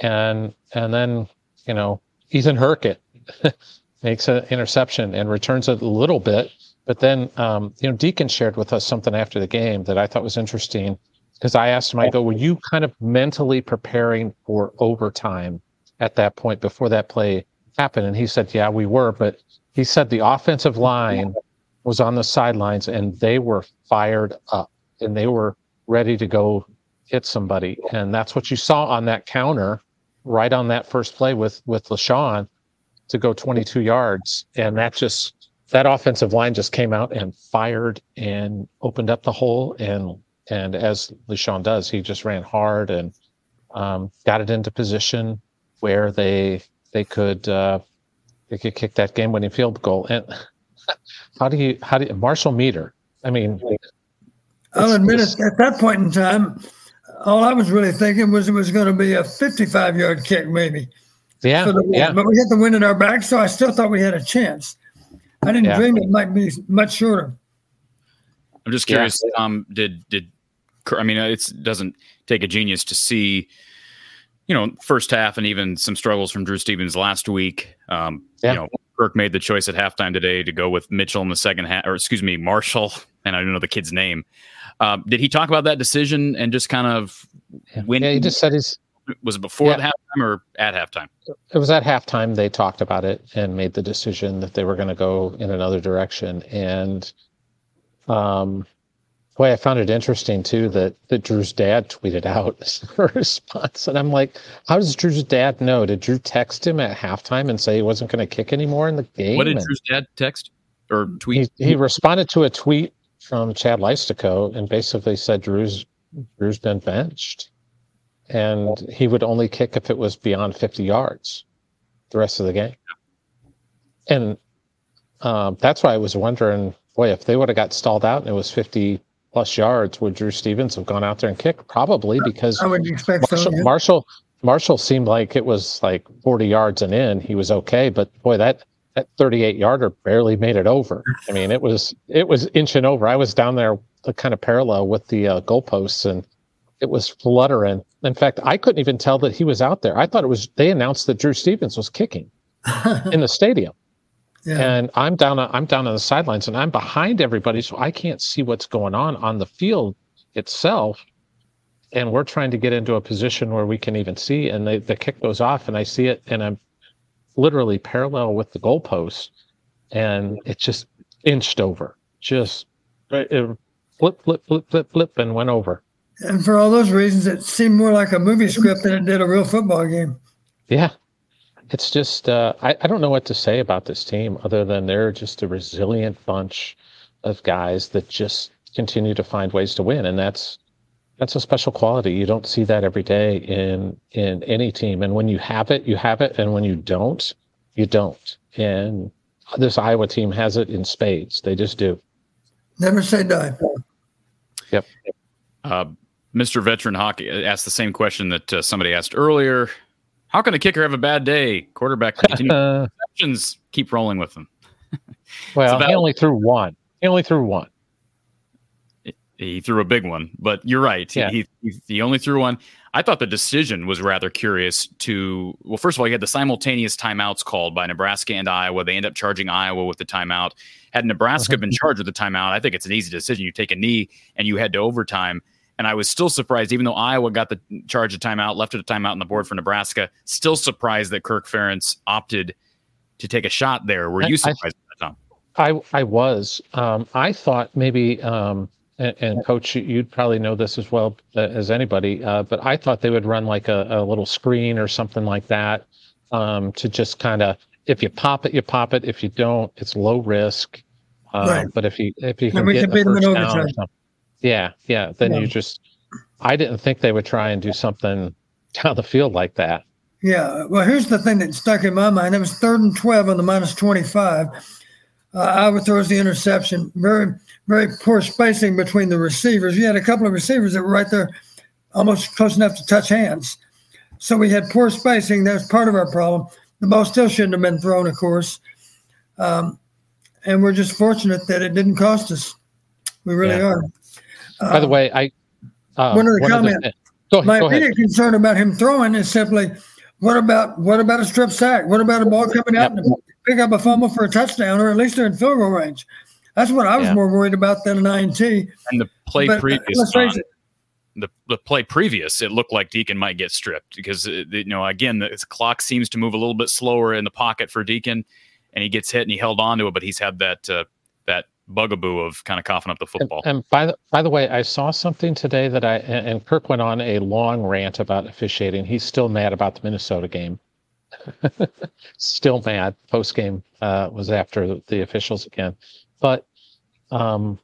and and then you know Ethan Hurkett makes an interception and returns it a little bit, but then um, you know Deacon shared with us something after the game that I thought was interesting because I asked him, I go, were you kind of mentally preparing for overtime at that point before that play happened? And he said, yeah, we were. But he said the offensive line was on the sidelines and they were fired up and they were ready to go hit somebody. And that's what you saw on that counter right on that first play with, with Leshon to go 22 yards. And that just, that offensive line just came out and fired and opened up the hole and and as Leshon does, he just ran hard and um, got it into position where they they could uh, they could kick that game winning field goal. And how do you how do you Marshall Meeder? I mean, I'll admit it. At that point in time, all I was really thinking was it was going to be a 55 yard kick, maybe. Yeah, yeah. But we had the wind in our back, so I still thought we had a chance. I didn't yeah. dream it might be much shorter. I'm just curious. Yeah. Um, did did I mean, it doesn't take a genius to see, you know, first half and even some struggles from Drew Stevens last week. Um, yeah. You know, Kirk made the choice at halftime today to go with Mitchell in the second half, or excuse me, Marshall, and I don't know the kid's name. Um, did he talk about that decision and just kind of when? Yeah, he just said he's. Was it before yeah. halftime or at halftime? It was at halftime. They talked about it and made the decision that they were going to go in another direction. And um, Boy, I found it interesting too that that Drew's dad tweeted out a response, and I'm like, "How does Drew's dad know? Did Drew text him at halftime and say he wasn't going to kick anymore in the game?" What did and Drew's dad text or tweet? He, he responded to a tweet from Chad Leistikow and basically said Drew's Drew's been benched, and he would only kick if it was beyond 50 yards, the rest of the game. And um, that's why I was wondering, boy, if they would have got stalled out and it was 50 plus yards, would Drew Stevens have gone out there and kicked? Probably because I would expect Marshall, so, yeah. Marshall Marshall seemed like it was like 40 yards and in. He was okay, but boy, that that 38 yarder barely made it over. I mean, it was it was inching over. I was down there, kind of parallel with the uh, goalposts, and it was fluttering. In fact, I couldn't even tell that he was out there. I thought it was. They announced that Drew Stevens was kicking in the stadium. Yeah. And I'm down. I'm down on the sidelines, and I'm behind everybody, so I can't see what's going on on the field itself. And we're trying to get into a position where we can even see. And the the kick goes off, and I see it, and I'm literally parallel with the goalpost, and it just inched over, just it flip, flip, flip, flip, flip, and went over. And for all those reasons, it seemed more like a movie script than it did a real football game. Yeah, it's just uh, I, I don't know what to say about this team other than they're just a resilient bunch of guys that just continue to find ways to win, and that's that's a special quality. You don't see that every day in in any team, and when you have it, you have it, and when you don't, you don't. And this Iowa team has it in spades. They just do. Never say die. Yep. Uh, Mr. Veteran Hockey asked the same question that uh, somebody asked earlier. How can a kicker have a bad day? Quarterback interceptions keep rolling with them. well, he only threw one. He only threw one. He threw a big one, but you're right. Yeah. He, he, he only threw one. I thought the decision was rather curious. To well, first of all, you had the simultaneous timeouts called by Nebraska and Iowa. They end up charging Iowa with the timeout. Had Nebraska been charged with the timeout, I think it's an easy decision. You take a knee and you head to overtime. And I was still surprised, even though Iowa got the charge of timeout, left it a timeout on the board for Nebraska, still surprised that Kirk Ferentz opted to take a shot there. Were you surprised I, Tom? I, I was. Um, I thought maybe, um, and, and, Coach, you'd probably know this as well uh, as anybody, uh, but I thought they would run like a, a little screen or something like that um, to just kind of, if you pop it, you pop it. If you don't, it's low risk. Uh, right. But if you if you can get the first down or something, yeah, yeah. Then yeah. you just, I didn't think they would try and do something down the field like that. Yeah. Well, here's the thing that stuck in my mind. It was third and 12 on the minus 25. Uh, Iowa throws the interception. Very, very poor spacing between the receivers. You had a couple of receivers that were right there, almost close enough to touch hands. So we had poor spacing. That was part of our problem. The ball still shouldn't have been thrown, of course. Um, and we're just fortunate that it didn't cost us. We really yeah. are. By the way, I uh, one of the comments. My immediate concern about him throwing is simply, what about what about a strip sack? What about a ball coming out yep. and pick up a fumble for a touchdown, or at least they're in field goal range? That's what I was yeah. more worried about than an INT. And the play but, uh, previous, the, the play previous, it looked like Deacon might get stripped because uh, you know again the clock seems to move a little bit slower in the pocket for Deacon, and he gets hit and he held on to it, but he's had that uh, that bugaboo of kind of coughing up the football. And, and, by the by the way, I saw something today that I and Kirk went on a long rant about officiating. He's still mad about the Minnesota game. still mad. Post game uh, was after the officials again, but um,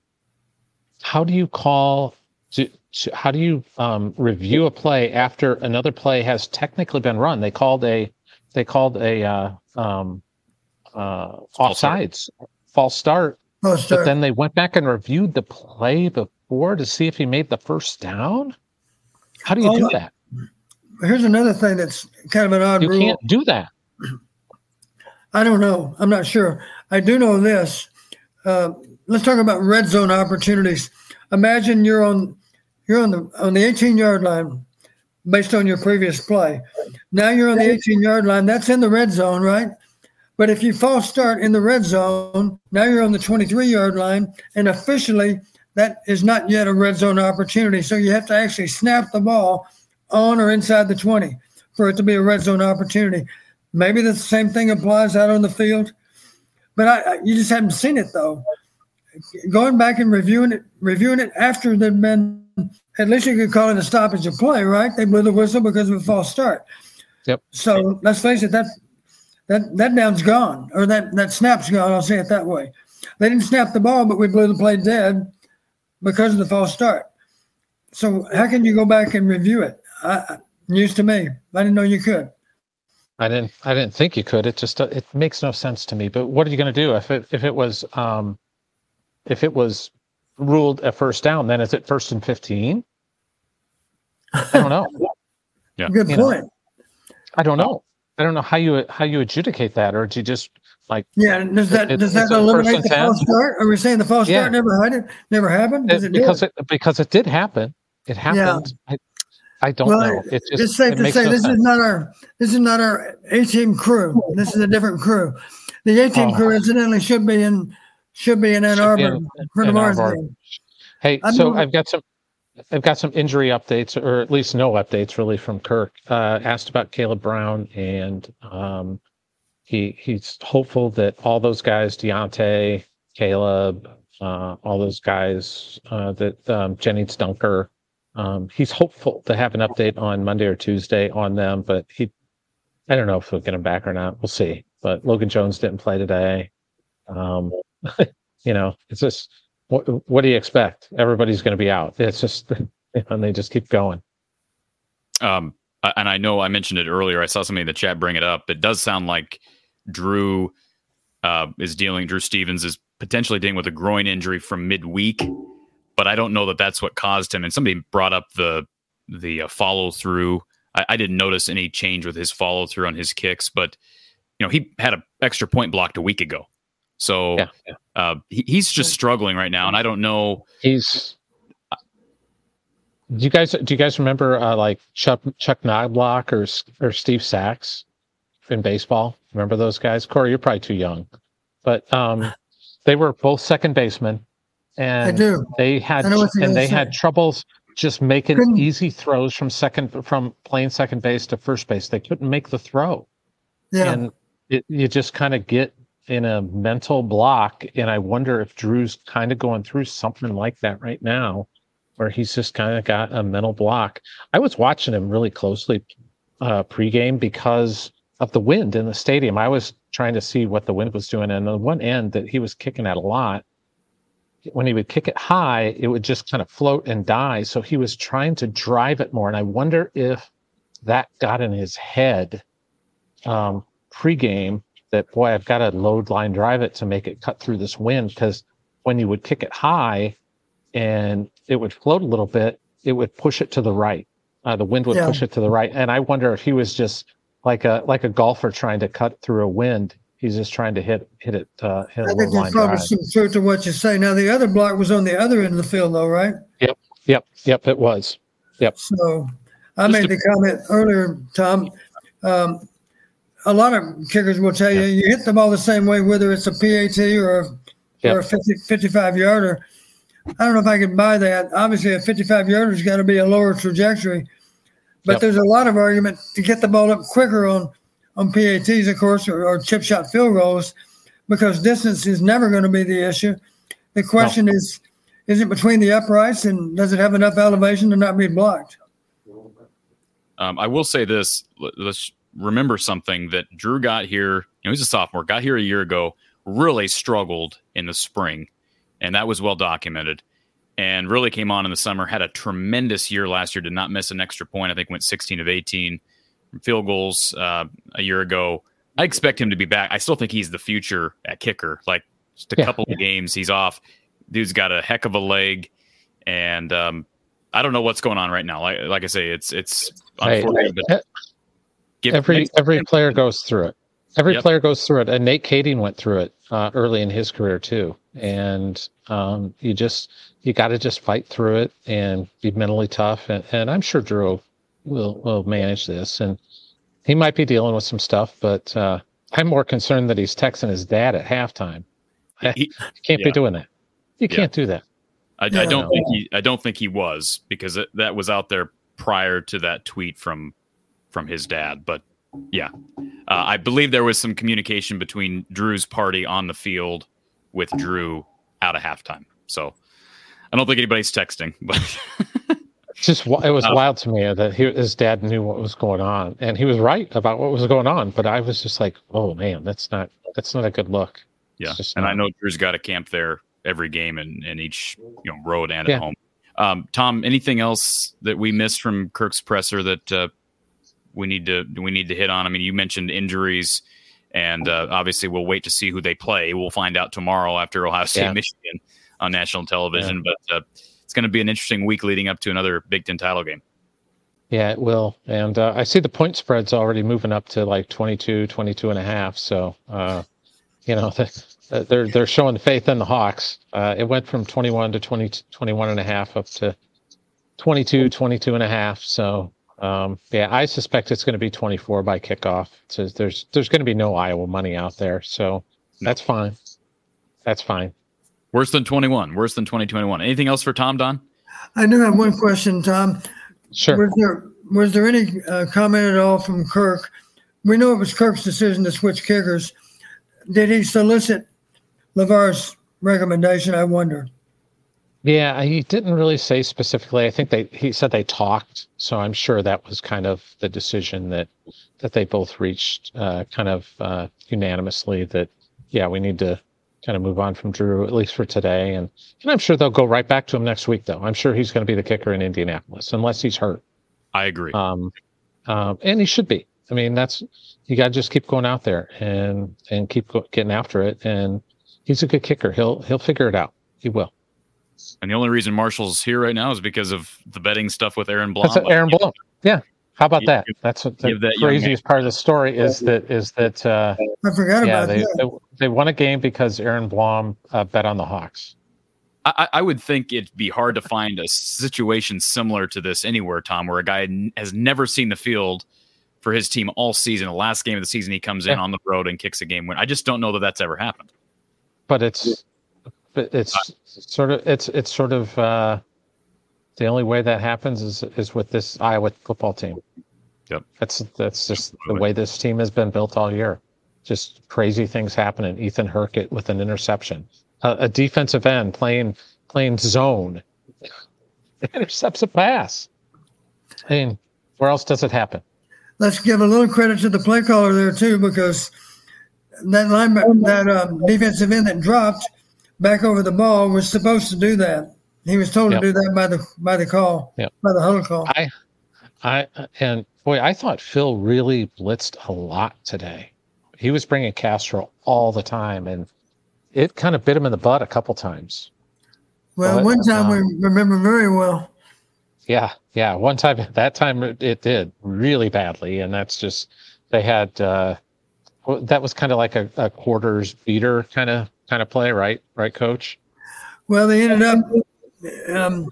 how do you call? Do, how do you um, review a play after another play has technically been run? They called a they called a uh, um, uh, offsides false start Oh, but then they went back and reviewed the play before to see if he made the first down. How do you oh, do that? Here's another thing that's kind of an odd you rule. You can't do that. I don't know. I'm not sure. I do know this. Uh, let's talk about red zone opportunities. Imagine you're on you're on the on the 18 yard line based on your previous play. Now you're on the 18 yard line. That's in the red zone, right? But if you false start in the red zone, now you're on the 23 yard line, and officially that is not yet a red zone opportunity. So you have to actually snap the ball on or inside the 20 for it to be a red zone opportunity. Maybe the same thing applies out on the field, but I, you just haven't seen it though. Going back and reviewing it, reviewing it after they've been, at least you could call it a stoppage of play, right? They blew the whistle because of a false start. Yep. So let's face it, that that that down's gone, or that that snap's gone. I'll say it that way. They didn't snap the ball, but we blew the play dead because of the false start. So how can you go back and review it? I, news to me. I didn't know you could. I didn't. I didn't think you could. It just it makes no sense to me. But what are you going to do if it if it was um, if it was ruled a first down? Then is it first and fifteen? I don't know. yeah. Good you point. Know, I don't know. I don't know how you how you adjudicate that, or do you just like yeah? Does that it, does that eliminate the false start? Are we saying the false yeah. start never happened? Never happened? Uh, it, it because it because it did happen. It happened. Yeah. I, I don't well, know. It's just, just safe to say no this sense. is not our this is not our A team crew. This is a different crew. The A team oh. crew incidentally should be in should be in Ann Arbor Mars game. Hey, so I've got some I've got some injury updates, or at least no updates really from Kirk. Uh, asked about Kaleb Brown, and um, he he's hopeful that all those guys, Deontay, Kaleb, uh, all those guys, uh, that um, Gennings Dunker, um, he's hopeful to have an update on Monday or Tuesday on them. But he, I don't know if we'll get him back or not. We'll see. But Logan Jones didn't play today. Um, you know, it's just what, what do you expect? Everybody's going to be out. It's just, and they just keep going. Um, and I know I mentioned it earlier. I saw somebody in the chat bring it up. It does sound like Drew uh, is dealing. Drew Stevens is potentially dealing with a groin injury from midweek, but I don't know that that's what caused him. And somebody brought up the the uh, follow through. I, I, didn't notice any change with his follow through on his kicks, but you know he had an extra point blocked a week ago. So yeah, yeah. Uh, he, he's just struggling right now, and I don't know. He's. Do you guys do you guys remember uh, like Chuck Chuck Knoblauch or or Steve Sax in baseball? Remember those guys? Cory, you're probably too young, but um, they were both second basemen, and I do. they had and they say. had troubles just making couldn't. easy throws from second from playing second base to first base. They couldn't make the throw, yeah. and it, you just kind of get in a mental block. And I wonder if Drew's kind of going through something like that right now, where he's just kind of got a mental block. I was watching him really closely uh, pregame because of the wind in the stadium. I was trying to see what the wind was doing. And the one end that he was kicking at a lot, when he would kick it high, it would just kind of float and die. So he was trying to drive it more. And I wonder if that got in his head um, pregame that boy, I've got to load line drive it to make it cut through this wind because when you would kick it high and it would float a little bit, it would push it to the right. Uh, the wind would yeah. push it to the right, and I wonder if he was just like a like a golfer trying to cut through a wind. He's just trying to hit hit it. Uh, hit I think there's probably drive. some truth to what you say. Now the other block was on the other end of the field, though, right? Yep, yep, yep. It was. Yep. So I just made the comment earlier, Tom. Um, a lot of kickers will tell you you hit the ball the same way, whether it's a PAT or yep. or a 50, 55 yarder. I don't know if I can buy that. Obviously, a 55 yarder has got to be a lower trajectory, but yep. there's a lot of argument to get the ball up quicker on on PATs, of course, or, or chip shot field goals, because distance is never going to be the issue. The question no. is, is it between the uprights and does it have enough elevation to not be blocked? Um, I will say this: let's remember something that Drew got here. You know, he's a sophomore, got here a year ago, really struggled in the spring, and that was well documented. And really came on in the summer, had a tremendous year last year, did not miss an extra point. I think went 16 of 18 field goals uh, a year ago. I expect him to be back. I still think he's the future at kicker. Like just a yeah, couple yeah. of games, he's off. Dude's got a heck of a leg, and um, I don't know what's going on right now. Like, like I say, it's it's unfortunate, hey, but Give, every every player goes through it. Every yep. player goes through it, and Nate Kaeding went through it uh, early in his career too. And um, you just you got to just fight through it and be mentally tough. And, and I'm sure Drew will will manage this, and he might be dealing with some stuff. But uh, I'm more concerned that he's texting his dad at halftime. He, you can't yeah. be doing that. You yeah. can't do that. I, I don't think he. I don't think he was because it, that was out there prior to that tweet from from his dad. But yeah, uh, I believe there was some communication between Drew's party on the field with Drew out of halftime. So I don't think anybody's texting, but. just it was uh, wild to me that he, his dad knew what was going on, and he was right about what was going on. But I was just like, "Oh man, that's not that's not a good look." Yeah, and not, I know Drew's got a camp there every game and in, in each you know road and yeah. at home. Um, Tom, anything else that we missed from Kirk's presser that uh, we need to we need to hit on? I mean, you mentioned injuries, and uh, obviously we'll wait to see who they play. We'll find out tomorrow after Ohio State yeah. Michigan on national television. Yeah. But uh, it's going to be an interesting week leading up to another Big Ten title game. Yeah, it will. And uh, I see the point spreads already moving up to like 22, 22 and a half. So, uh, you know, they're they're showing faith in the Hawks. Uh, it went from 21 to 20, 21 and a half up to 22, 22 and a half. So um, yeah, I suspect it's going to be 24 by kickoff. So there's there's going to be no Iowa money out there, so that's fine. That's fine. Worse than 21. Worse than 2021. Anything else for Tom Don? I do have one question, Tom. Sure. Was there was there any uh, comment at all from Kirk? We know it was Kirk's decision to switch kickers. Did he solicit LeVar's recommendation? I wonder. Yeah, he didn't really say specifically. I think they he said they talked, so I'm sure that was kind of the decision that that they both reached, uh, kind of uh, unanimously. That yeah, we need to kind of move on from Drew at least for today, and and I'm sure they'll go right back to him next week. Though I'm sure he's going to be the kicker in Indianapolis unless he's hurt. I agree. Um, um, and he should be. I mean, that's you got to just keep going out there and and keep getting after it. And he's a good kicker. He'll he'll figure it out. He will. And the only reason Marshall's here right now is because of the betting stuff with Aaron Blom. That's Aaron Blom. Yeah. How about that? That's what the that craziest part of the story is that is that uh, I forgot yeah, about they, that. They, they won a game because Aaron Blom uh, bet on the Hawks. I, I, would think it'd be hard to find a situation similar to this anywhere, Tom, where a guy has never seen the field for his team all season. The last game of the season, he comes in on the road and kicks a game win. I just don't know that that's ever happened. But it's but it's uh, sort of it's it's sort of uh, the only way that happens is is with this Iowa football team. Yep. That's that's just the way this team has been built all year. Just crazy things happening. Ethan Hurkett with an interception, uh, a defensive end playing playing zone, intercepts a pass. I mean, where else does it happen? Let's give a little credit to the play caller there too, because that linebacker, that um, defensive end that dropped back over the ball was supposed to do that. He was told yep. to do that by the by the call, yep. by the huddle call. I, I and boy, I thought Phil really blitzed a lot today. He was bringing Castro all the time, and it kind of bit him in the butt a couple times. Well, but, one time um, we remember very well. Yeah, yeah. One time, that time it did really badly, and that's just they had uh, that was kind of like a, a quarters beater kind of kind of play, right? Right, coach. Well, they ended up, um,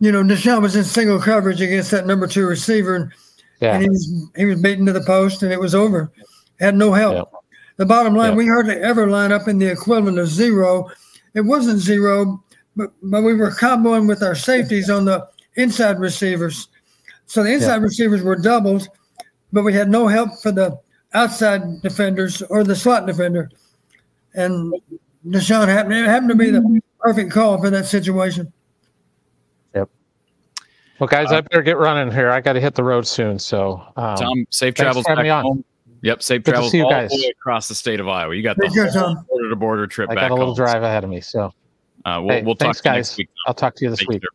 you know, Deshaun was in single coverage against that number two receiver, and, yeah. and he was he was beaten to the post, and it was over. Had no help. Yeah. The bottom line, yeah. we hardly ever line up in the equivalent of zero. It wasn't zero, but but we were comboing with our safeties on the inside receivers. So the inside receivers were doubled, but we had no help for the outside defenders or the slot defender. And Deshaun happened, it happened to be the perfect call for that situation. Yep. Well, guys, uh, I better get running here. I got to hit the road soon. So, um, Tom, safe travels back home. Yep, safe Good travels all guys. the way across the state of Iowa. You got the border to border trip I got a little home. drive ahead of me. So, uh, we'll, hey, we'll thanks, talk guys. Week, I'll talk to you this Thank week. You.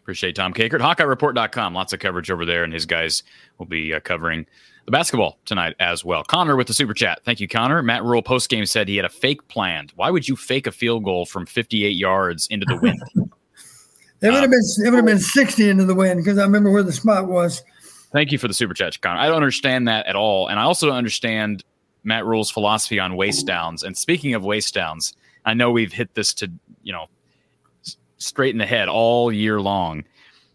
Appreciate Tom Kakert. HawkeyeReport.com. Lots of coverage over there, and his guys will be uh, covering the basketball tonight as well. Connor with the super chat. Thank you, Connor. Matt Rhule post game said he had a fake planned. Why would you fake a field goal from 58 yards into the wind? it would have been it would have been 60 into the wind because I remember where the spot was. Thank you for the super chat, Connor. I don't understand that at all, and I also don't understand Matt Rhule's philosophy on waste downs. And speaking of waste downs, I know we've hit this to you know straight in the head all year long,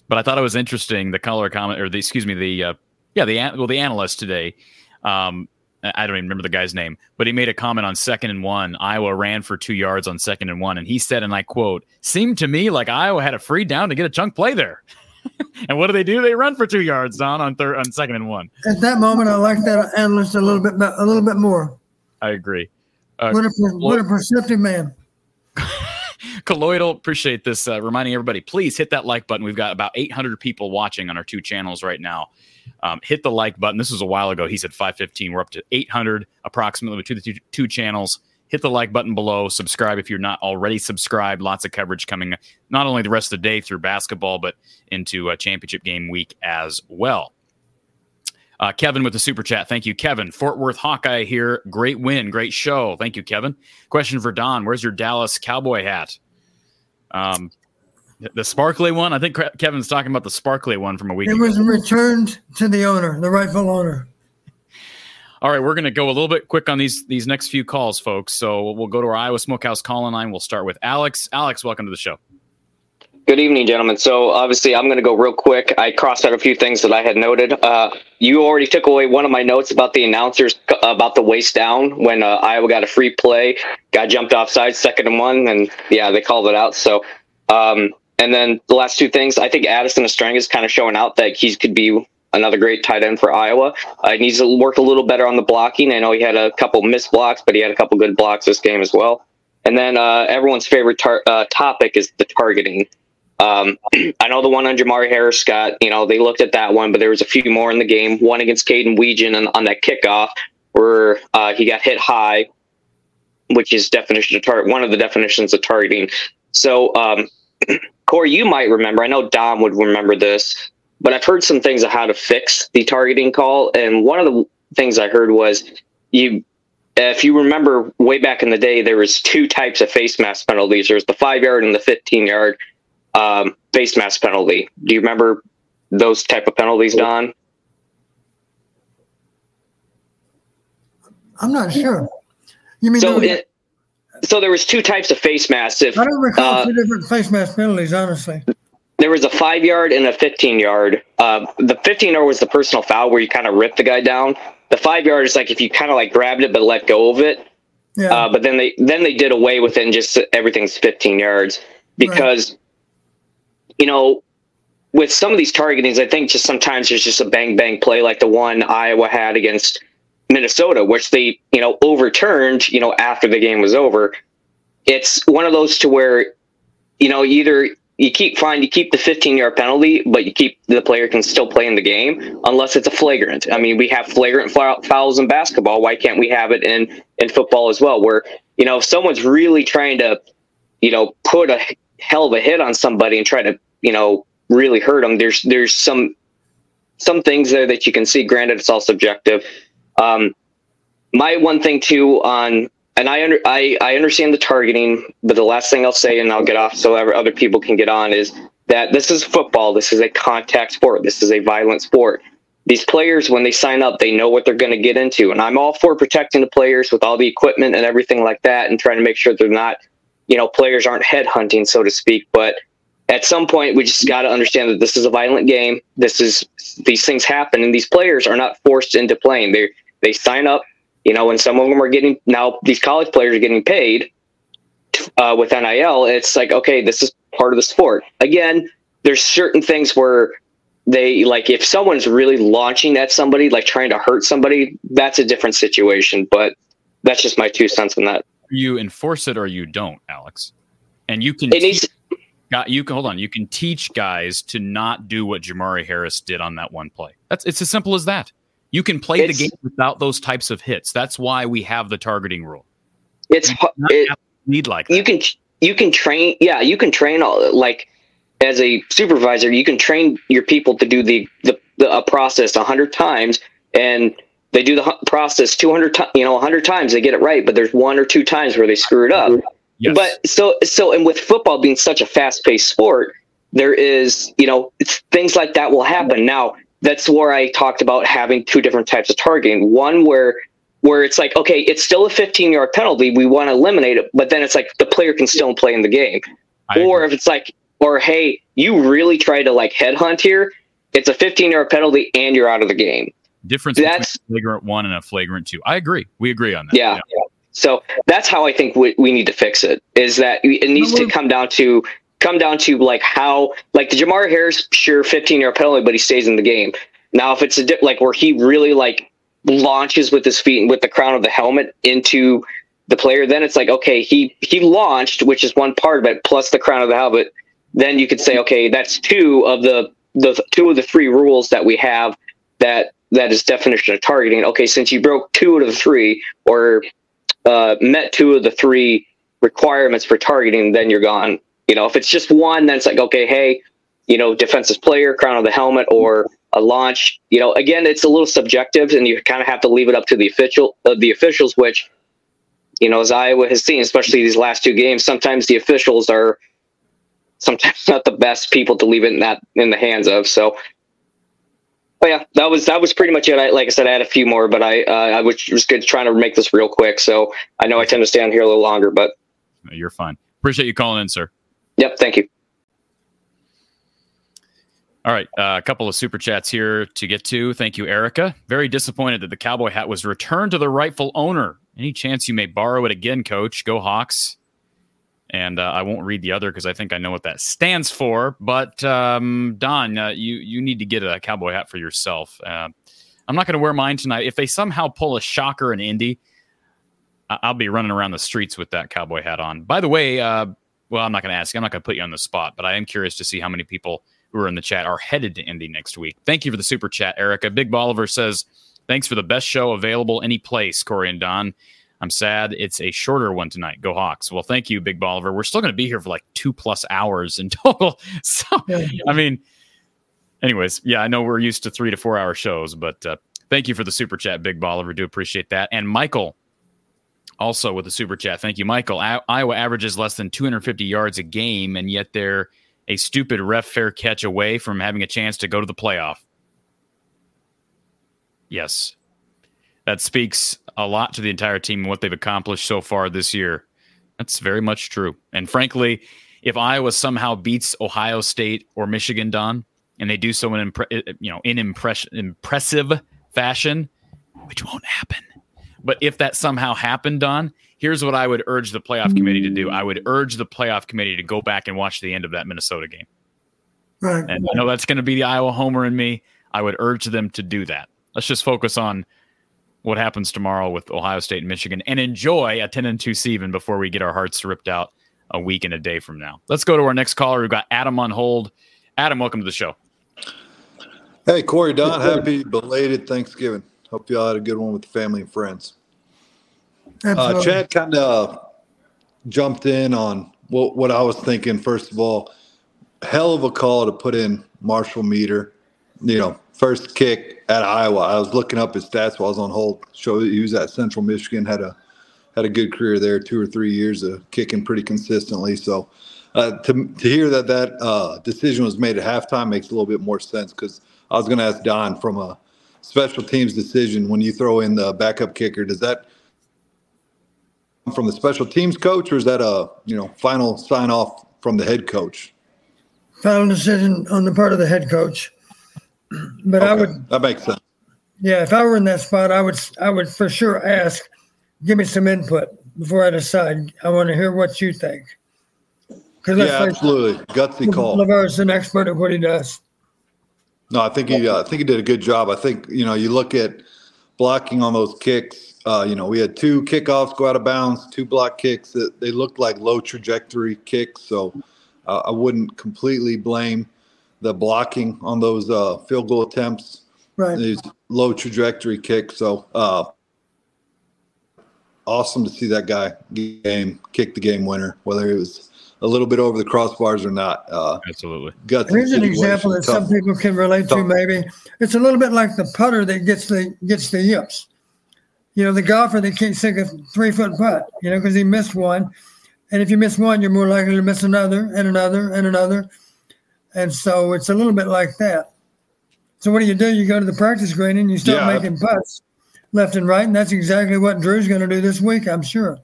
but I thought it was interesting the color comment or the excuse me the uh, yeah, the well, the analyst today. Um, I don't even remember the guy's name, but he made a comment on second and one. Iowa ran for two yards on second and one, and he said, and I quote, "Seemed to me like Iowa had a free down to get a chunk play there." and what do they do? They run for two yards down on third on second and one. At that moment, I like that analyst a little bit, a little bit more. I agree. Uh, what, a, what a perceptive man. Colloidal, appreciate this. Uh, reminding everybody, please hit that like button. We've got about 800 people watching on our two channels right now. Um, hit the like button. This was a while ago. He said 515. We're up to 800 approximately between the two, two channels. Hit the like button below. Subscribe if you're not already subscribed. Lots of coverage coming not only the rest of the day through basketball, but into a championship game week as well. Uh, Kevin with the super chat. Thank you, Kevin. Fort Worth Hawkeye here. Great win. Great show. Thank you, Kevin. Question for Don Where's your Dallas Cowboy hat? Um, the sparkly one. I think Kevin's talking about the sparkly one from a week. It ago. was returned to the owner, the rightful owner. All right, we're going to go a little bit quick on these these next few calls, folks. So we'll go to our Iowa Smokehouse call line. We'll start with Alex. Alex, welcome to the show. Good evening, gentlemen. So obviously, I'm going to go real quick. I crossed out a few things that I had noted. Uh, you already took away one of my notes about the announcers about the waist down when uh, Iowa got a free play, got jumped offside, second and one, and yeah, they called it out. So um, and then the last two things, I think Addison Ostrenga is kind of showing out that he could be another great tight end for Iowa. Uh, he needs to work a little better on the blocking. I know he had a couple missed blocks, but he had a couple good blocks this game as well. And then uh, everyone's favorite tar- uh, topic is the targeting. Um, I know the one on Jermari Harris got, you know, they looked at that one, but there was a few more in the game. One against Kaden Wetjen on, on that kickoff where uh, he got hit high, which is definition of tar- one of the definitions of targeting. So um, Corey, you might remember. I know Dom would remember this, but I've heard some things of how to fix the targeting call. And one of the things I heard was you, if you remember way back in the day, there was two types of face mask penalties. There's the five yard and the 15 yard um, face mask penalty. Do you remember those type of penalties, Don? I'm not sure. You mean so? It, so there was two types of face masks. If, I don't recall uh, two different face mask penalties, honestly. There was a five yard and a 15 yard. Uh, the 15 yard was the personal foul where you kind of rip the guy down. The five yard is like if you kind of like grabbed it but let go of it. Yeah. Uh, but then they then they did away with it and just everything's 15 yards because right. You know with some of these targetings, I think just sometimes there's just a bang bang play like the one Iowa had against Minnesota, which they, you know, overturned, you know, after the game was over. It's one of those to where, you know, either you keep fine, you keep the 15 yard penalty, but you keep the player can still play in the game unless it's a flagrant. I mean, we have flagrant fouls in basketball. Why can't we have it in in football as well? Where you know if someone's really trying to, you know, put a hell of a hit on somebody and try to, you know, really hurt them. There's there's some some things there that you can see. Granted, it's all subjective. Um, my one thing too on, and I, under, I I understand the targeting, but the last thing I'll say, and I'll get off so other people can get on, is that this is football. This is a contact sport. This is a violent sport. These players, when they sign up, they know what they're going to get into. And I'm all for protecting the players with all the equipment and everything like that and trying to make sure they're not, you know, players aren't headhunting, so to speak. But at some point, we just got to understand that this is a violent game. This is, these things happen and these players are not forced into playing. They, they sign up, you know, and some of them are getting, now these college players are getting paid uh, with NIL, it's like, okay, this is part of the sport. Again, there's certain things where they like if someone's really launching at somebody, like trying to hurt somebody, that's a different situation. But that's just my two cents on that. You enforce it or you don't, Alex. And you can. It needs, you can hold on. You can teach guys to not do what Jermari Harris did on that one play. That's it's as simple as that. You can play the game without those types of hits. That's why we have the targeting rule. It's it, need like that. you can you can train yeah you can train all like as a supervisor you can train your people to do the the, the a process a 100 times and they do the process 200 times you know 100 times they get it right but there's one or two times where they screw it up yes. but so so and with football being such a fast-paced sport there is you know things like that will happen now that's where i talked about having two different types of targeting one where where it's like, okay, it's still a 15 yard penalty. We want to eliminate it, but then it's like the player can still play in the game. I or agree. if it's like, or hey, you really try to like headhunt here, it's a 15 yard penalty and you're out of the game. Difference that's flagrant one and a flagrant two. I agree. We agree on that. Yeah. yeah. So that's how I think we, we need to fix it. Is that it needs to come down to come down to like how like the Jermari Harris sure 15 yard penalty, but he stays in the game. Now if it's a dip like where he really like launches with his feet and with the crown of the helmet into the player, then it's like, okay, he he launched, which is one part of it, plus the crown of the helmet. Then you could say, okay, that's two of the the two of the three rules that we have that that is definition of targeting. Okay, since you broke two out of the three or uh, met two of the three requirements for targeting, then you're gone. You know, if it's just one, then it's like, okay, hey, you know, defensive player, crown of the helmet, or a launch. You know, again, it's a little subjective, and you kind of have to leave it up to the official, uh, the officials. Which, you know, as Iowa has seen, especially these last two games, sometimes the officials are sometimes not the best people to leave it in that in the hands of. So, yeah, that was that was pretty much it. I, like I said, I had a few more, but I uh, I was just good trying to make this real quick. So I know I tend to stay on here a little longer, but you're fine. Appreciate you calling in, sir. Yep, thank you. All right, uh, a couple of super chats here to get to. Thank you, Erica. Very disappointed that the cowboy hat was returned to the rightful owner. Any chance you may borrow it again, Coach? Go Hawks! And uh, I won't read the other because I think I know what that stands for. But um, Don, uh, you you need to get a cowboy hat for yourself. Uh, I'm not going to wear mine tonight. If they somehow pull a shocker in Indy, I'll be running around the streets with that cowboy hat on. By the way, uh, well, I'm not going to ask. I'm not going to put you on the spot, but I am curious to see how many people who are in the chat are headed to Indy next week. Thank you for the super chat, Erica. Big Bolivar says, Thanks for the best show available any place, Corey and Don. I'm sad it's a shorter one tonight. Go Hawks. Well, thank you, Big Bolivar. We're still going to be here for like two plus hours in total. So, I mean, anyways, yeah, I know we're used to three to four hour shows, but uh, thank you for the super chat, Big Bolivar. Do appreciate that. And Michael, also with the super chat. Thank you, Michael. I- Iowa averages less than 250 yards a game, and yet they're a stupid ref fair catch away from having a chance to go to the playoff. Yes. That speaks a lot to the entire team and what they've accomplished so far this year. That's very much true. And frankly, if Iowa somehow beats Ohio State or Michigan, Don, and they do so in impre- eh, you know in impress- impressive fashion, which won't happen. But if that somehow happened, Don, here's what I would urge the playoff committee to do. I would urge the playoff committee to go back and watch the end of that Minnesota game. Right. And I know that's going to be the Iowa homer in me. I would urge them to do that. Let's just focus on what happens tomorrow with Ohio State and Michigan and enjoy a 10 and 2 season before we get our hearts ripped out a week and a day from now. Let's go to our next caller. We've got Adam on hold. Adam, welcome to the show. Hey, Corey Don, happy belated Thanksgiving. Hope you all had a good one with the family and friends. Uh, Chad kind of jumped in on what, what I was thinking. First of all, hell of a call to put in Marshall Meeder. You know, first kick at Iowa. I was looking up his stats while I was on hold. Show he was at Central Michigan, had a had a good career there, two or three years of kicking pretty consistently. So uh, to to hear that that uh, decision was made at halftime makes a little bit more sense because I was going to ask Don from a special teams decision when you throw in the backup kicker. Does that from the special teams coach, or is that a you know final sign off from the head coach? Final decision on the part of the head coach. But okay, I would that makes sense. Yeah, if I were in that spot, I would I would for sure ask, give me some input before I decide. I want to hear what you think. Yeah, absolutely, gutsy call. LeVar's an expert at what he does. No, I think he uh, I think he did a good job. I think you know you look at blocking on those kicks. Uh, you know, we had two kickoffs go out of bounds, two block kicks that they looked like low trajectory kicks. So uh, I wouldn't completely blame the blocking on those uh, field goal attempts. Right. These low trajectory kicks. So uh, awesome to see that guy game kick the game winner, whether it was a little bit over the crossbars or not. Uh, Absolutely. Here's an example that tough. some people can relate tough. to. Maybe it's a little bit like the putter that gets the gets the yips. You know, the golfer that can't sink a three foot putt. You know, because he missed one, and if you miss one, you're more likely to miss another and another and another, and so it's a little bit like that. So what do you do? You go to the practice green and you start yeah. making putts left and right, and that's exactly what Drew's going to do this week. I'm sure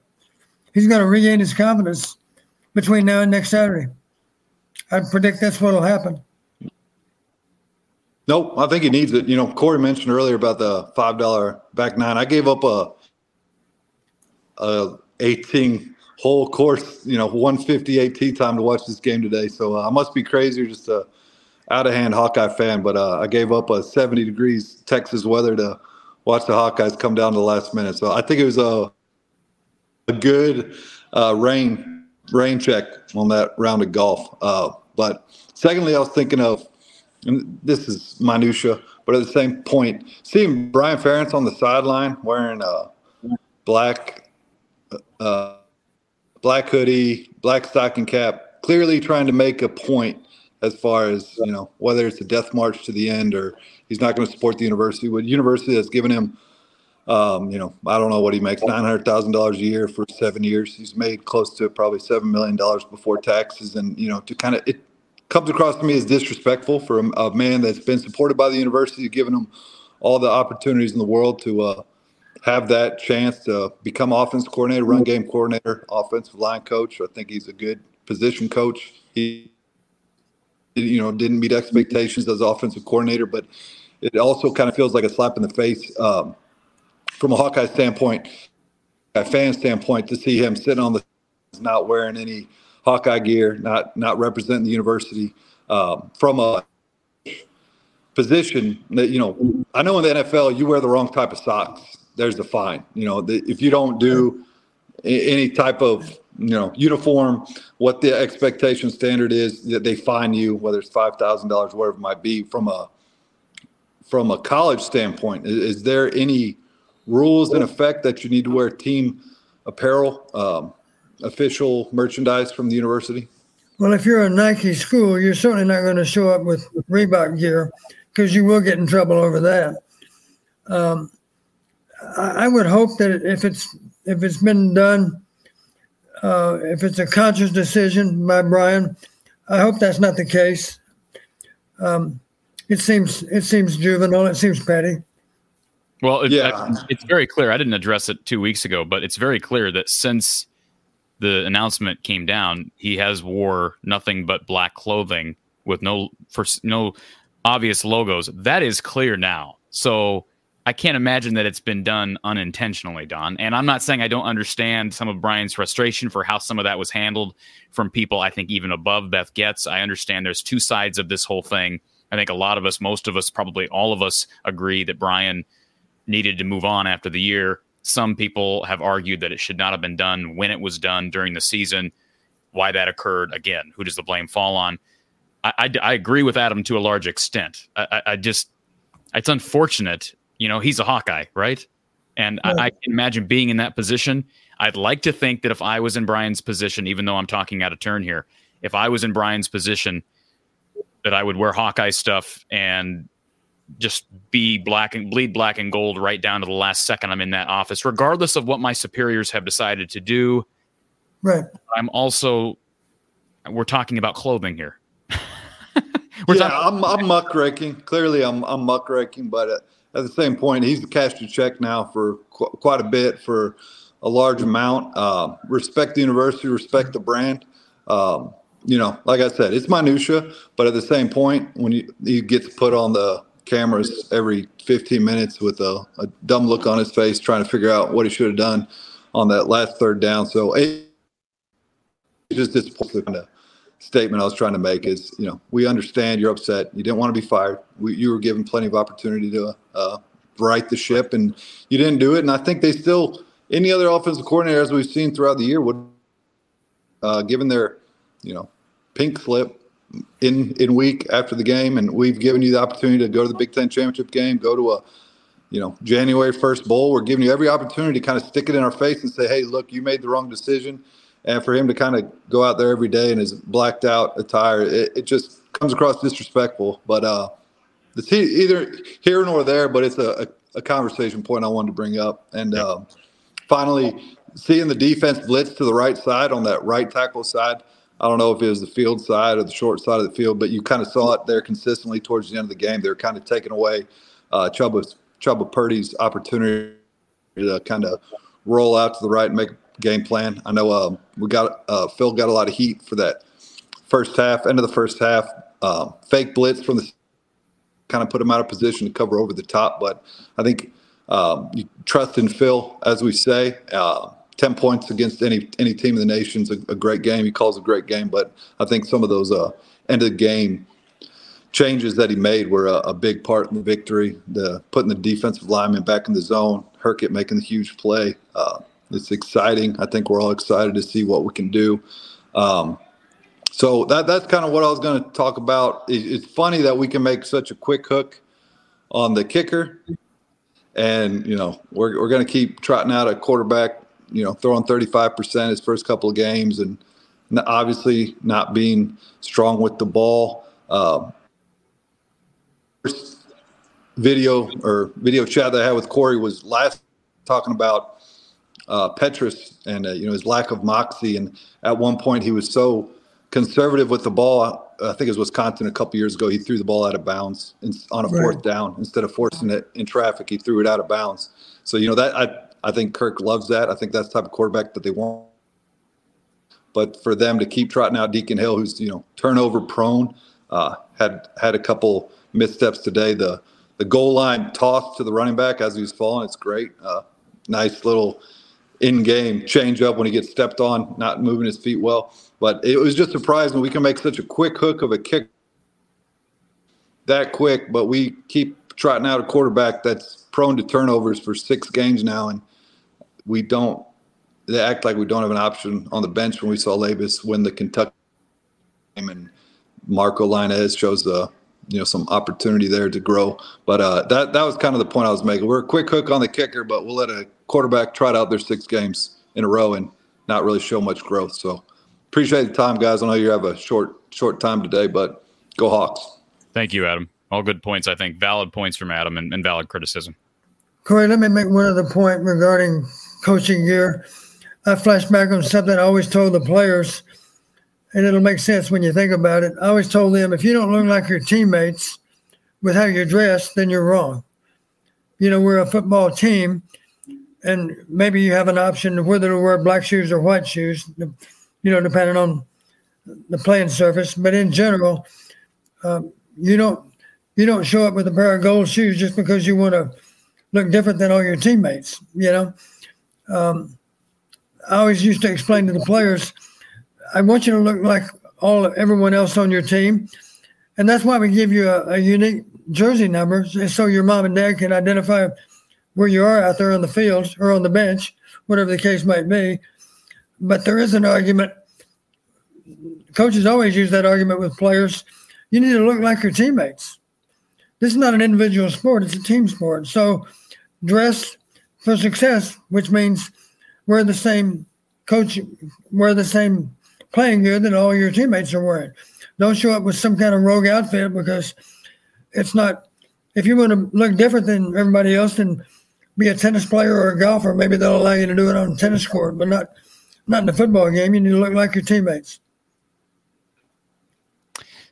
he's going to regain his confidence between now and next Saturday. I predict that's what'll happen. Nope, I think he needs it. You know, Corey mentioned earlier about the five dollar back nine. I gave up a a eighteen hole course, you know, one fifty eight tee time to watch this game today. So uh, I must be crazy or just a out of hand Hawkeye fan. But uh, I gave up a seventy degrees Texas weather to watch the Hawkeyes come down to the last minute. So I think it was a a good uh, rain rain check on that round of golf. Uh, but secondly, I was thinking of, and this is minutia, but at the same point, seeing Brian Ferentz on the sideline wearing a black, uh, black hoodie, black stocking cap, clearly trying to make a point as far as you know whether it's a death march to the end or he's not going to support the university. What university has given him um, you know, I don't know what he makes nine hundred thousand dollars a year for seven years. He's made close to probably seven million dollars before taxes, and you know, to kind of it comes across to me as disrespectful for a, a, man that's been supported by the university, giving him all the opportunities in the world to uh, have that chance to become offense coordinator, run game coordinator, offensive line coach. I think he's a good position coach. He, you know, didn't meet expectations as offensive coordinator, but it also kind of feels like a slap in the face. Um, from a Hawkeye standpoint, a fan standpoint, to see him sitting on the not wearing any Hawkeye gear, not not representing the university um, from a position that you know. I know in the NFL, you wear the wrong type of socks. There's the fine. You know, the, if you don't do any type of you know uniform, what the expectation standard is that they fine you, whether it's five thousand dollars, whatever it might be. From a from a college standpoint, is, is there any rules in effect that you need to wear team apparel, um, official merchandise from the university? Well, if you're a Nike school, you're certainly not going to show up with Reebok gear because you will get in trouble over that. Um, I, I, would hope that if it's if it's been done, uh, if it's a conscious decision by Brian, I hope that's not the case. Um, it seems it seems juvenile. It seems petty. Well, it, yeah. I, it's very clear. I didn't address it two weeks ago, but it's very clear that since the announcement came down, he has wore nothing but black clothing with no for no obvious logos. That is clear now. So I can't imagine that it's been done unintentionally, Don. And I'm not saying I don't understand some of Brian's frustration for how some of that was handled from people I think even above Beth Goetz. I understand there's two sides of this whole thing. I think a lot of us, most of us, probably all of us agree that Brian needed to move on after the year. Some people have argued that it should not have been done when it was done during the season. Why that occurred, again, who does the blame fall on? I, I, I agree with Adam to a large extent. I, I, just, it's unfortunate. You know, he's a Hawkeye, right? And yeah. I, I can imagine being in that position. I'd like to think that if I was in Brian's position, even though I'm talking out of turn here, if I was in Brian's position, that I would wear Hawkeye stuff and just be black and bleed black and gold right down to the last second I'm in that office, regardless of what my superiors have decided to do. Right. I'm also we're talking about clothing here. yeah, talking- I'm, I'm muckraking. Clearly, I'm I'm muckraking, but at, at the same point, he's cashed a check now for qu- quite a bit for a large amount. Uh, respect the university, respect the brand. Um, you know, like I said, it's minutia, but at the same point, when you, he gets put on the cameras every 15 minutes with a, a dumb look on his face, trying to figure out what he should have done on that last third down. So, it just disappointing. Statement I was trying to make is, you know, we understand you're upset. You didn't want to be fired. We, you were given plenty of opportunity to uh, right the ship, and you didn't do it. And I think they still, any other offensive coordinator, as we've seen throughout the year, would, uh, given their, you know, pink slip in in week after the game, and we've given you the opportunity to go to the Big Ten championship game, go to a you know January first bowl. We're giving you every opportunity to kind of stick it in our face and say, hey, look, you made the wrong decision. And for him to kind of go out there every day in his blacked out attire, it, it just comes across disrespectful. But uh, it's either here nor there, but it's a, a, a conversation point I wanted to bring up. And uh, finally, seeing the defense blitz to the right side on that right tackle side I don't know if it was the field side or the short side of the field, but you kind of saw it there consistently towards the end of the game. They were kind of taking away uh, Chubba, Chubba Purdy's opportunity to kind of roll out to the right and make a game plan. I know um, we got uh, Phil got a lot of heat for that first half, end of the first half, uh, fake blitz from the kind of put him out of position to cover over the top. But I think um, you trust in Phil, as we say. Uh, 10 points against any any team in the nation's a, a great game. He calls a great game, but I think some of those uh, end of the game changes that he made were a, a, big part in the victory. The putting the defensive lineman back in the zone, Herkett making the huge play. Uh, it's exciting. I think we're all excited to see what we can do. Um, so that that's kind of what I was going to talk about. It, it's funny that we can make such a quick hook on the kicker, and you know we're we're going to keep trotting out a quarterback you know, throwing 35% his first couple of games and obviously not being strong with the ball. Uh, video or video chat that I had with Corey was last talking about uh, Petras and uh, you know his lack of moxie. And at one point, he was so conservative with the ball. I think it was Wisconsin a couple years ago. He threw the ball out of bounds on a fourth down instead of forcing it in traffic. He threw it out of bounds. So you know that I I think Kirk loves that. I think that's the type of quarterback that they want. But for them to keep trotting out Deacon Hill, who's you know turnover prone, uh, had had a couple missteps today. The the goal line toss to the running back as he was falling, it's great. Uh, nice little in-game change up when he gets stepped on, not moving his feet well. But it was just surprising we can make such a quick hook of a kick that quick, but we keep trotting out a quarterback that's prone to turnovers for six games now, and we don't they act like we don't have an option on the bench when we saw Labas win the Kentucky game and Marco Lainez shows the you know some opportunity there to grow. But uh, that that was kind of the point I was making. We're a quick hook on the kicker, but we'll let a quarterback tried out their six games in a row and not really show much growth. So appreciate the time, guys. I know you have a short short time today, but go Hawks. Thank you, Adam. All good points, I think. Valid points from Adam and, and valid criticism. Corey, let me make one other point regarding coaching gear. I flash back on something I always told the players, and it'll make sense when you think about it. I always told them if you don't look like your teammates with how you're dressed, then you're wrong. You know, we're a football team, and maybe you have an option of whether to wear black shoes or white shoes, you know, depending on the playing surface. But in general, um, you don't you don't show up with a pair of gold shoes just because you want to look different than all your teammates. You know, um, I always used to explain to the players, I want you to look like all everyone else on your team, and that's why we give you a, a unique jersey number, so your mom and dad can identify where you are out there on the field or on the bench, whatever the case might be. But there is an argument. Coaches always use that argument with players. You need to look like your teammates. This is not an individual sport; it's a team sport. So, dress for success, which means we're the same coach, we're the same playing gear that all your teammates are wearing. Don't show up with some kind of rogue outfit because it's not. If you want to look different than everybody else, then be a tennis player or a golfer. Maybe they'll allow you to do it on a tennis court, but not not in a football game. You need to look like your teammates.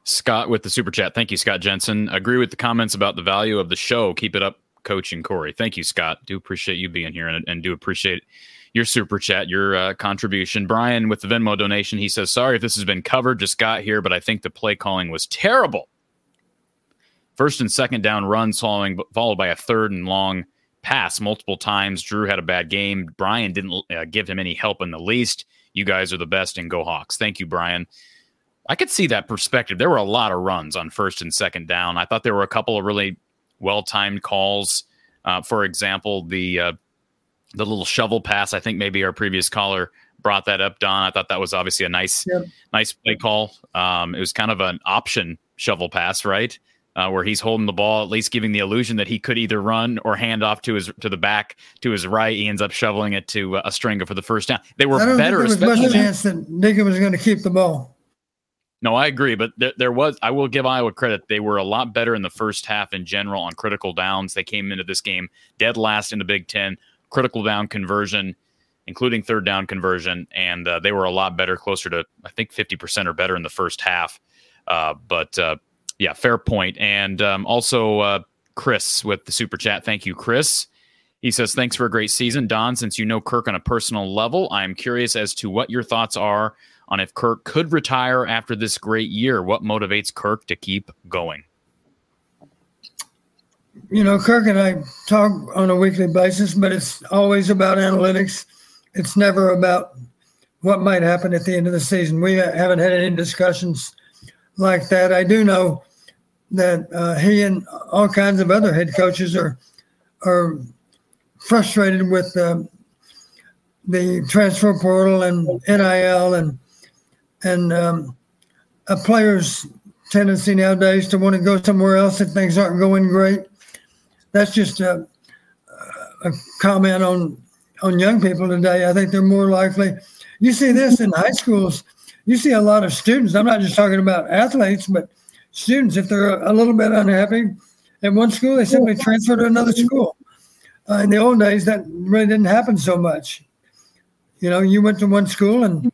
Scott with the super chat. Thank you, Scott Jensen. Agree with the comments about the value of the show. Keep it up, Coach and Corey. Thank you, Scott. Do appreciate you being here and, and do appreciate your super chat, your uh, contribution. Brian with the Venmo donation. He says, Sorry if this has been covered, just got here, but I think the play calling was terrible. First and second down runs following, followed by a third and long pass multiple times. Drew had a bad game. Brian didn't uh, give him any help in the least. You guys are the best and go Hawks. Thank you, Brian. I could see that perspective. There were a lot of runs on first and second down. I thought there were a couple of really well timed calls. Uh, for example, the uh, the little shovel pass. I think maybe our previous caller brought that up, Don. I thought that was obviously a nice yep. nice play call. Um, it was kind of an option shovel pass, right? Uh, where he's holding the ball, at least giving the illusion that he could either run or hand off to his to the back to his right. He ends up shoveling it to uh, Ostrenga for the first down. They were better. there was much chance that Nick was going to keep the ball. No, I agree, but there, there was. I will give Iowa credit; they were a lot better in the first half in general on critical downs. They came into this game dead last in the Big Ten critical down conversion, including third down conversion, and uh, they were a lot better, closer to I think fifty percent or better in the first half. Uh, but uh, yeah, fair point. And um, also uh, Chris with the super chat. Thank you, Chris. He says, Thanks for a great season. Don, since you know Kirk on a personal level, I'm curious as to what your thoughts are on if Kirk could retire after this great year. What motivates Kirk to keep going? You know, Kirk and I talk on a weekly basis, but it's always about analytics. It's never about what might happen at the end of the season. We haven't had any discussions like that. I do know that uh, he and all kinds of other head coaches are are frustrated with um, the transfer portal and NIL and and um, a player's tendency nowadays to want to go somewhere else if things aren't going great. That's just a, a comment on on young people today. I think they're more likely. You see this in high schools. You see a lot of students. I'm not just talking about athletes, but students. If they're a little bit unhappy at one school, they simply transfer to another school. Uh, in the old days, that really didn't happen so much. You know, you went to one school and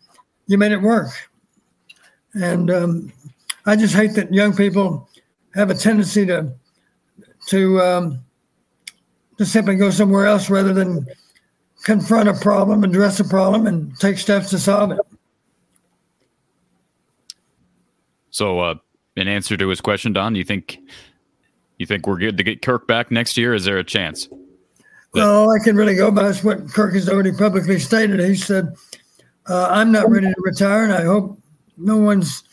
you made it work. And um, I just hate that young people have a tendency to to um, to simply go somewhere else rather than confront a problem, address a problem, and take steps to solve it. So, uh, in answer to his question, Don, you think you think we're good to get Kirk back next year? Is there a chance? Well, I can really go by what Kirk has already publicly stated. He said, uh, "I'm not ready to retire, and I hope no one's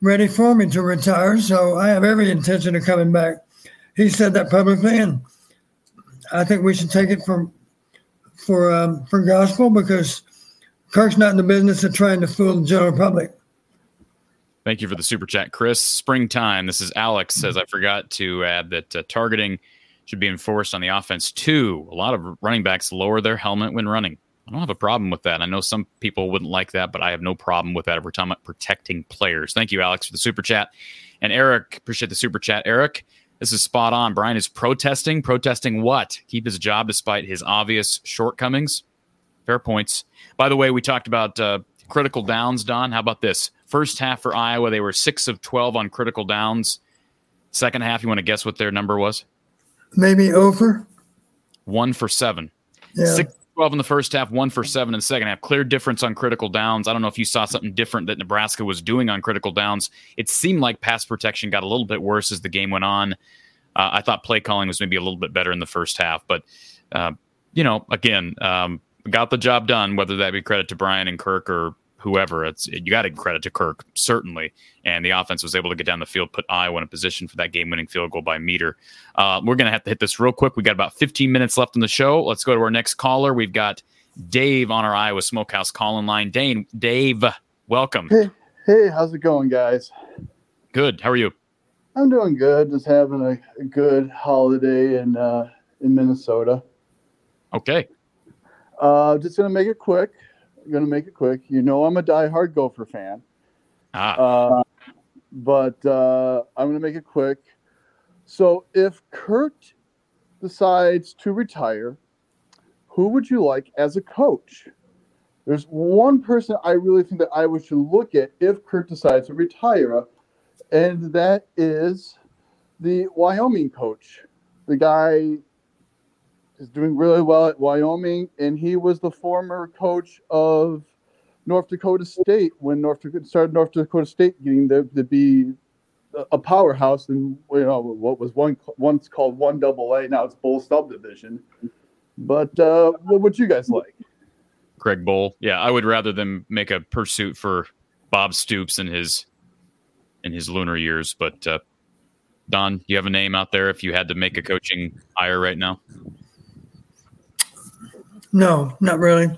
ready for me to retire, so I have every intention of coming back. He said that publicly, and I think we should take it for for um, for gospel because Kirk's not in the business of trying to fool the general public. Thank you for the super chat, Chris. Springtime. This is Alex says I forgot to add that uh, targeting should be enforced on the offense too. A lot of running backs lower their helmet when running. I don't have a problem with that. I know some people wouldn't like that, but I have no problem with that. We're talking about protecting players. Thank you, Alex, for the super chat. And Eric, appreciate the super chat. Eric, this is spot on. Brian is protesting. Protesting what? Keep his job despite his obvious shortcomings. Fair points. By the way, we talked about uh, critical downs, Don. How about this? First half for Iowa, they were six of 12 on critical downs. Second half, you want to guess what their number was? Maybe over. One for seven. Yeah. Six 12 in the first half, one for seven in the second half. Clear difference on critical downs. I don't know if you saw something different that Nebraska was doing on critical downs. It seemed like pass protection got a little bit worse as the game went on. Uh, I thought play calling was maybe a little bit better in the first half, but uh, you know, again, um, got the job done. Whether that be credit to Brian and Kirk or whoever. It's you got to credit to Kirk certainly, and the offense was able to get down the field, put Iowa in a position for that game-winning field goal by Meeder. Uh, we're gonna have to hit this real quick. We got about 15 minutes left in the show. Let's go to our next caller. We've got Dave on our Iowa Smokehouse calling line. Dane, Dave, welcome. Hey, hey, how's it going, guys? Good. How are you? I'm doing good. Just having a, a good holiday in uh, in Minnesota. Okay. Uh, just gonna make it quick I'm to make it quick. You know, I'm a die-hard Gopher fan. Ah. Uh, but uh, I'm to make it quick. So, if Kurt decides to retire, who would you like as a coach? There's one person I really think that I should look at if Kurt decides to retire, and that is the Wyoming coach. The guy is doing really well at Wyoming, and he was the former coach of North Dakota State when North Dakota started North Dakota State getting to, to be a powerhouse in you know what was one once called one double A now it's Bowl subdivision. But uh, what would you guys like? Craig Bohl, yeah, I would rather them make a pursuit for Bob Stoops in his in his lunar years. But uh, Don, you have a name out there if you had to make a coaching hire right now? No, not really.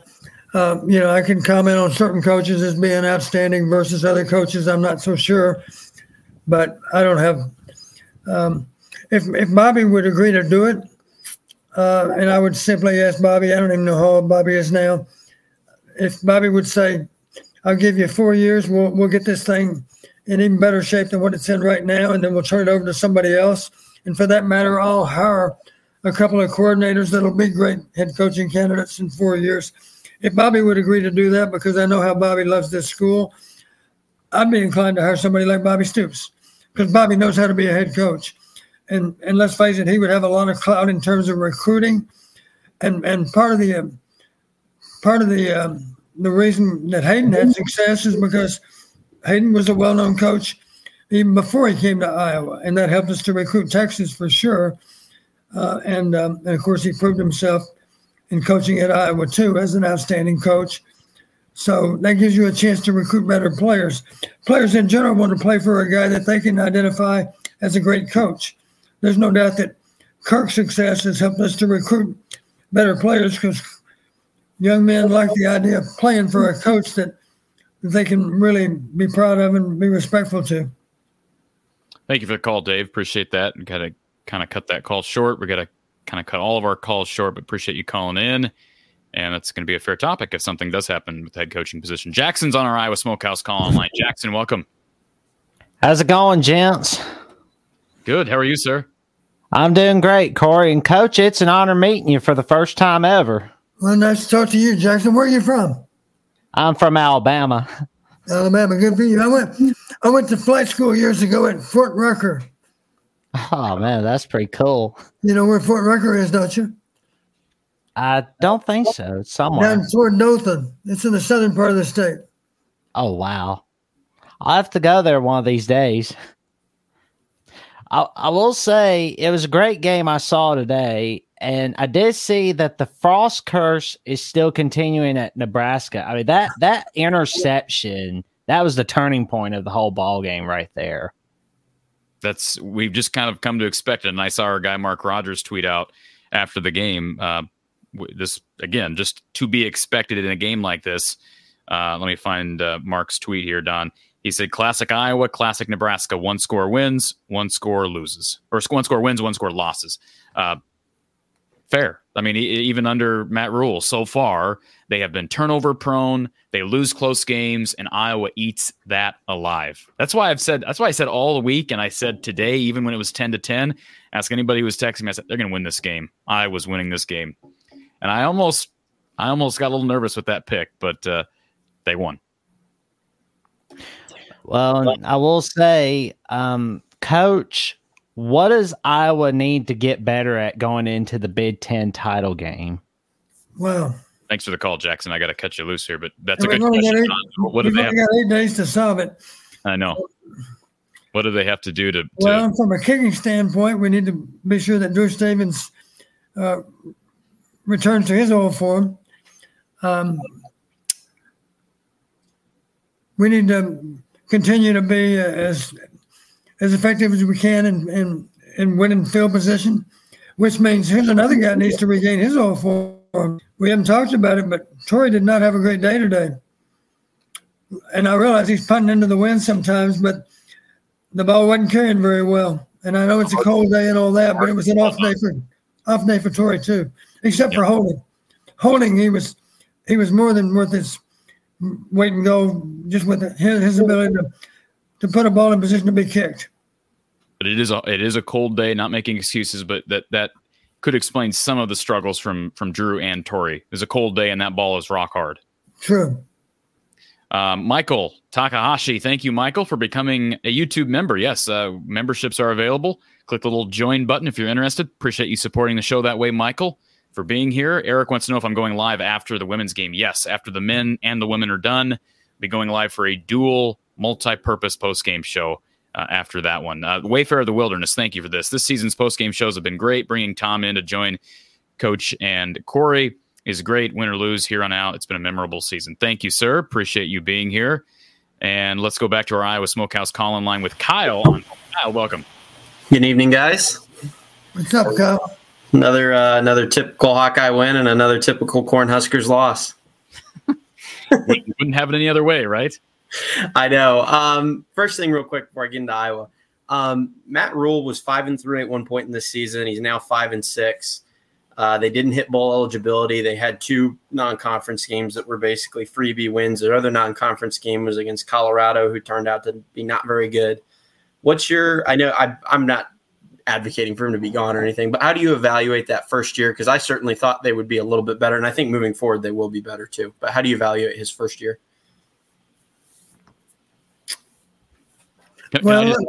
Uh, you know, I can comment on certain coaches as being outstanding versus other coaches. I'm not so sure, but I don't have. Um, if if Bobby would agree to do it, uh, and I would simply ask Bobby. I don't even know how old Bobby is now. If Bobby would say, "I'll give you four years. We'll we'll get this thing in even better shape than what it's in right now, and then we'll turn it over to somebody else." And for that matter, I'll hire a couple of coordinators that'll be great head coaching candidates in four years. If Bobby would agree to do that, because I know how Bobby loves this school, I'd be inclined to hire somebody like Bobby Stoops, because Bobby knows how to be a head coach. And and let's face it, he would have a lot of clout in terms of recruiting, and and part of the um, part of the um, the reason that Hayden had success is because Hayden was a well-known coach even before he came to Iowa, and that helped us to recruit Texas for sure. Uh, and, um, and, of course, he proved himself in coaching at Iowa too as an outstanding coach. So that gives you a chance to recruit better players. Players in general want to play for a guy that they can identify as a great coach. There's no doubt that Kirk's success has helped us to recruit better players because young men like the idea of playing for a coach that they can really be proud of and be respectful to. Thank you for the call, Dave. Appreciate that. And kind of kind of cut that call short. We're gonna kind of cut all of our calls short, but appreciate you calling in. And that's going to be a fair topic if something does happen with head coaching position. Jackson's on our Iowa Smokehouse call online. Jackson, welcome. How's it going, gents? Good. How are you, sir? I'm doing great, Corey. And coach, it's an honor meeting you for the first time ever. Well, nice to talk to you, Jackson. Where are you from? I'm from Alabama. Alabama, good for you. I went I went to flight school years ago at Fort Rucker. Oh man, that's pretty cool. You know where Fort Rucker is, don't you? I don't think so. It's somewhere down toward Dothan. It's in the southern part of the state. Oh wow, I'll have to go there one of these days. I, I will say it was a great game I saw today, and I did see that the frost curse is still continuing at Nebraska. I mean that that interception that was the turning point of the whole ball game right there that's we've just kind of come to expect it. And I saw our guy Mark Rogers tweet out after the game. Uh, this again, just to be expected in a game like this. Uh, let me find uh, Mark's tweet here, Don. He said, "Classic Iowa, classic Nebraska. One score wins, one score loses, or one score wins, one score losses." Fair. I mean, even under Matt Rhule, so far they have been turnover prone. They lose close games, and Iowa eats that alive. That's why I've said. That's why I said all the week, and I said today, even when it was ten to ten. Ask anybody who was texting me. I said they're going to win this game. I was winning this game, and I almost, I almost got a little nervous with that pick, but uh, they won. Well, I will say, um, Coach, what does Iowa need to get better at going into the Big Ten title game? Well, Thanks for the call, Jackson. I got to cut you loose here, but that's a good question. Eight, what do they have? got eight days to solve it. I know. What do they have to do to? to well, from a kicking standpoint, we need to be sure that Drew Stevens uh, returns to his old form. Um, we need to continue to be as as effective as we can and in, in winning field position, which means here's another guy needs to regain his old form we haven't talked about it, but Tory did not have a great day today. And I realize he's punting into the wind sometimes, but the ball wasn't carrying very well. And I know it's a cold day and all that, but it was an off day for off day for Tory too, except for holding. Holding, he was he was more than worth his wait and go just with his, his ability to, to put a ball in position to be kicked. But it is a it is a cold day. Not making excuses, but that that could explain some of the struggles from from Drew and Tory. It's a cold day and that ball is rock hard. True. Um, Michael Takahashi, thank you, Michael, for becoming a YouTube member. Yes, uh, memberships are available. Click the little join button if you're interested. Appreciate you supporting the show that way, Michael, for being here. Eric wants to know if I'm going live after the women's game. Yes, after the men and the women are done, I'll be going live for a dual multi-purpose post-game show uh, after that one. Uh, Wayfarer of the Wilderness, thank you for this. This season's post-game shows have been great. Bringing Tom in to join Coach and Corey is great. Win or lose here on out. It's been a memorable season. Thank you, sir. Appreciate you being here. And let's go back to our Iowa Smokehouse call in line with Kyle. Kyle, welcome. Good evening, guys. What's up, Kyle? Another uh, another typical Hawkeye win and another typical Cornhuskers loss. wouldn't have it any other way, right? I know. Um, first thing, real quick before I get into Iowa, um, Matt Rhule was five and three at one point in this season. He's now five and six. Uh, they didn't hit bowl eligibility. They had two non-conference games that were basically freebie wins. Their other non-conference game was against Colorado, who turned out to be not very good. What's your? I know I, I'm not advocating for him to be gone or anything, but how do you evaluate that first year? Because I certainly thought they would be a little bit better, and I think moving forward they will be better too. But how do you evaluate his first year? Well, just,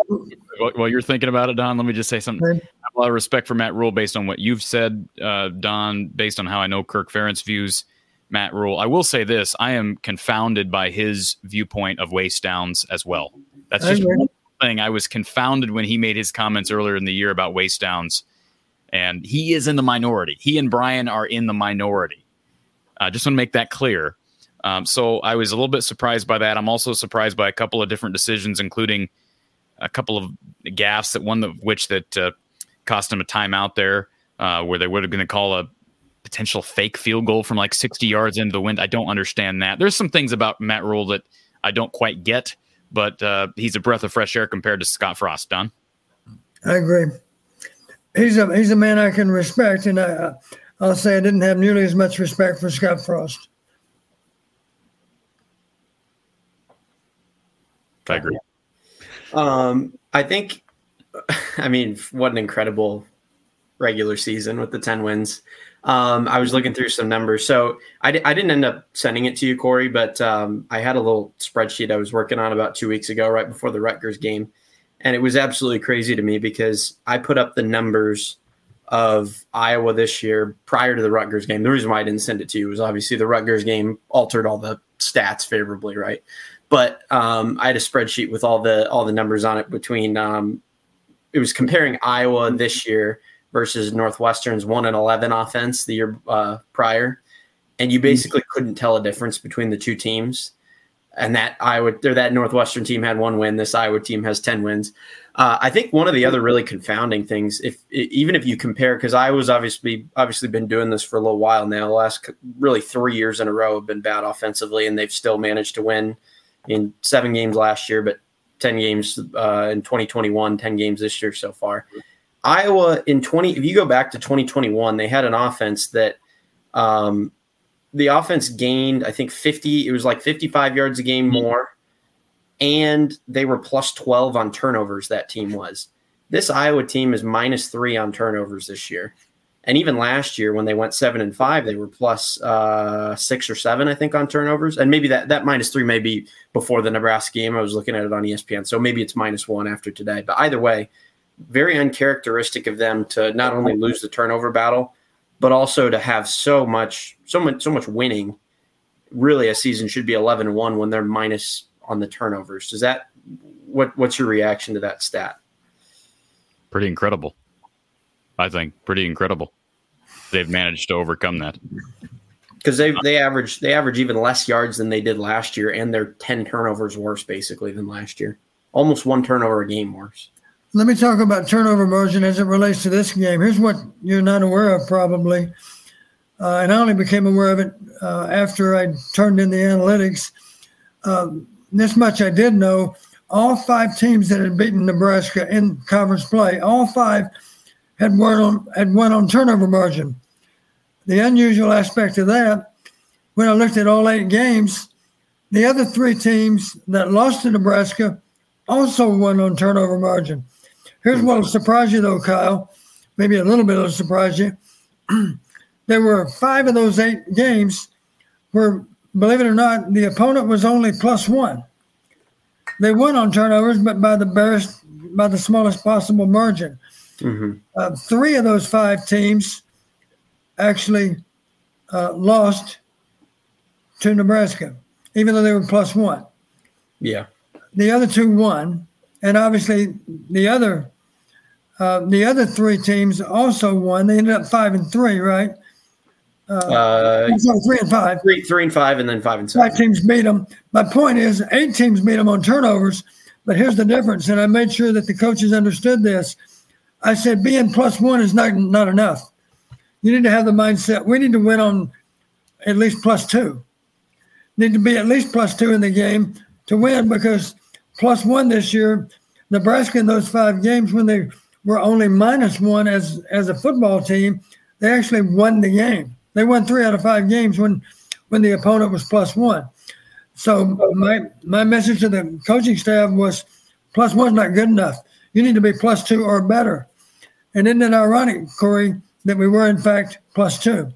while you're thinking about it, Don, let me just say something. I have a lot of respect for Matt Rhule based on what you've said, uh, Don, based on how I know Kirk Ferentz views Matt Rhule. I will say this: I am confounded by his viewpoint of waste downs as well. That's just one thing. I was confounded when he made his comments earlier in the year about waste downs, and he is in the minority. He and Brian are in the minority. I uh, just want to make that clear. Um, so I was a little bit surprised by that. I'm also surprised by a couple of different decisions, including a couple of gaffes that one of which that uh, cost him a timeout there, uh, where they would have going to call a potential fake field goal from like 60 yards into the wind. I don't understand that. There's some things about Matt Rhule that I don't quite get but uh, he's a breath of fresh air compared to Scott Frost. Don, I agree. He's a he's a man I can respect, and I I'll say I didn't have nearly as much respect for Scott Frost. I agree. Um, I think, I mean, what an incredible regular season with the 10 wins. Um, I was looking through some numbers. So I d- I didn't end up sending it to you, Cory, but um, I had a little spreadsheet I was working on about two weeks ago, right before the Rutgers game. And it was absolutely crazy to me because I put up the numbers of Iowa this year prior to the Rutgers game. The reason why I didn't send it to you was obviously the Rutgers game altered all the stats favorably, right? But um, I had a spreadsheet with all the all the numbers on it between. Um, it was comparing Iowa this year versus Northwestern's one and eleven offense the year uh, prior, and you basically couldn't tell a difference between the two teams. And that Iowa or that Northwestern team had one win. This Iowa team has ten wins. Uh, I think one of the other really confounding things, if even if you compare, because Iowa's obviously obviously been doing this for a little while now. The last really three years in a row have been bad offensively, and they've still managed to win in seven games last year, but 10 games uh, in 2021, 10 games this year so far. Iowa in 20, if you go back to 2021, they had an offense that um, the offense gained, I think 50, it was like 55 yards a game more. And they were plus 12 on turnovers, that team was. This Iowa team is minus three on turnovers this year. And even last year, when they went seven and five, they were plus, uh, six or seven, I think, on turnovers. And maybe that that minus three may be before the Nebraska game. I was looking at it on ESPN, so maybe it's minus one after today. But either way, very uncharacteristic of them to not only lose the turnover battle, but also to have so much, so much, so much winning. Really, a season should be eleven and one when they're minus on the turnovers. Does that what what's your reaction to that stat? Pretty incredible. I think pretty incredible. They've managed to overcome that because they they average they average even less yards than they did last year, and they're ten turnovers worse basically than last year. Almost one turnover a game worse. Let me talk about turnover margin as it relates to this game. Here's what you're not aware of, probably. Uh, and I only became aware of it uh, after I turned in the analytics. Uh, this much I did know. All five teams that had beaten Nebraska in conference play, all five had won on, had won on turnover margin. The unusual aspect of that, when I looked at all eight games, the other three teams that lost to Nebraska also won on turnover margin. Here's what will surprise you, though, Kyle. Maybe a little bit will surprise you. there were five of those eight games where believe it or not, the opponent was only plus one. They won on turnovers, but by the barest, by the smallest possible margin. Mm-hmm. Uh, three of those five teams actually uh, lost to Nebraska, even though they were plus one. Yeah. The other two won, and obviously the other uh, the other three teams also won. They ended up five and three, right? Uh, uh sorry, three and five. Three, three and five, and then five and seven. Five teams beat them. My point is, eight teams beat them on turnovers. But here's the difference, and I made sure that the coaches understood this. I said being plus one is not not enough. You need to have the mindset. We need to win on at least plus two. Need to be at least plus two in the game to win because plus one this year, Nebraska in those five games when they were only minus one as as a football team, they actually won the game. They won three out of five games when when the opponent was plus one. So my my message to the coaching staff was plus one's not good enough. You need to be plus two or better. And isn't it ironic, Cory, that we were in fact plus two?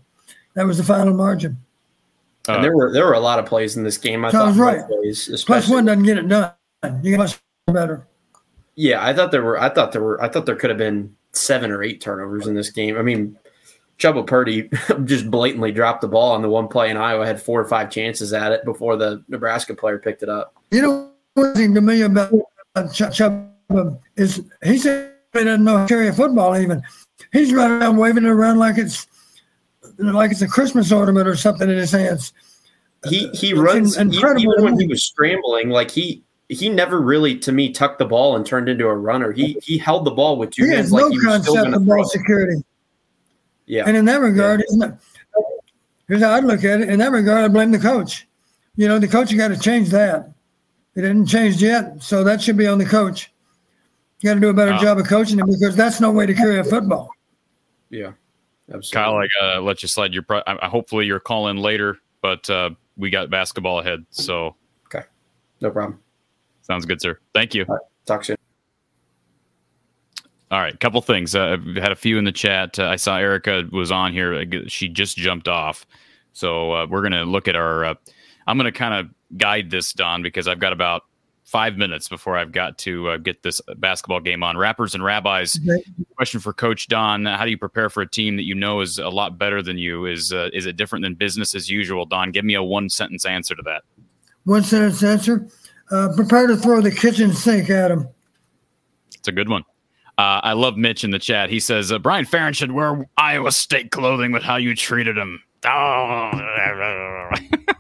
That was the final margin. Uh, and there were there were a lot of plays in this game. I so thought I was right. Plays, plus one doesn't get it done. You get better. Yeah, I thought there were. I thought there were. I thought there could have been seven or eight turnovers in this game. I mean, Chubba Purdy just blatantly dropped the ball on the one play, and Iowa had four or five chances at it before the Nebraska player picked it up. You know, one thing to me about Chubba is he said he doesn't know to carry a football. Even he's running around waving it around like it's like it's a Christmas ornament or something in his hands. He he runs incredible even when he was scrambling, like he he never really, to me, tucked the ball and turned into a runner. He he held the ball with two he hands like no he was still of ball security. Yeah, and in that regard, yeah. isn't it? Here's how I look at it. In that regard, I blame the coach. You know, the coach got to change that. It didn't change yet, so that should be on the coach. You got to do a better job of coaching him because that's no way to carry a football. Yeah, absolutely. Kyle, I gotta let you slide. Your pro- hopefully you're calling later, but uh, we got basketball ahead, so okay, no problem. Sounds good, sir. Thank you. talk soon. All right, couple things. Uh, I've had a few in the chat. Uh, I saw Erica was on here. She just jumped off, so uh, we're gonna look at our. Uh, I'm gonna kind of guide this, Don, because I've got about five minutes before I've got to uh, get this basketball game on. Rappers and rabbis. Okay. Question for Coach Don: How do you prepare for a team that you know is a lot better than you? Is uh, is it different than business as usual, Don? Give me a one sentence answer to that. One sentence answer. Uh, prepare to throw the kitchen sink at him. It's a good one. Uh, I love Mitch in the chat. He says uh, Brian Ferentz should wear Iowa State clothing with how you treated him. Oh.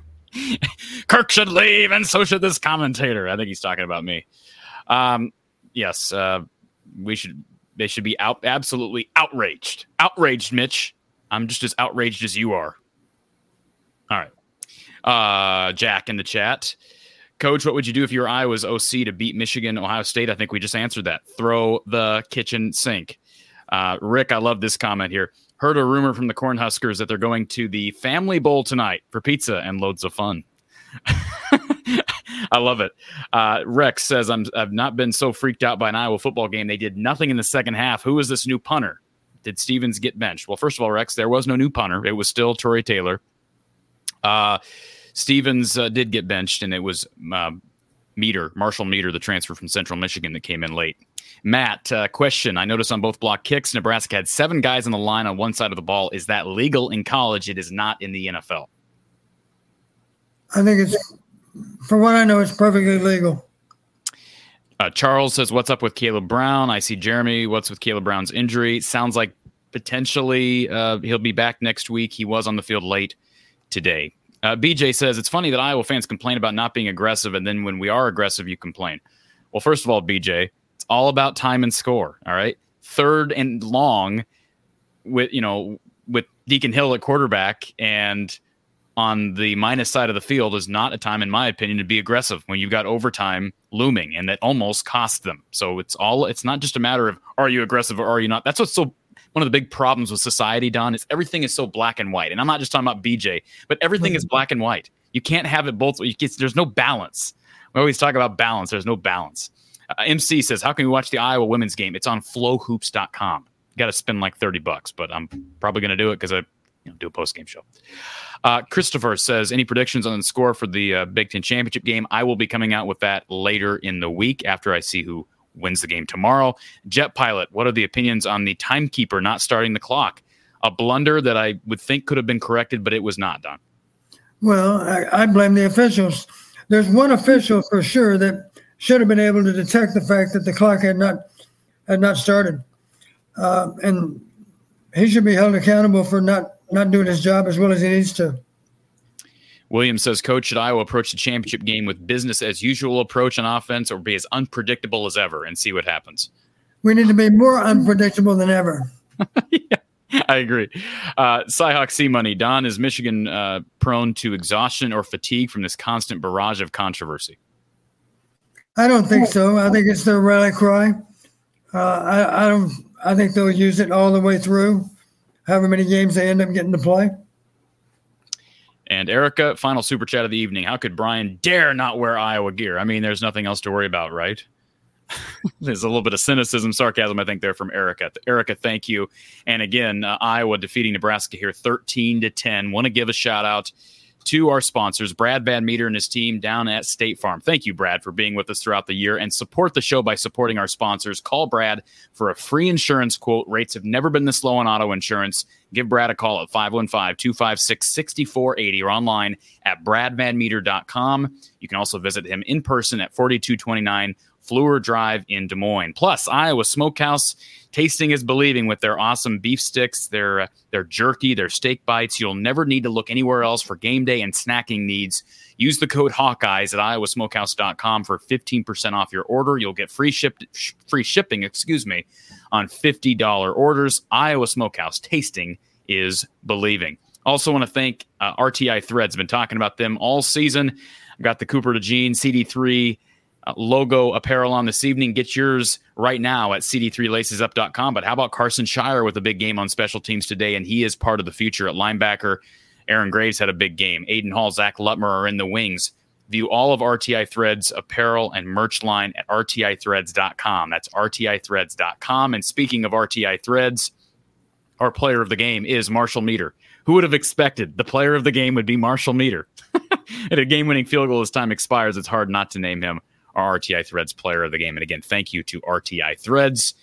Kirk should leave, and so should this commentator. I think he's talking about me. Um, yes, uh, we should. They should be out absolutely outraged. Outraged, Mitch. I'm just as outraged as you are. All right. Uh, Jack in the chat. Coach, what would you do if you were Iowa's OC to beat Michigan, Ohio State? I think we just answered that. Throw the kitchen sink. Uh, Rick, I love this comment here. Heard a rumor from the Cornhuskers that they're going to the Family Bowl tonight for pizza and loads of fun. I love it. Uh, Rex says, i have not been so freaked out by an Iowa football game. They did nothing in the second half. Who is this new punter? Did Stevens get benched? Well, first of all, Rex, there was no new punter. It was still Tory Taylor. Uh, Stevens uh, did get benched, and it was uh, Meeder, Marshall Meeder, the transfer from Central Michigan that came in late. Matt, uh, question. I noticed on both block kicks, Nebraska had seven guys on the line on one side of the ball. Is that legal in college? It is not in the NFL. I think it's, for what I know, it's perfectly legal. Uh, Charles says, What's up with Kaleb Brown? I see Jeremy. What's with Kaleb Brown's injury? Sounds like potentially uh, he'll be back next week. He was on the field late today. Uh, BJ says it's funny that Iowa fans complain about not being aggressive, and then when we are aggressive, you complain. Well, first of all, BJ, it's all about time and score. All right, third and long with you know with Deacon Hill at quarterback and on the minus side of the field is not a time, in my opinion, to be aggressive when you've got overtime looming, and that almost cost them. So it's all it's not just a matter of are you aggressive or are you not. That's what's so one of the big problems with society, Don, is everything is so black and white. And I'm not just talking about BJ, but everything is black and white. You can't have it both. You get, there's no balance. We always talk about balance. There's no balance. Uh, MC says, "How can we watch the Iowa women's game? It's on FloHoops.com. Got to spend like thirty bucks, but I'm probably going to do it because I you know, do a post game show. Uh, Christopher says, any predictions on the score for the uh, Big Ten championship game? I will be coming out with that later in the week after I see who wins the game tomorrow. Jet Pilot, what are the opinions on the timekeeper not starting the clock? A blunder that I would think could have been corrected, but it was not done. Well, I, I blame the officials. There's one official for sure that should have been able to detect the fact that the clock had not had not started, uh, and he should be held accountable for not not doing his job as well as he needs to. Williams says, Coach, should Iowa approach the championship game with business as usual approach on offense or be as unpredictable as ever and see what happens? We need to be more unpredictable than ever. yeah, I agree. Uh, Cyhawk C Money. Don, is Michigan uh, prone to exhaustion or fatigue from this constant barrage of controversy? I don't think so. I think it's their rally cry. Uh, I, I don't. I think they'll use it all the way through, however many games they end up getting to play. And Erica, final super chat of the evening. How could Brian dare not wear Iowa gear? I mean, there's nothing else to worry about, right? there's a little bit of cynicism, sarcasm, I think, there from Erica. Erica, thank you. And again, uh, Iowa defeating Nebraska here 13 to 10. Want to give a shout out to our sponsors, Brad Van Meter and his team down at State Farm. Thank you, Brad, for being with us throughout the year and support the show by supporting our sponsors. Call Brad for a free insurance quote. Rates have never been this low on auto insurance. Give Brad a call at 515 256 6480 or online at bradvanmeter.com. You can also visit him in person at 4229 Fleur Drive in Des Moines. Plus, Iowa Smokehouse tasting is believing with their awesome beef sticks, their uh, their jerky, their steak bites. You'll never need to look anywhere else for game day and snacking needs. Use the code Hawkeyes at iowasmokehouse.com for 15% off your order. You'll get free shipped free shipping, excuse me, on $50 orders. Iowa Smokehouse tasting is believing. Also want to thank uh, RTI Threads. Been talking about them all season. I've got the Cooper DeJean CD3 uh, logo apparel on this evening. Get yours right now at cd3lacesup.com. But how about Karson Sharar with a big game on special teams today? And he is part of the future at linebacker. Aaron Graves had a big game. Aiden Hall, Zach Lutmer are in the wings. View all of RTI Threads apparel and merch line at rtithreads.com. That's rtithreads.com. And speaking of RTI Threads, our player of the game is Marshall Meeder. Who would have expected the player of the game would be Marshall Meeder? At a game winning field goal as time expires, it's hard not to name him our RTI Threads player of the game. And again, thank you to RTI Threads.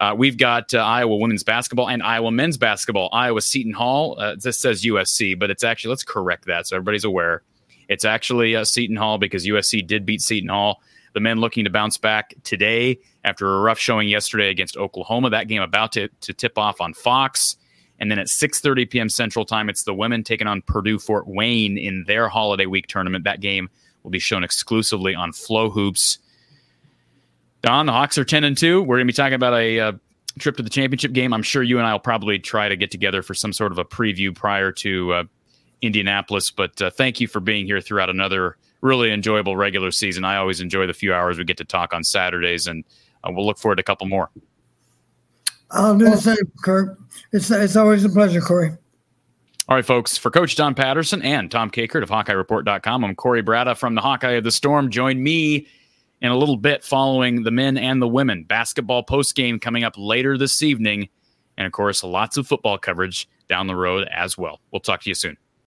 Uh, we've got uh, Iowa women's basketball and Iowa men's basketball. Iowa Seton Hall. Uh, this says USC, but it's actually, let's correct that so everybody's aware. It's actually uh, Seton Hall because USC did beat Seton Hall. The men looking to bounce back today after a rough showing yesterday against Oklahoma. That game about to, to tip off on Fox. And then at 6:30 p.m. Central Time, it's the women taking on Purdue Fort Wayne in their holiday week tournament. That game will be shown exclusively on FloHoops. Don, the Hawks are 10 and 2. We're going to be talking about a uh, trip to the championship game. I'm sure you and I will probably try to get together for some sort of a preview prior to uh, Indianapolis. But uh, thank you for being here throughout another really enjoyable regular season. I always enjoy the few hours we get to talk on Saturdays, and uh, we'll look forward to a couple more. I'll do the same, Kurt. It's, it's always a pleasure, Cory. All right, folks, for Coach Don Patterson and Tom Kakert of HawkeyeReport.com, I'm Cory Brada from the Hawkeye of the Storm. Join me in a little bit following the men and the women basketball post game coming up later this evening. And of course, lots of football coverage down the road as well. We'll talk to you soon.